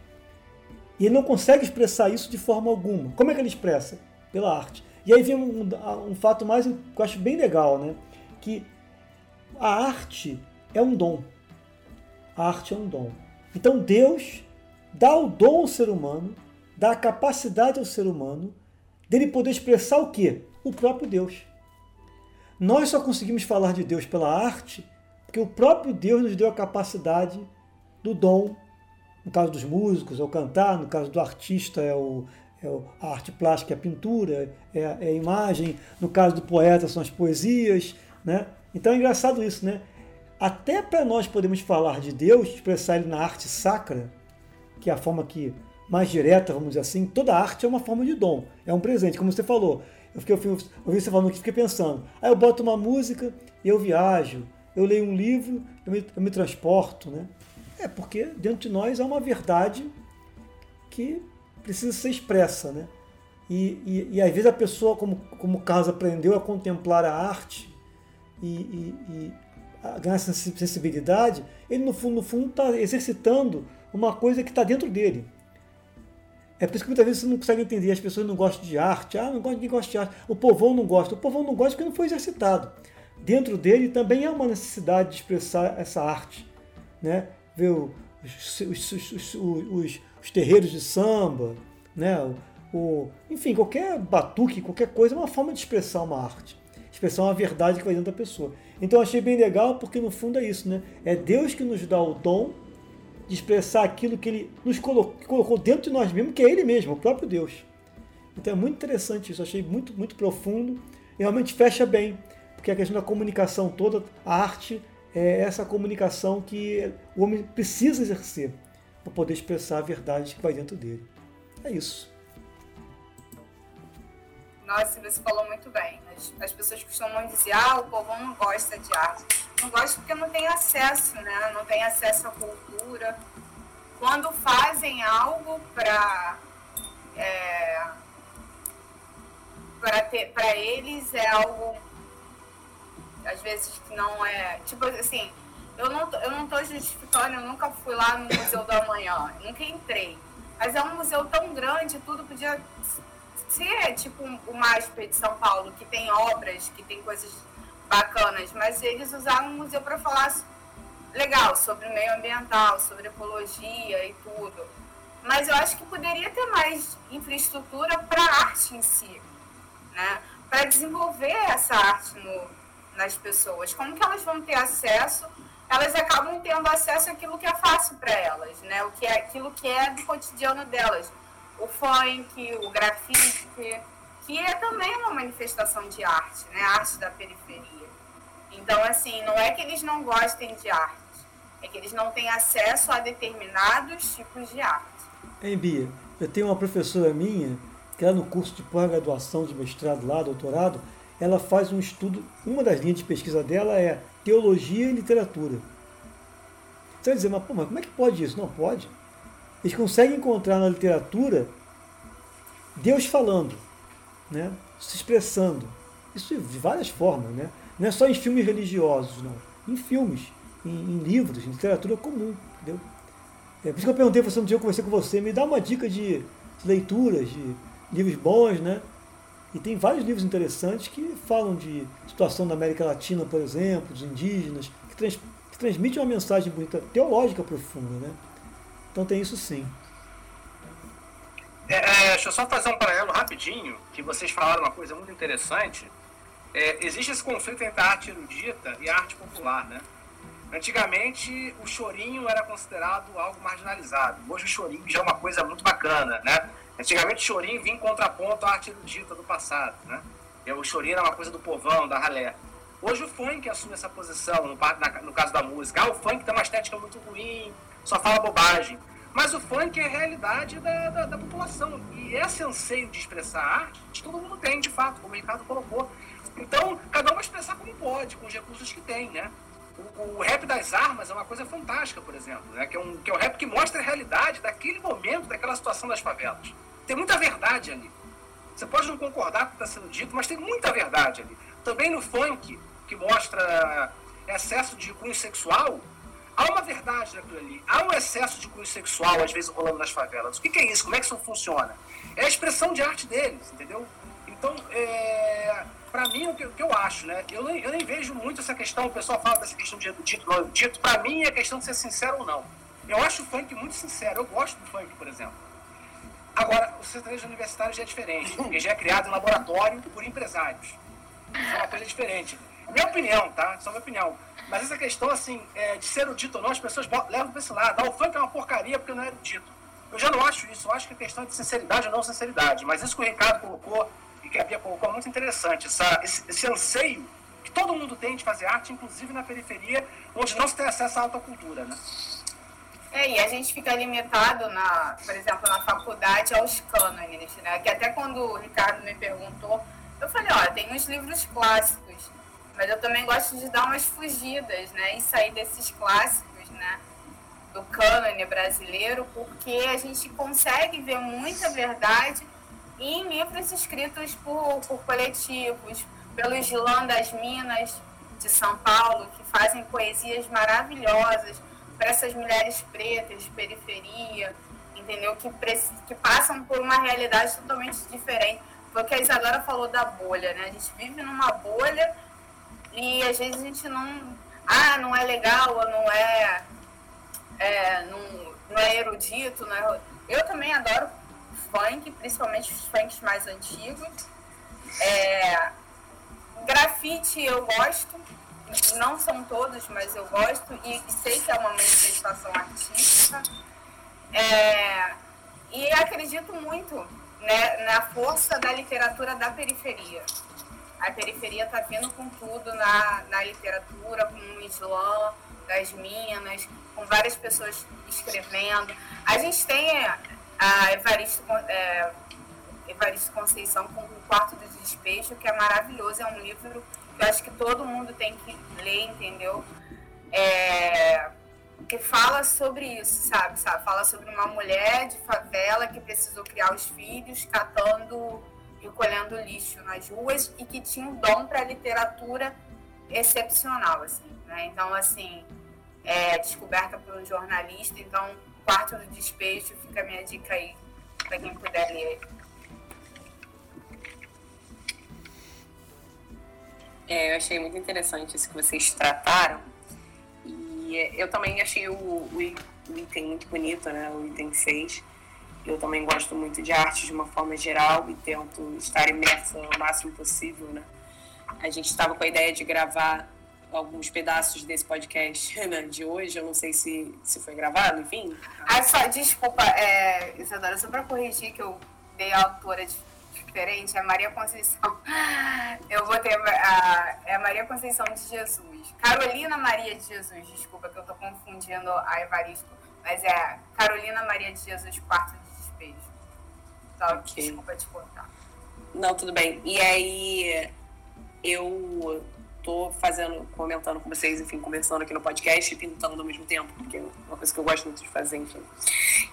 E ele não consegue expressar isso de forma alguma. Como é que ele expressa? Pela arte. E aí vem um, um fato mais que eu acho bem legal, né? Que a arte é um dom. A arte é um dom. Então Deus dá o dom ao ser humano, dá a capacidade ao ser humano dele poder expressar o quê? O próprio Deus. Nós só conseguimos falar de Deus pela arte porque o próprio Deus nos deu a capacidade do dom no caso dos músicos, é o cantar, no caso do artista, é, o, é a arte plástica, é a pintura, é, é, a imagem, no caso do poeta, são as poesias. Né? Então é engraçado isso, né? Até para nós podermos falar de Deus, expressar ele na arte sacra, que é a forma que mais direta, vamos dizer assim, toda arte é uma forma de dom, é um presente, como você falou. Eu fiquei você falando aqui, fiquei pensando. Aí eu boto uma música e eu viajo, eu leio um livro, eu me, eu me transporto, né? É porque dentro de nós há uma verdade que precisa ser expressa, né? E, e, e às vezes a pessoa, como, como o Carlos aprendeu a contemplar a arte e, e, a ganhar sensibilidade, ele no fundo no fundo está exercitando uma coisa que está dentro dele. É por isso que muitas vezes você não consegue entender, as pessoas não gostam de arte, ah, não gosta, ninguém gosta de arte, o povão não gosta, o povão não gosta porque não foi exercitado. Dentro dele também há uma necessidade de expressar essa arte, né? ver os, os, os, os terreiros de samba, né? O, enfim, qualquer batuque, qualquer coisa é uma forma de expressar uma arte, expressar uma verdade que vai dentro da pessoa. Então achei bem legal porque no fundo é isso, né? É Deus que nos dá o dom de expressar aquilo que Ele nos colocou, colocou dentro de nós mesmos, que é Ele mesmo, o próprio Deus. Então é muito interessante isso, achei muito, muito profundo e realmente fecha bem, porque a questão da comunicação toda, a arte é essa comunicação que o homem precisa exercer para poder expressar a verdade que vai dentro dele. É isso. Nossa, você falou muito bem. As, as pessoas costumam dizer, ah, o povo não gosta de arte. Não gosta porque não tem acesso, né? Não tem acesso à cultura. Quando fazem algo para é, para eles é algo às vezes que não é. Tipo assim, eu não, eu não tô justificando, eu nunca fui lá no Museu do Amanhã, nunca entrei. Mas é um museu tão grande, tudo podia ser tipo o MASP de São Paulo, que tem obras, que tem coisas bacanas, mas eles usaram o museu para falar legal sobre o meio ambiental, sobre ecologia e tudo. Mas eu acho que poderia ter mais infraestrutura para a arte em si, né? para desenvolver essa arte no, nas pessoas. Como que elas vão ter acesso? Elas acabam tendo acesso àquilo que é fácil para elas, né? o que é aquilo que é do cotidiano delas. O funk, o grafite, que é também uma manifestação de arte, né? arte da periferia. Então, assim, não é que eles não gostem de arte, é que eles não têm acesso a determinados tipos de arte. Hein, Bia? Eu tenho uma professora minha, que ela no curso de pós-graduação, de mestrado lá, doutorado, ela faz um estudo, uma das linhas de pesquisa dela é teologia e literatura. Você vai dizer, mas, pô, mas como é que pode isso? Não pode. Eles conseguem encontrar na literatura Deus falando, né? se expressando. Isso de várias formas, né? Não é só em filmes religiosos, não. Em filmes, em, em livros, em literatura comum, entendeu? É por isso que eu perguntei você um dia eu conversei com você, me dá uma dica de leituras, de livros bons, né? E tem vários livros interessantes que falam de situação da América Latina, por exemplo, dos indígenas, que, trans, que transmitem uma mensagem bonita, teológica profunda, né? Então tem isso sim. É, é, deixa eu só fazer um paralelo rapidinho, que vocês falaram uma coisa muito interessante. É, existe esse conflito entre a arte erudita e a arte popular, né? Antigamente, o chorinho era considerado algo marginalizado. Hoje, o chorinho já é uma coisa muito bacana, né? Antigamente, o chorinho vinha em contraponto à arte erudita do passado, né? E o chorinho era uma coisa do povão, da ralé. Hoje, o funk assume essa posição, no, na, no caso da música. Ah, o funk tem uma estética muito ruim, só fala bobagem. Mas o funk é a realidade da, da, da população. E esse anseio de expressar arte, todo mundo tem, de fato, como o Ricardo colocou. Então, cada um vai expressar como pode, com os recursos que tem, né? O, rap das armas é uma coisa fantástica, por exemplo, né? que, é um, que é um rap que mostra a realidade daquele momento, daquela situação das favelas. Tem muita verdade ali. Você pode não concordar com o que está sendo dito, mas tem muita verdade ali. Também no funk, que mostra excesso de cunho sexual, há uma verdade naquilo ali. Há um excesso de cunho sexual, às vezes, rolando nas favelas. O que, que é isso? Como é que isso funciona? É a expressão de arte deles, entendeu? Então, é, para mim, o que, o que, eu acho, né? Eu nem, eu nem vejo muito essa questão, o pessoal fala dessa questão de erudito, não erudito. Para mim, é questão de ser sincero ou não. Eu acho o funk muito sincero. Eu gosto do funk, por exemplo. Agora, o sertanejo universitário já é diferente, porque já é criado em laboratório por empresários. Isso é uma coisa diferente. Minha opinião, tá? Só minha opinião. Mas essa questão, assim, é, de ser erudito ou não, as pessoas levam para esse lado. Ah, o funk é uma porcaria porque não é erudito. Eu já não acho isso. Eu acho que é questão de sinceridade ou não sinceridade. Mas isso que o Ricardo colocou que a Bia colocou é muito interessante, essa, esse, esse, anseio que todo mundo tem de fazer arte, inclusive na periferia, onde não se tem acesso à alta cultura, né? É, e a gente fica limitado, na, por exemplo, na faculdade aos cânones, né? Que até quando o Ricardo me perguntou, eu falei, ó, tem uns livros clássicos, mas eu também gosto de dar umas fugidas, né? E sair desses clássicos, né? Do cânone brasileiro, porque a gente consegue ver muita verdade e em livros escritos por, por coletivos, pelo Islã das Minas de São Paulo, que fazem poesias maravilhosas para essas mulheres pretas de periferia, entendeu? Que, que passam por uma realidade totalmente diferente. Porque a Isadora falou da bolha, né? A gente vive numa bolha e às vezes a gente não. Ah, não é legal, ou não é. é não, não é erudito. Não é, eu também adoro funk, principalmente os funks mais antigos. É, grafite eu gosto, não são todos, mas eu gosto e, sei que é uma manifestação artística. É, e acredito muito né, na força da literatura da periferia. A periferia está vindo com tudo na, na literatura, com o Islã, das Minas, com várias pessoas escrevendo. A gente tem a Evaristo, é, Evaristo Conceição com o Quarto do Despejo, que é maravilhoso, é um livro que eu acho que todo mundo tem que ler, entendeu? É, que fala sobre isso, sabe? sabe? Fala sobre uma mulher de favela que precisou criar os filhos catando e colhendo lixo nas ruas e que tinha um dom para literatura excepcional, assim, né? Então, assim, é, descoberta por um jornalista, então Quarto do Despejo, fica a minha dica aí, para quem puder ler. É, eu achei muito interessante isso que vocês trataram. E eu também achei o, o, o item muito bonito, né? O item 6. Eu também gosto muito de arte de uma forma geral e tento estar imersa o máximo possível, né? A gente estava com a ideia de gravar alguns pedaços desse podcast (laughs) né, de hoje, eu não sei se, se foi gravado, enfim. Ah, só, desculpa, é, Isadora, só para corrigir que eu dei a autora diferente, é Maria Conceição. (laughs) Eu botei a, é a Maria Conceição de Jesus. Carolina Maria de Jesus, desculpa que eu tô confundindo a Evaristo, mas é Carolina Maria de Jesus, quarto de despejo. Tá, okay. Desculpa te cortar. Não, tudo bem. E aí, eu tô fazendo, comentando com vocês, enfim, conversando aqui no podcast e pintando ao mesmo tempo, porque é uma coisa que eu gosto muito de fazer, enfim.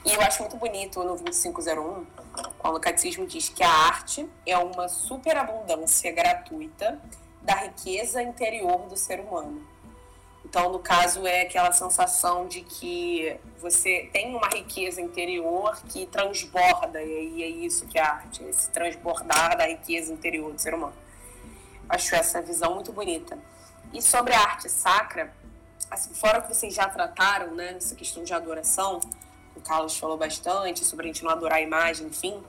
E eu acho muito bonito no 2501, quando o catecismo diz que a arte é uma superabundância gratuita da riqueza interior do ser humano. Então, no caso, é aquela sensação de que você tem uma riqueza interior que transborda, e é isso que é a arte, esse transbordar da riqueza interior do ser humano. Acho essa visão muito bonita. E sobre a arte sacra, assim, fora que vocês já trataram, né, essa questão de adoração, o Carlos falou bastante sobre a gente não adorar a imagem, enfim,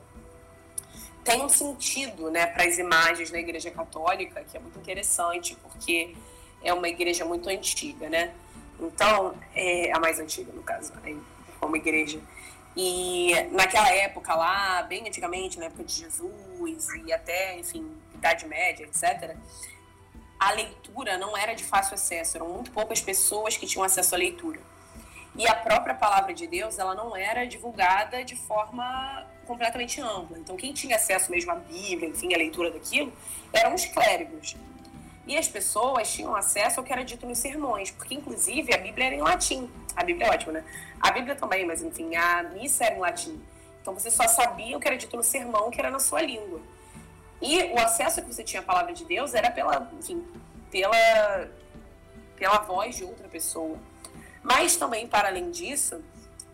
tem um sentido, né, para as imagens na Igreja Católica que é muito interessante, porque é uma igreja muito antiga, né? Então, é a mais antiga, no caso, né, como igreja. E naquela época lá, bem antigamente, na época de Jesus e até, enfim, Idade Média, etc., a leitura não era de fácil acesso, eram muito poucas pessoas que tinham acesso à leitura. E a própria palavra de Deus, ela não era divulgada de forma completamente ampla. Então, quem tinha acesso mesmo à Bíblia, enfim, à leitura daquilo, eram os clérigos. E as pessoas tinham acesso ao que era dito nos sermões, porque inclusive a Bíblia era em latim. A Bíblia é ótima, né? A Bíblia também, mas enfim, a missa era em latim. Então você só sabia o que era dito no sermão, que era na sua língua. E o acesso que você tinha à palavra de Deus era pela, enfim, pela, pela voz de outra pessoa. Mas também, para além disso,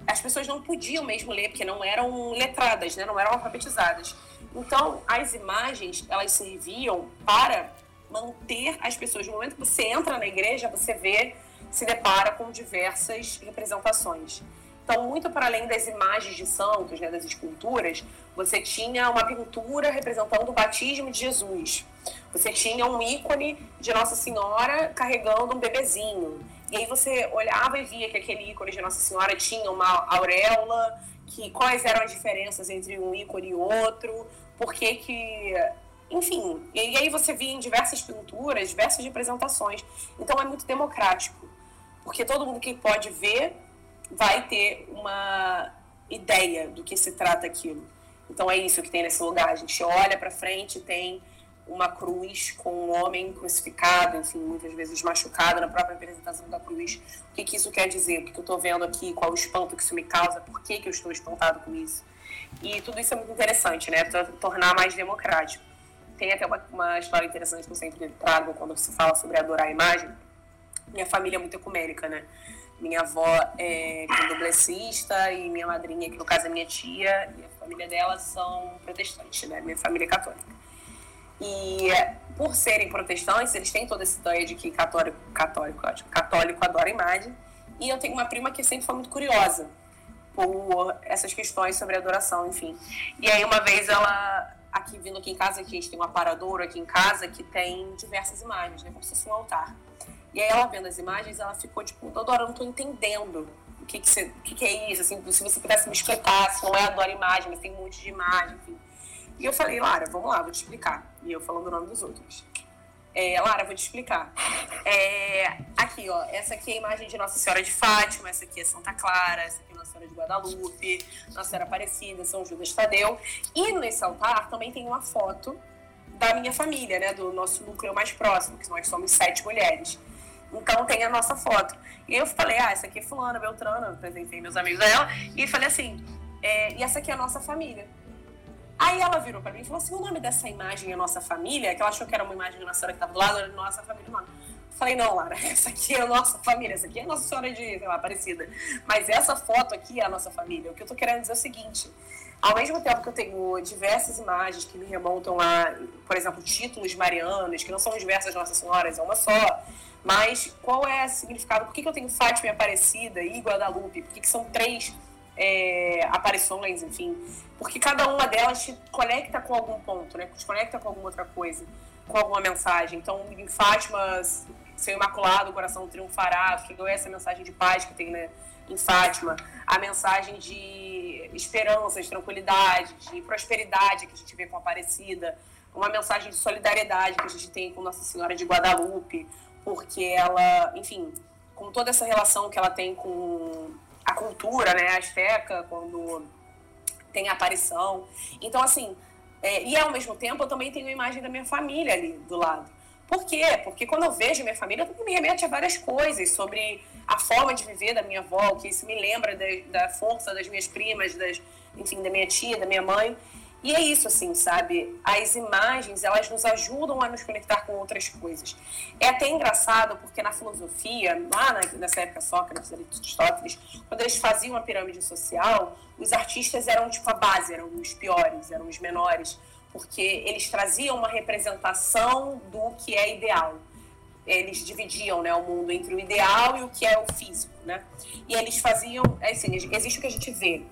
as pessoas não podiam mesmo ler, porque não eram letradas, né? não eram alfabetizadas. Então, as imagens, elas serviam para manter as pessoas. No momento que você entra na igreja, você vê, se depara com diversas representações. Então, muito para além das imagens de santos, né, das esculturas, você tinha uma pintura representando o batismo de Jesus. Você tinha um ícone de Nossa Senhora carregando um bebezinho. E aí você olhava e via que aquele ícone de Nossa Senhora tinha uma auréola, que quais eram as diferenças entre um ícone e outro, por que que enfim, e aí você via em diversas pinturas, diversas representações. Então é muito democrático, porque todo mundo que pode ver vai ter uma ideia do que se trata aquilo. Então é isso que tem nesse lugar. A gente olha para frente, tem uma cruz com um homem crucificado, enfim, muitas vezes machucado na própria representação da cruz. O que, que isso quer dizer? O que, que eu estou vendo aqui? Qual o espanto que isso me causa? Por que, que eu estou espantado com isso? E tudo isso é muito interessante, né? Para tornar mais democrático. Tem até uma, uma história interessante que eu sempre trago quando se fala sobre adorar a imagem. Minha família é muito ecumênica, né? Minha avó é candomblessista e minha madrinha, que no caso é minha tia, e a família dela são protestantes, né? Minha família é católica. E por serem protestantes, eles têm toda essa ideia de que católico, católico, católico adora imagem. E eu tenho uma prima que sempre foi muito curiosa por essas questões sobre adoração, enfim. E aí uma vez ela aqui vindo aqui em casa, aqui a gente tem um aparador aqui em casa que tem diversas imagens, né? Como se fosse um altar. E aí ela vendo as imagens, ela ficou tipo, Dodora, eu não tô entendendo o que que, você, o que que é isso, assim, se você pudesse me explicar, se não é adora imagem, mas tem um monte de imagem, enfim. E eu falei, Lara, vamos lá, vou te explicar. E eu falando o nome dos outros. É, Lara, vou te explicar. É, aqui, ó, essa aqui é a imagem de Nossa Senhora de Fátima, essa aqui é Santa Clara, essa aqui é Nossa Senhora de Guadalupe, Nossa Senhora Aparecida, São Judas Tadeu. E nesse altar também tem uma foto da minha família, né, do nosso núcleo mais próximo, que nós somos sete mulheres. Então tem a nossa foto. E eu falei, ah, essa aqui é fulana, Beltrana, apresentei meus amigos a ela, e falei assim, é, e essa aqui é a nossa família. Aí ela virou para mim e falou assim: o nome dessa imagem é Nossa Família, que ela achou que era uma imagem de uma senhora que estava do lado, era Nossa Família, mano. Falei, não, Lara, (laughs) essa aqui é a nossa família, essa aqui é a Nossa Senhora de, sei lá, Aparecida. Mas essa foto aqui é a nossa família. O que eu tô querendo dizer é o seguinte: ao mesmo tempo que eu tenho diversas imagens que me remontam a, por exemplo, títulos marianos, que não são diversas Nossas Senhoras, é uma só. Mas qual é o significado? Por que, que eu tenho Fátima e Aparecida e Guadalupe? Por que, que são três é, aparições, enfim? Porque cada uma delas te conecta com algum ponto, né? Te conecta com alguma outra coisa, com alguma mensagem. Então, em Fátima, seu imaculado, o coração triunfará, é essa mensagem de paz que tem né, em Fátima, a mensagem de esperança, de tranquilidade, de prosperidade que a gente vê com Aparecida, uma mensagem de solidariedade que a gente tem com Nossa Senhora de Guadalupe, porque ela, enfim, com toda essa relação que ela tem com a cultura, né, a Azteca, quando tem a aparição. Então, assim, é, e ao mesmo tempo eu também tenho a imagem da minha família ali do lado. Por quê? Porque quando eu vejo minha família, me remete a várias coisas sobre a forma de viver da minha avó, que isso me lembra da, da força das minhas primas, das, enfim, da minha tia, da minha mãe. E é isso, assim, sabe? As imagens, elas nos ajudam a nos conectar com outras coisas. É até engraçado, porque na filosofia, lá nessa época Sócrates, Aristóteles, quando eles faziam a pirâmide social, os artistas eram, tipo, a base, eram os piores, eram os menores, porque eles traziam uma representação do que é ideal. Eles dividiam né, o mundo entre o ideal e o que é o físico, né? E eles faziam, é assim, existe o que a gente vê.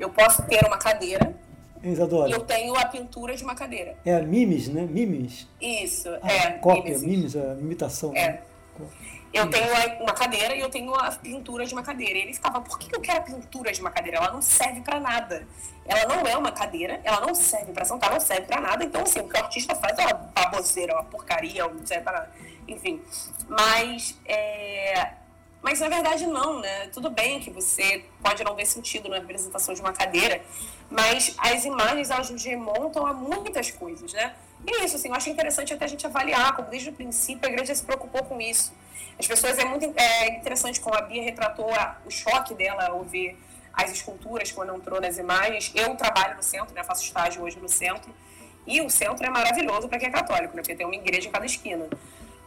Eu posso ter uma cadeira Isadora. Eu tenho a pintura de uma cadeira. É Mimes, né? Mimes. Isso, ah, é. Cópia, Mimes, Mimes a imitação. É. Né? Eu tenho uma cadeira e eu tenho a pintura de uma cadeira. E ele ficava, por que eu quero a pintura de uma cadeira? Ela não serve para nada. Ela não é uma cadeira, ela não serve para sentar, não serve para nada. Então, assim, o que o artista faz é uma baboseira, uma porcaria, não serve para nada. Enfim. Mas, é, mas na verdade não, né? Tudo bem que você pode não ver sentido na representação de uma cadeira, mas as imagens elas nos remontam a muitas coisas, né? E é isso, assim, eu acho interessante até a gente avaliar, como desde o princípio a igreja se preocupou com isso. As pessoas, é muito é, interessante como a Bia retratou a, o choque dela ao ver as esculturas quando entrou nas imagens. Eu trabalho no centro, né, faço estágio hoje no centro, e o centro é maravilhoso para quem é católico, né, porque tem uma igreja em cada esquina.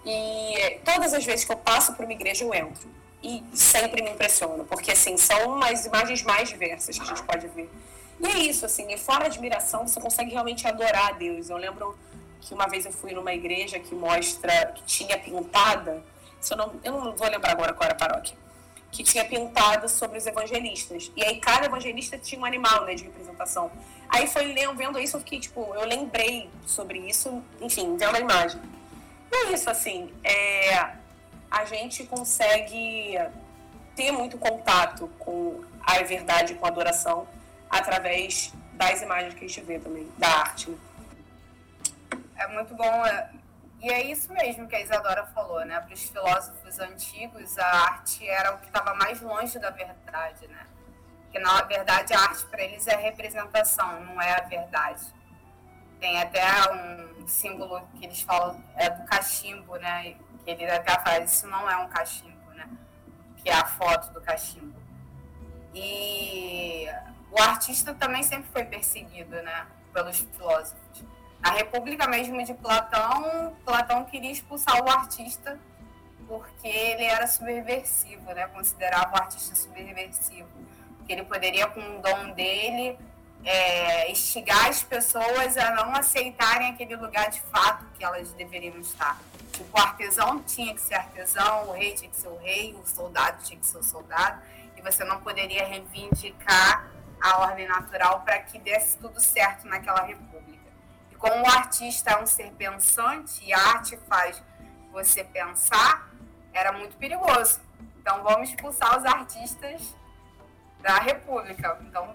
E todas as vezes que eu passo por uma igreja, eu entro e sempre me impressiona, porque assim, são as imagens mais diversas que a gente pode ver. E é isso, assim, e fora admiração, você consegue realmente adorar a Deus. Eu lembro que uma vez eu fui numa igreja que mostra, que tinha pintada, eu não, eu não vou lembrar agora qual era a paróquia, que tinha pintado sobre os evangelistas. E aí cada evangelista tinha um animal, né, de representação. Aí foi vendo isso, eu fiquei, tipo, eu lembrei sobre isso, enfim, vendo a imagem. E é isso, assim, é, a gente consegue ter muito contato com a verdade, com a adoração, através das imagens que a gente vê também, da arte. É muito bom. É, e é isso mesmo que a Isadora falou, né? Para os filósofos antigos, a arte era o que estava mais longe da verdade, né? Porque, na verdade, a arte para eles é representação, não é a verdade. Tem até um símbolo que eles falam, é do cachimbo, né? que ele até faz, isso não é um cachimbo, né? Que é a foto do cachimbo. E o artista também sempre foi perseguido, né? Pelos filósofos. Na República mesmo de Platão, Platão queria expulsar o artista porque ele era subversivo, né? Considerava o artista subversivo. Que ele poderia, com o dom dele, é, instigar as pessoas a não aceitarem aquele lugar de fato que elas deveriam estar. Tipo, o artesão tinha que ser artesão, o rei tinha que ser o rei, o soldado tinha que ser o soldado, e você não poderia reivindicar a ordem natural para que desse tudo certo naquela república. E como o artista é um ser pensante e a arte faz você pensar, era muito perigoso. Então vamos expulsar os artistas da república. Então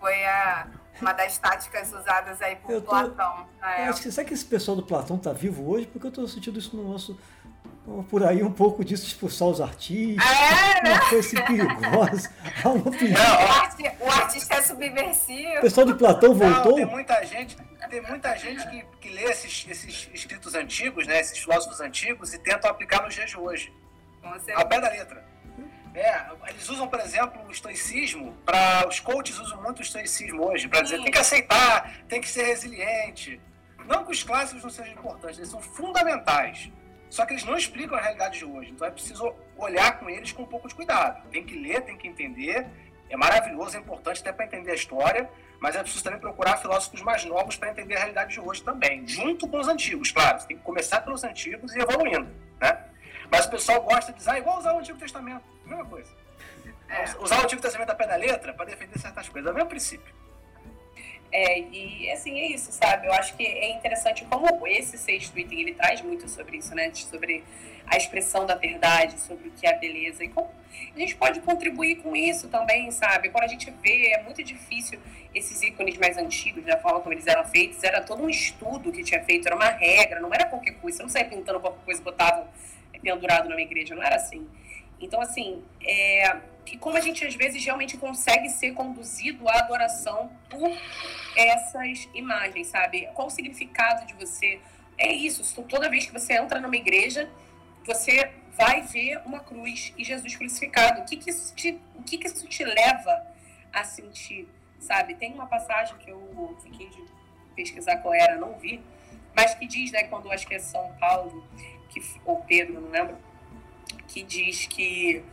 foi a, uma das táticas usadas aí por tô, Platão. acho que, será que esse pessoal do Platão está vivo hoje? Porque eu estou sentindo isso no nosso. Por aí um pouco disso, expulsar os artistas. É, né? Uma coisa assim perigosa. (laughs) o, arti, o artista é subversivo. O pessoal de Platão voltou? Não, tem muita gente, tem muita gente que, que lê esses, esses escritos antigos, né, esses filósofos antigos, e tentam aplicar nos dias de hoje. Ao pé da letra. É, eles usam, por exemplo, o estoicismo para os coaches usam muito o estoicismo hoje para dizer tem que aceitar, tem que ser resiliente. Não que os clássicos não sejam importantes, eles são fundamentais. Só que eles não explicam a realidade de hoje. Então é preciso olhar com eles com um pouco de cuidado. Tem que ler, tem que entender. É maravilhoso, é importante até para entender a história, mas é preciso também procurar filósofos mais novos para entender a realidade de hoje também, junto com os antigos, claro. Você tem que começar pelos antigos e evoluindo, né? Mas o pessoal gosta de dizer, ah, igual usar o Antigo Testamento, mesma coisa. É. Usar o Antigo Testamento a pé da letra para defender certas coisas, é o mesmo princípio. É, e assim, é isso, sabe? Eu acho que é interessante como esse sexto item, ele traz muito sobre isso, né? Sobre a expressão da verdade, sobre o que é a beleza. E como a gente pode contribuir com isso também, sabe? Quando a gente vê, é muito difícil esses ícones mais antigos, da forma como eles eram feitos, era todo um estudo que tinha feito, era uma regra, não era qualquer coisa. Você não saia pintando qualquer coisa e botava pendurado numa igreja, não era assim. Então, assim, é, e como a gente às vezes realmente consegue ser conduzido à adoração por essas imagens, sabe? Qual o significado de você? É isso, toda vez que você entra numa igreja, você vai ver uma cruz e Jesus crucificado. O que, que, isso, te, o que, que isso te leva a sentir, sabe? Tem uma passagem que eu fiquei de pesquisar qual era, não vi, mas que diz, né, quando acho que é São Paulo, que, ou Pedro, não lembro, que diz que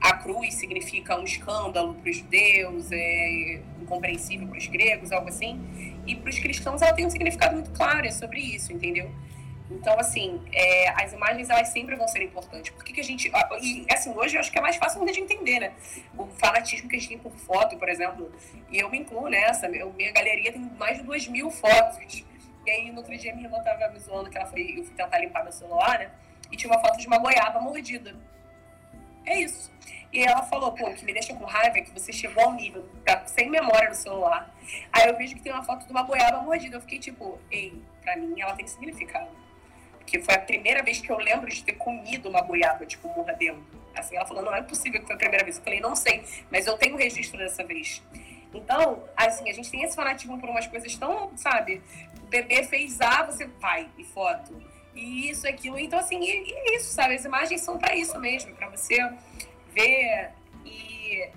a cruz significa um escândalo para os judeus, é incompreensível para os gregos, algo assim. E para os cristãos ela tem um significado muito claro é sobre isso, entendeu? Então, assim, é, as imagens elas sempre vão ser importantes. Por que, que a gente. E, assim, hoje eu acho que é mais fácil de entender, né? O fanatismo que a gente tem por foto, por exemplo. E eu me incluo nessa. Meu, minha galeria tem mais de duas mil fotos. E aí, no outro dia, minha irmã tava me zoando que ela foi. Eu fui tentar limpar meu celular, né? E tinha uma foto de uma goiaba mordida. É isso. E ela falou, pô, que me deixa com raiva é que você chegou ao nível, tá sem memória no celular. Aí eu vejo que tem uma foto de uma goiaba mordida. Eu fiquei tipo, ei, pra mim ela tem significado. Porque foi a primeira vez que eu lembro de ter comido uma goiaba, tipo, mordendo. Assim, ela falou, não é possível que foi a primeira vez. Eu falei, não sei, mas eu tenho registro dessa vez. Então, assim, a gente tem esse fanatismo por umas coisas tão, sabe? O bebê fez A, você vai, e foto. E isso, aquilo. Então, assim, e, e é isso, sabe? As imagens são para isso mesmo, para você ver e,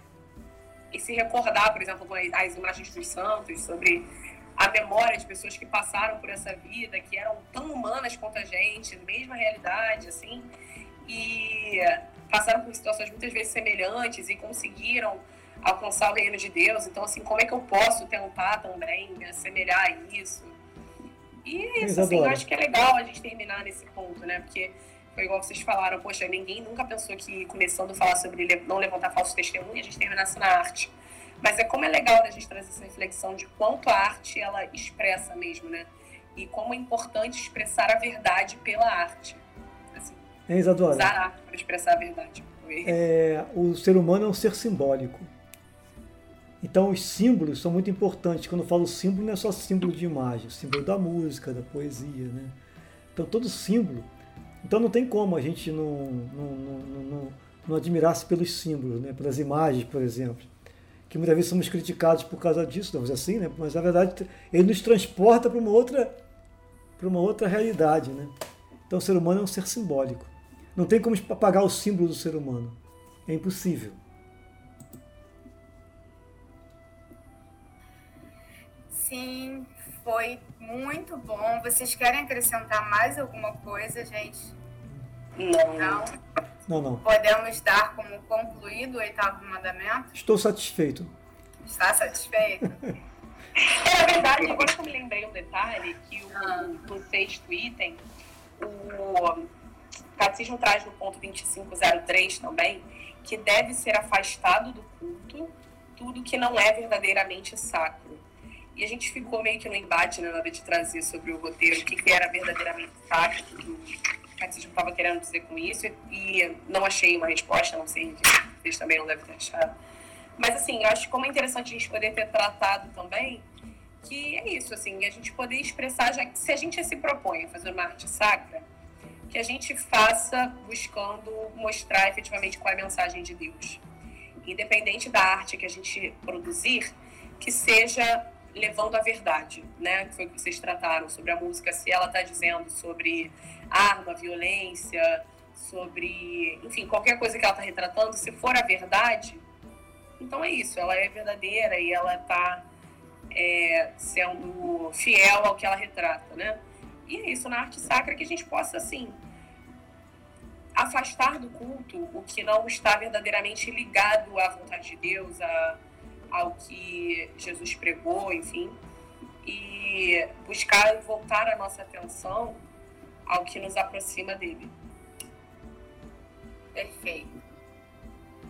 e se recordar, por exemplo, as imagens dos santos, sobre a memória de pessoas que passaram por essa vida, que eram tão humanas quanto a gente, mesma realidade, assim, e passaram por situações muitas vezes semelhantes e conseguiram alcançar o reino de Deus. Então, assim, como é que eu posso tentar também me assemelhar a isso? E é isso, assim, eu acho que é legal a gente terminar nesse ponto, né? Porque foi igual vocês falaram, poxa, ninguém nunca pensou que começando a falar sobre não levantar falsos testemunhos, a gente terminasse na arte. Mas é como é legal a gente trazer essa reflexão de quanto a arte ela expressa mesmo, né? E como é importante expressar a verdade pela arte. Assim, é, Isadora. Usar a arte para expressar a verdade. É, o ser humano é um ser simbólico. Então os símbolos são muito importantes. Quando eu falo símbolo, não é só símbolo de imagem, símbolo da música, da poesia, né? Então todo símbolo então não tem como a gente não, não, não, não, não admirar-se pelos símbolos, né? pelas imagens, por exemplo. Que muitas vezes somos criticados por causa disso, vamos assim, né? mas na verdade ele nos transporta para uma outra para uma outra realidade. Né? Então o ser humano é um ser simbólico. Não tem como apagar o símbolo do ser humano. É impossível. Sim, foi muito bom. Vocês querem acrescentar mais alguma coisa, gente? Não. Não? Não, não. Podemos dar como concluído o oitavo mandamento? Estou satisfeito. Está satisfeito? (laughs) é, na verdade, agora que eu me lembrei um detalhe, que o, ah. no sexto item, o Catecismo traz no ponto 2503 também, que deve ser afastado do culto tudo que não é verdadeiramente sacro. E a gente ficou meio que no embate né, na hora de trazer sobre o roteiro, o que, que era verdadeiramente sacro, o que o catecismo estava querendo dizer com isso, e não achei uma resposta, não sei, vocês também não devem ter achado. Mas, assim, eu acho como é interessante a gente poder ter tratado também que é isso, assim, a gente poder expressar, já que se a gente se propõe a fazer uma arte sacra, que a gente faça buscando mostrar efetivamente qual é a mensagem de Deus. Independente da arte que a gente produzir, que seja levando a verdade, né? Que foi o que vocês trataram sobre a música, se ela está dizendo sobre arma, violência, sobre, enfim, qualquer coisa que ela está retratando, se for a verdade, então é isso, ela é verdadeira e ela está é, sendo fiel ao que ela retrata, né? E é isso na arte sacra que a gente possa, assim, afastar do culto o que não está verdadeiramente ligado à vontade de Deus, a ao que Jesus pregou, enfim, e buscar voltar a nossa atenção ao que nos aproxima dele. Perfeito.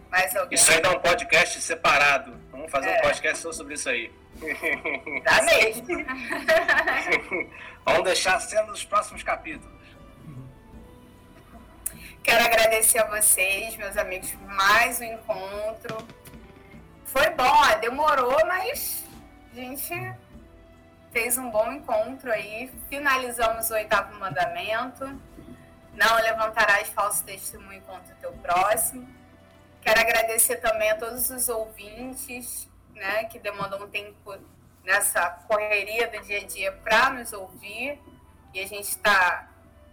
Mais alguém? Isso aí dá um podcast separado. Vamos fazer é. um podcast só sobre isso aí. (laughs) Dá mesmo. (laughs) Vamos deixar sendo nos próximos capítulos. Quero agradecer a vocês, meus amigos, mais um encontro. Foi bom, demorou, mas a gente fez um bom encontro aí. Finalizamos o oitavo mandamento. Não levantarás falso testemunho contra o teu próximo. Quero agradecer também a todos os ouvintes, né, que demandam um tempo nessa correria do dia a dia para nos ouvir. E a gente está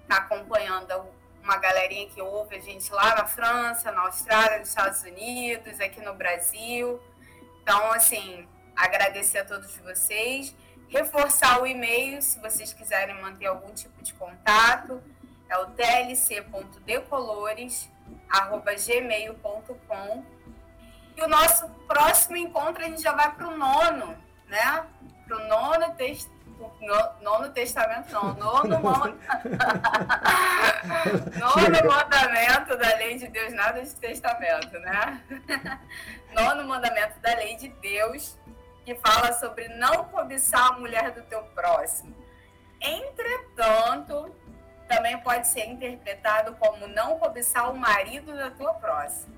tá acompanhando uma galerinha que ouve a gente lá na França, na Austrália, nos Estados Unidos, aqui no Brasil. Então, assim, agradecer a todos vocês. Reforçar o e-mail, se vocês quiserem manter algum tipo de contato, é o tlc.decolores.gmail.com. E o nosso próximo encontro, a gente já vai para o nono, né? Para o nono texto no, nono testamento, não, nono, nono (laughs) mandamento da lei de Deus, nada de testamento, né? (laughs) nono mandamento da lei de Deus, que fala sobre não cobiçar a mulher do teu próximo. Entretanto, também pode ser interpretado como não cobiçar o marido da tua próxima,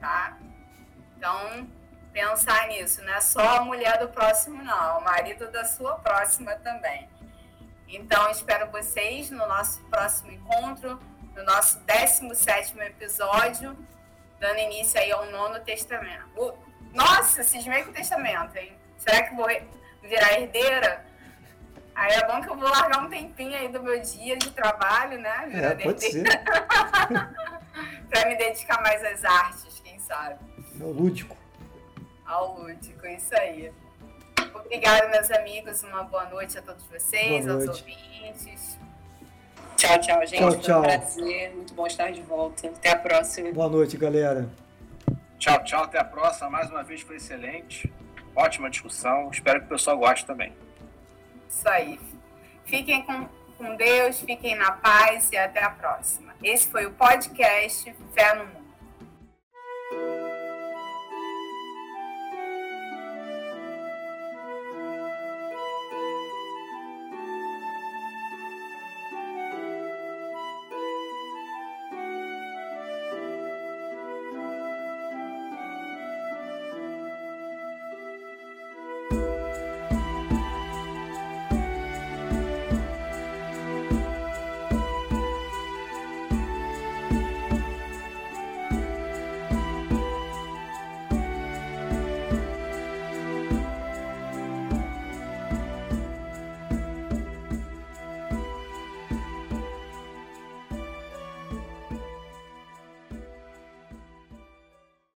tá? Então, pensar nisso, não é só a mulher do próximo, não, o marido da sua próxima também. Então, espero vocês no nosso próximo encontro, no nosso 17 episódio, dando início aí ao nono testamento. Nossa, cismei com o testamento, hein? Será que vou virar herdeira? Aí é bom que eu vou largar um tempinho aí do meu dia de trabalho, né? É, pode ser. (laughs) para me dedicar mais às artes, quem sabe. É o lúdico ao lúdico, isso aí. Obrigada, meus amigos. Uma boa noite a todos vocês, aos ouvintes. Tchau, tchau, gente. Tchau, tchau. Foi um prazer. Muito bom estar de volta. Até a próxima. Boa noite, galera. Tchau, tchau. Até a próxima. Mais uma vez foi excelente. Ótima discussão. Espero que o pessoal goste também. Isso aí. Fiquem com, com Deus, fiquem na paz e até a próxima. Esse foi o podcast Fé no Mundo.